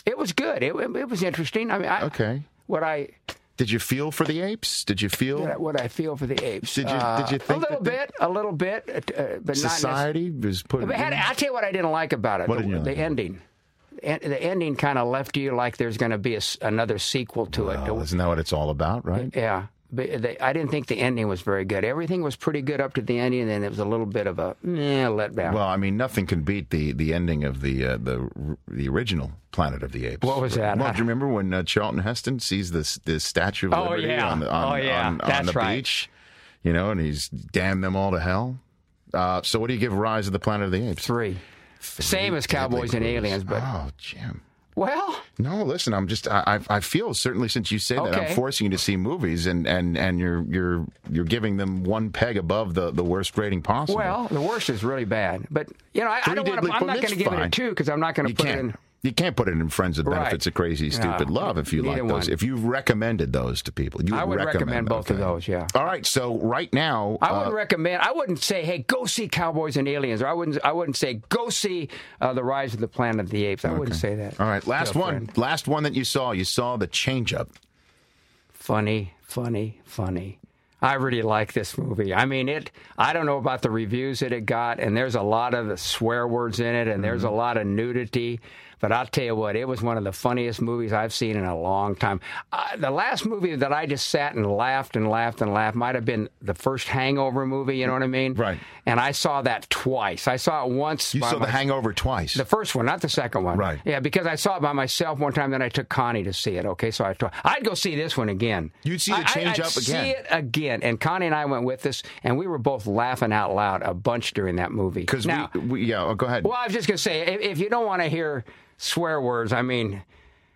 it was good. It, it it was interesting. I mean, I, Okay. What I Did you feel for the apes? Did you feel what I- what I feel for the apes. Did you- Uh, did you think a little bit, a little bit, uh, but not society was put? But had, I'll tell you what I didn't like about it. What the, you the like? ending. En- The ending kind of left you like there's going to be a another sequel to it. Well, isn't that what it's all about, right? Yeah. They, I didn't think the ending was very good. Everything was pretty good up to the ending, and then it was a little bit of a eh, letdown. Well, I mean, nothing can beat the, the ending of the uh, the the original Planet of the Apes. What was that? Well, do you remember when uh, Charlton Heston sees this this Statue of Oh, Liberty yeah. on the on, Oh, yeah. on, on That's the right. beach? You know, and he's damned them all to hell. Uh, so, what do you give Rise of the Planet of the Apes? Three. Same as Cowboys and Aliens, but oh, Jim. Well, no. Listen, I'm just. I, I feel certainly since you say that, I'm forcing you to see movies, and, and, and you're you're you're giving them one peg above the, the worst rating possible. Well, the worst is really bad, but you know I, I don't want to. I'm not going to give it a two because I'm not going to put it in. You can't put it in Friends with Right. Benefits of Crazy No, Stupid Love if you like those. one. If you've recommended those to people, you I would recommend both of those. Yeah. All right. So right now, I uh, wouldn't recommend. I wouldn't say, "Hey, go see Cowboys and Aliens," or I wouldn't. I wouldn't say, "Go see uh, the Rise of the Planet of the Apes." I wouldn't say that. All right, last one. Last one that you saw. You saw the change up. Funny, funny, funny. I really like this movie. I mean, it. I don't know about the reviews that it got, and there's a lot of swear words in it, and there's a Mm-hmm. lot of nudity. But I'll tell you what, it was one of the funniest movies I've seen in a long time. Uh, the last movie that I just sat and laughed and laughed and laughed might have been the first Hangover movie. You know what I mean? Right. And I saw that twice. I saw it once. You by saw The Hangover twice. The first one, not the second one. Right. Yeah, because I saw it by myself one time. Then I took Connie to see it. Okay, so I. I'd go see this one again. You'd see the change I'd up again. See it again, and Connie and I went with us, and we were both laughing out loud a bunch during that movie. Because now, we, we, yeah. Oh, go ahead. well, I was just gonna say, if, if you don't want to hear swear words, I mean,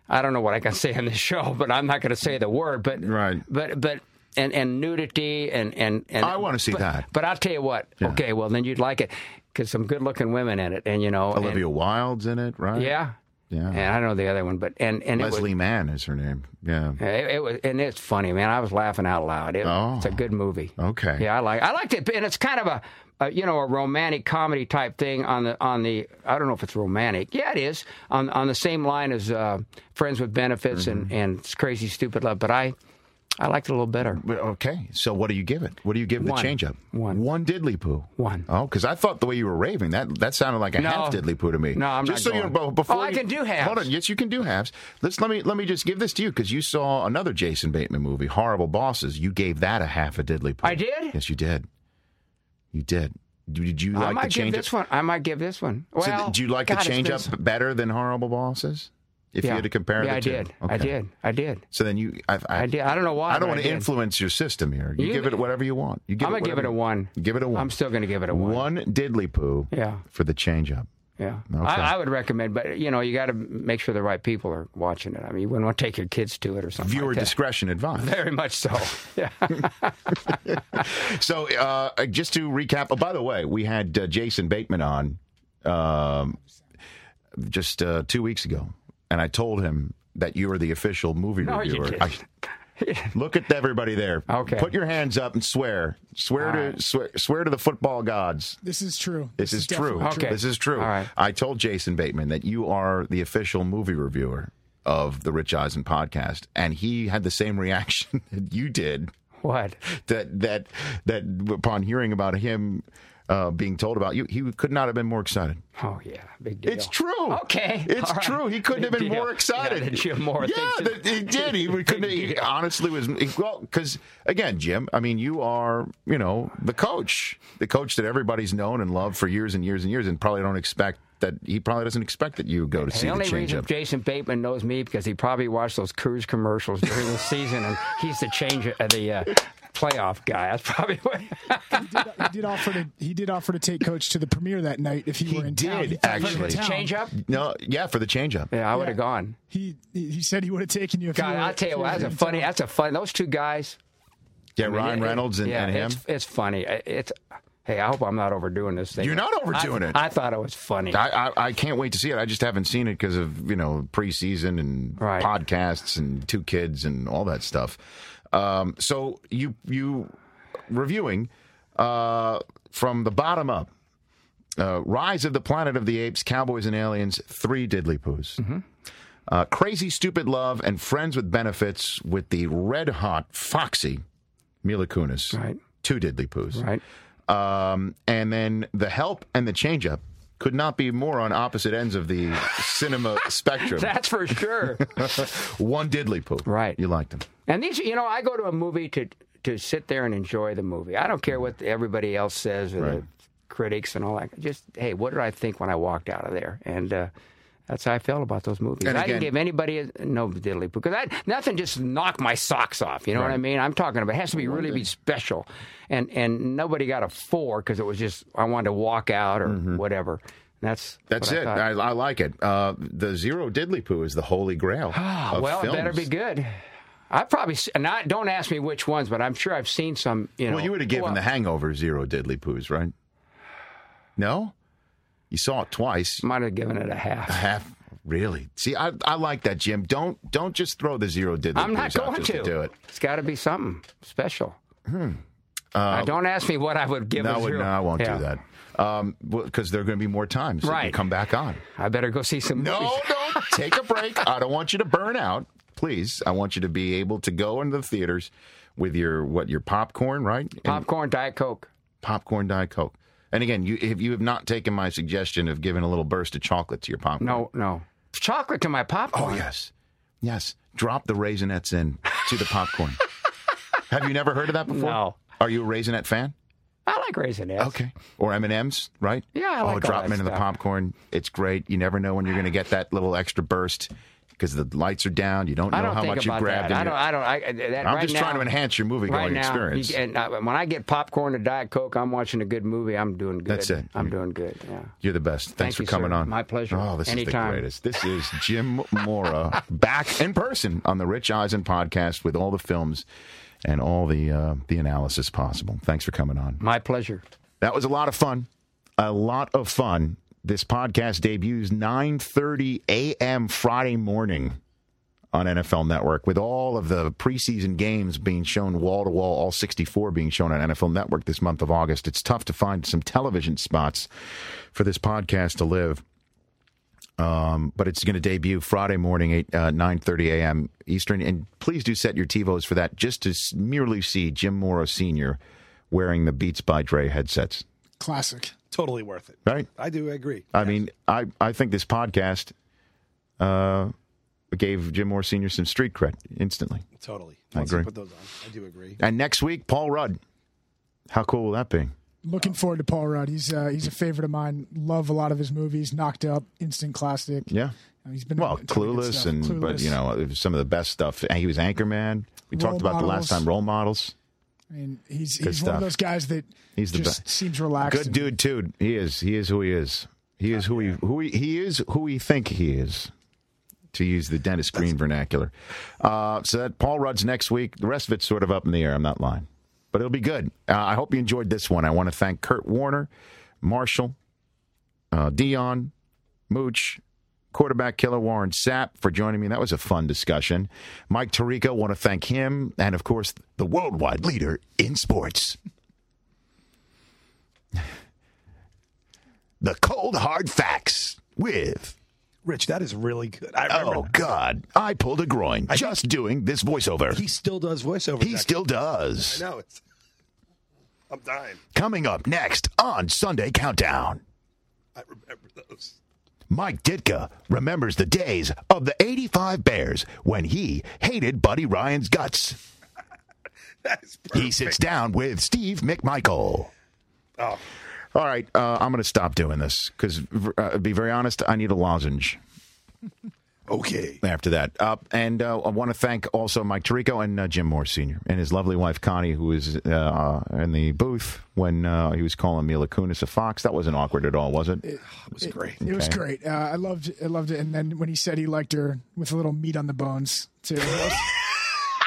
I don't know what I can say on this show, but I'm not going to say the word. But right. But but and and nudity and and, and I wanna see but- that. But I'll tell you what. Yeah. Okay, well then you'd like it because some good-looking women in it, and you know, and- Olivia Wilde's in it, right? yeah. Yeah. And I don't know the other one, but and and Leslie Mann is her name. Yeah. It was, it, it was and it's funny, man. I was laughing out loud. It, Oh. It's a good movie. Okay. Yeah, I like I liked it, and it's kind of a, a you know a romantic comedy type thing on the on the I don't know if it's romantic. Yeah, it is on on the same line as uh, Friends with Benefits Mm-hmm. and and Crazy Stupid Love, but I I liked it a little better. Okay. So what do you give it? What do you give the change up? One. One diddly poo. One. Oh, because I thought the way you were raving that that sounded like a No. half diddly poo to me. No, I'm just not so you going. know, before Oh, I you- can do halves. Hold on. Yes, you can do halves. Let's let me let me just give this to you because you saw another Jason Bateman movie, Horrible Bosses. You gave that a half a diddly poo. I did? Yes, you did. You did. Did you like I might the give change this up? one. I might give this one. Well, so th- do you like God, the change up so- better than Horrible Bosses? If you had to compare yeah, the I two, did. I did. I did. So then you, I, I, I did. I don't know why. I don't want to influence your system here. You, You- give it whatever you want. You give I'm gonna give it a one. Give it a one. I'm still going to give it a one. One diddly poo. Yeah. For the change up. Yeah, Okay. I, I would recommend, but you know, you got to make sure the right people are watching it. I mean, you wouldn't want to take your kids to it or something. Viewer like discretion advised. Very much so. Yeah. So uh, just to recap. Oh, by the way, we had uh, Jason Bateman on um, just uh, two weeks ago, and I told him that you were the official movie No, reviewer. I- look at everybody there. Okay. Put your hands up and swear. Swear All to right. swear, swear to the football gods. This is true. This, is, true. definitely Okay. This is true. All right. I told Jason Bateman that you are the official movie reviewer of the Rich Eisen podcast, and he had the same reaction that you did. What? That that that upon hearing about him uh, being told about you, he could not have been more excited. Oh yeah, big deal. It's true. Okay. It's right. true. He couldn't Big have been deal. more excited. Yeah, have more Yeah, that- he did. He, couldn't. He honestly was well because again, Jim. I mean, you are you know the coach, the coach that everybody's known and loved for years and years and years, and probably don't expect that. He probably doesn't expect that you go to see the the only reason up. Jason Bateman knows me because he probably watched those cruise commercials during the season, and he's the change uh, the uh, playoff guy. That's probably what. He did offer to. He did offer to take Coach to the premiere that night if he, were in town. did, He thought he was in actually. town. Change up? No, yeah, for the change up. Yeah, I would have Yeah. gone. He he said he would have taken you. If God, you were, I'll tell you if what, that's a funny. town. That's a fun. Those two guys. Yeah, I mean, Ryan it- Reynolds and, yeah, and him. It's, it's funny. It's. Hey, I hope I'm not overdoing this thing. You're not overdoing I- it. I thought it was funny. I, I, I can't wait to see it. I just haven't seen it because of you know preseason and Right. podcasts and two kids and all that stuff. Um, so you you reviewing uh, from the bottom up. Uh, Rise of the Planet of the Apes, Cowboys and Aliens, three diddly poos. Mm-hmm. Uh, Crazy Stupid Love and Friends with Benefits with the red hot Foxy Mila Kunis. Right. Two diddly poos. Right. Um, and then The Help and The Change Up could not be more on opposite ends of the cinema spectrum. That's for sure. One diddly poo. Right. You liked them. And these, you know, I go to a movie to to sit there and enjoy the movie. I don't care what everybody else says or Right. the critics and all that. Just hey, what did I think when I walked out of there? And uh, That's how I felt about those movies. And I didn't give anybody a, no diddly poo. because I, nothing just knocked my socks off. You know what I mean? I'm talking about it has to be really be special, and and nobody got a four because it was just I wanted to walk out or whatever. That's Mm-hmm. That's it. I I. I like it. Uh, the zero diddly poo is the holy grail. Of well, it better be good. I probably not. Don't ask me which ones, but I'm sure I've seen some. You know, well, you would have given well, The Hangover zero diddly poos, right? No, you saw it twice. Might have given it a half. A half, really? See, I, I like that, Jim. Don't don't just throw the zero diddly I'm not going just to. do it. It's got to be something special. Hmm. Uh, don't ask me what I would give. no, no, I won't Yeah. do that. Um, because there are going to be more times you Right. come back on. I better go see some. No, movies. no, take a break. I don't want you to burn out. Please, I want you to be able to go into the theaters with your what your popcorn, right? And Popcorn, Diet Coke. popcorn, diet coke. And again, you if you have not taken my suggestion of giving a little burst of chocolate to your popcorn. No, no. Chocolate to my popcorn. Oh yes, yes. Drop the raisinets in to the popcorn. have you never heard of that before? No. Are you a raisinette fan? I like raisinets. Okay. Or M and M's, right? Yeah, I oh, like all drop that them into the popcorn. It's great. You never know when you're going to get that little extra burst because the lights are down. You don't know don't how much you grabbed. that. I don't. I don't. I, that, I'm right just now, trying to enhance your movie right going now, experience. you- and uh, when I get popcorn or Diet Coke, I'm watching a good movie. I'm doing good. That's it. I'm doing good. Yeah. You're the best. Thanks Thank for you, coming sir. on. My pleasure. Oh, this is the greatest. This is Jim Mora back in person on the Rich Eisen podcast with all the films and all the uh, the analysis possible. Thanks for coming on. My pleasure. That was a lot of fun. A lot of fun. This podcast debuts 9:30 a.m. Friday morning on NFL Network with all of the preseason games being shown wall to wall, all 64 being shown on NFL Network this month of August. It's tough to find some television spots for this podcast to live. Um, but it's going to debut Friday morning, eight uh, nine thirty a.m. Eastern, and please do set your TiVos for that, just to merely see Jim Mora Senior wearing the Beats by Dre headsets. Classic. Totally worth it. Right? I do agree. I mean, I, I think this podcast uh, gave Jim Mora Senior some street cred instantly. Totally. I Once you agree. put those on, I do agree. And next week, Paul Rudd. How cool will that be? Looking forward to Paul Rudd. He's uh, he's a favorite of mine. Love a lot of his movies. Knocked Up, instant classic. Yeah. Uh, He's been Well, in a ton of good Clueless, and but you know some of the best stuff. He was Anchorman. We Role talked about the last time role models. I mean, he's Good he's one of those guys that He's the just best. seems relaxed. Good dude too. He is. He is who he is. He is who he who he, he is who we think he is. To use the Dennis Green vernacular. Uh, so that Paul Rudd's next week. The rest of it's sort of up in the air. I'm not lying, but it'll be good. Uh, I hope you enjoyed this one. I want to thank Kurt Warner, Marshall, uh, Deion, Mooch, quarterback killer Warren Sapp for joining me. That was a fun discussion. Mike Tirico, want to thank him, and of course the worldwide leader in sports. the cold hard facts with Rich, that is really good. I remember. oh god i pulled a groin just doing this voiceover He still does voiceover. he still does I know. It's, I'm dying. coming up next on sunday countdown I remember those. Mike ditka remembers the days of the 85 bears when he hated buddy ryan's guts. He sits down with steve mcmichael. Oh, all right uh, i'm going to stop doing this because uh, to be very honest i need a lozenge okay. after that. Uh, and uh, I want to thank also Mike Tirico and uh, Jim Mora Sr. and his lovely wife Connie, who was uh, in the booth when uh, he was calling Mila Kunis a fox. That wasn't awkward at all, was it? It was great. It was Okay. great. Uh, I loved I loved it. And then when he said he liked her with a little meat on the bones too.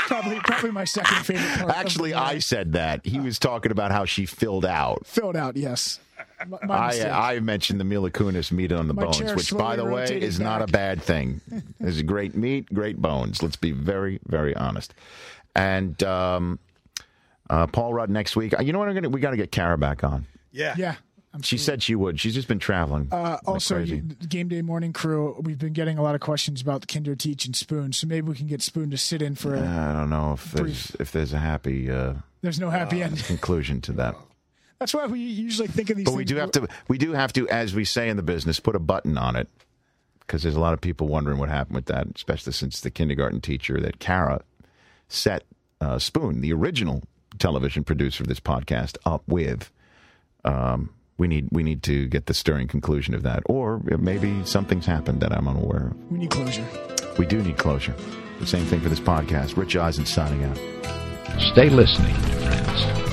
Probably probably my second favorite part. Actually, I said that. He was talking about how she filled out. filled out. Yes, my, my I. I mentioned the Mila Kunis meat on the My bones, which, by the way, rotated is not a bad thing. It's great meat, great bones. Let's be very, very honest. And um, uh, Paul Rudd next week. You know what? I'm gonna we got to get Kara back on. Yeah. yeah. I'm She said she would. She's just been traveling. Uh, like also, crazy. you, game day morning crew. We've been getting a lot of questions about the Kinder Teach and Spoon, so maybe we can get Spoon to sit in for. A, I don't know if there's if there's a happy uh, there's no happy end. conclusion to that. That's why we usually think of these. But we do have to we do have to, as we say in the business, put a button on it because there's a lot of people wondering what happened with that, especially since the kindergarten teacher that Kara set uh, Spoon, the original television producer of this podcast, up with. Um, we need we need to get the stirring conclusion of that, or maybe something's happened that I'm unaware of. We need closure. We do need closure. The same thing for this podcast. Rich Eisen signing out. Stay listening, my friends.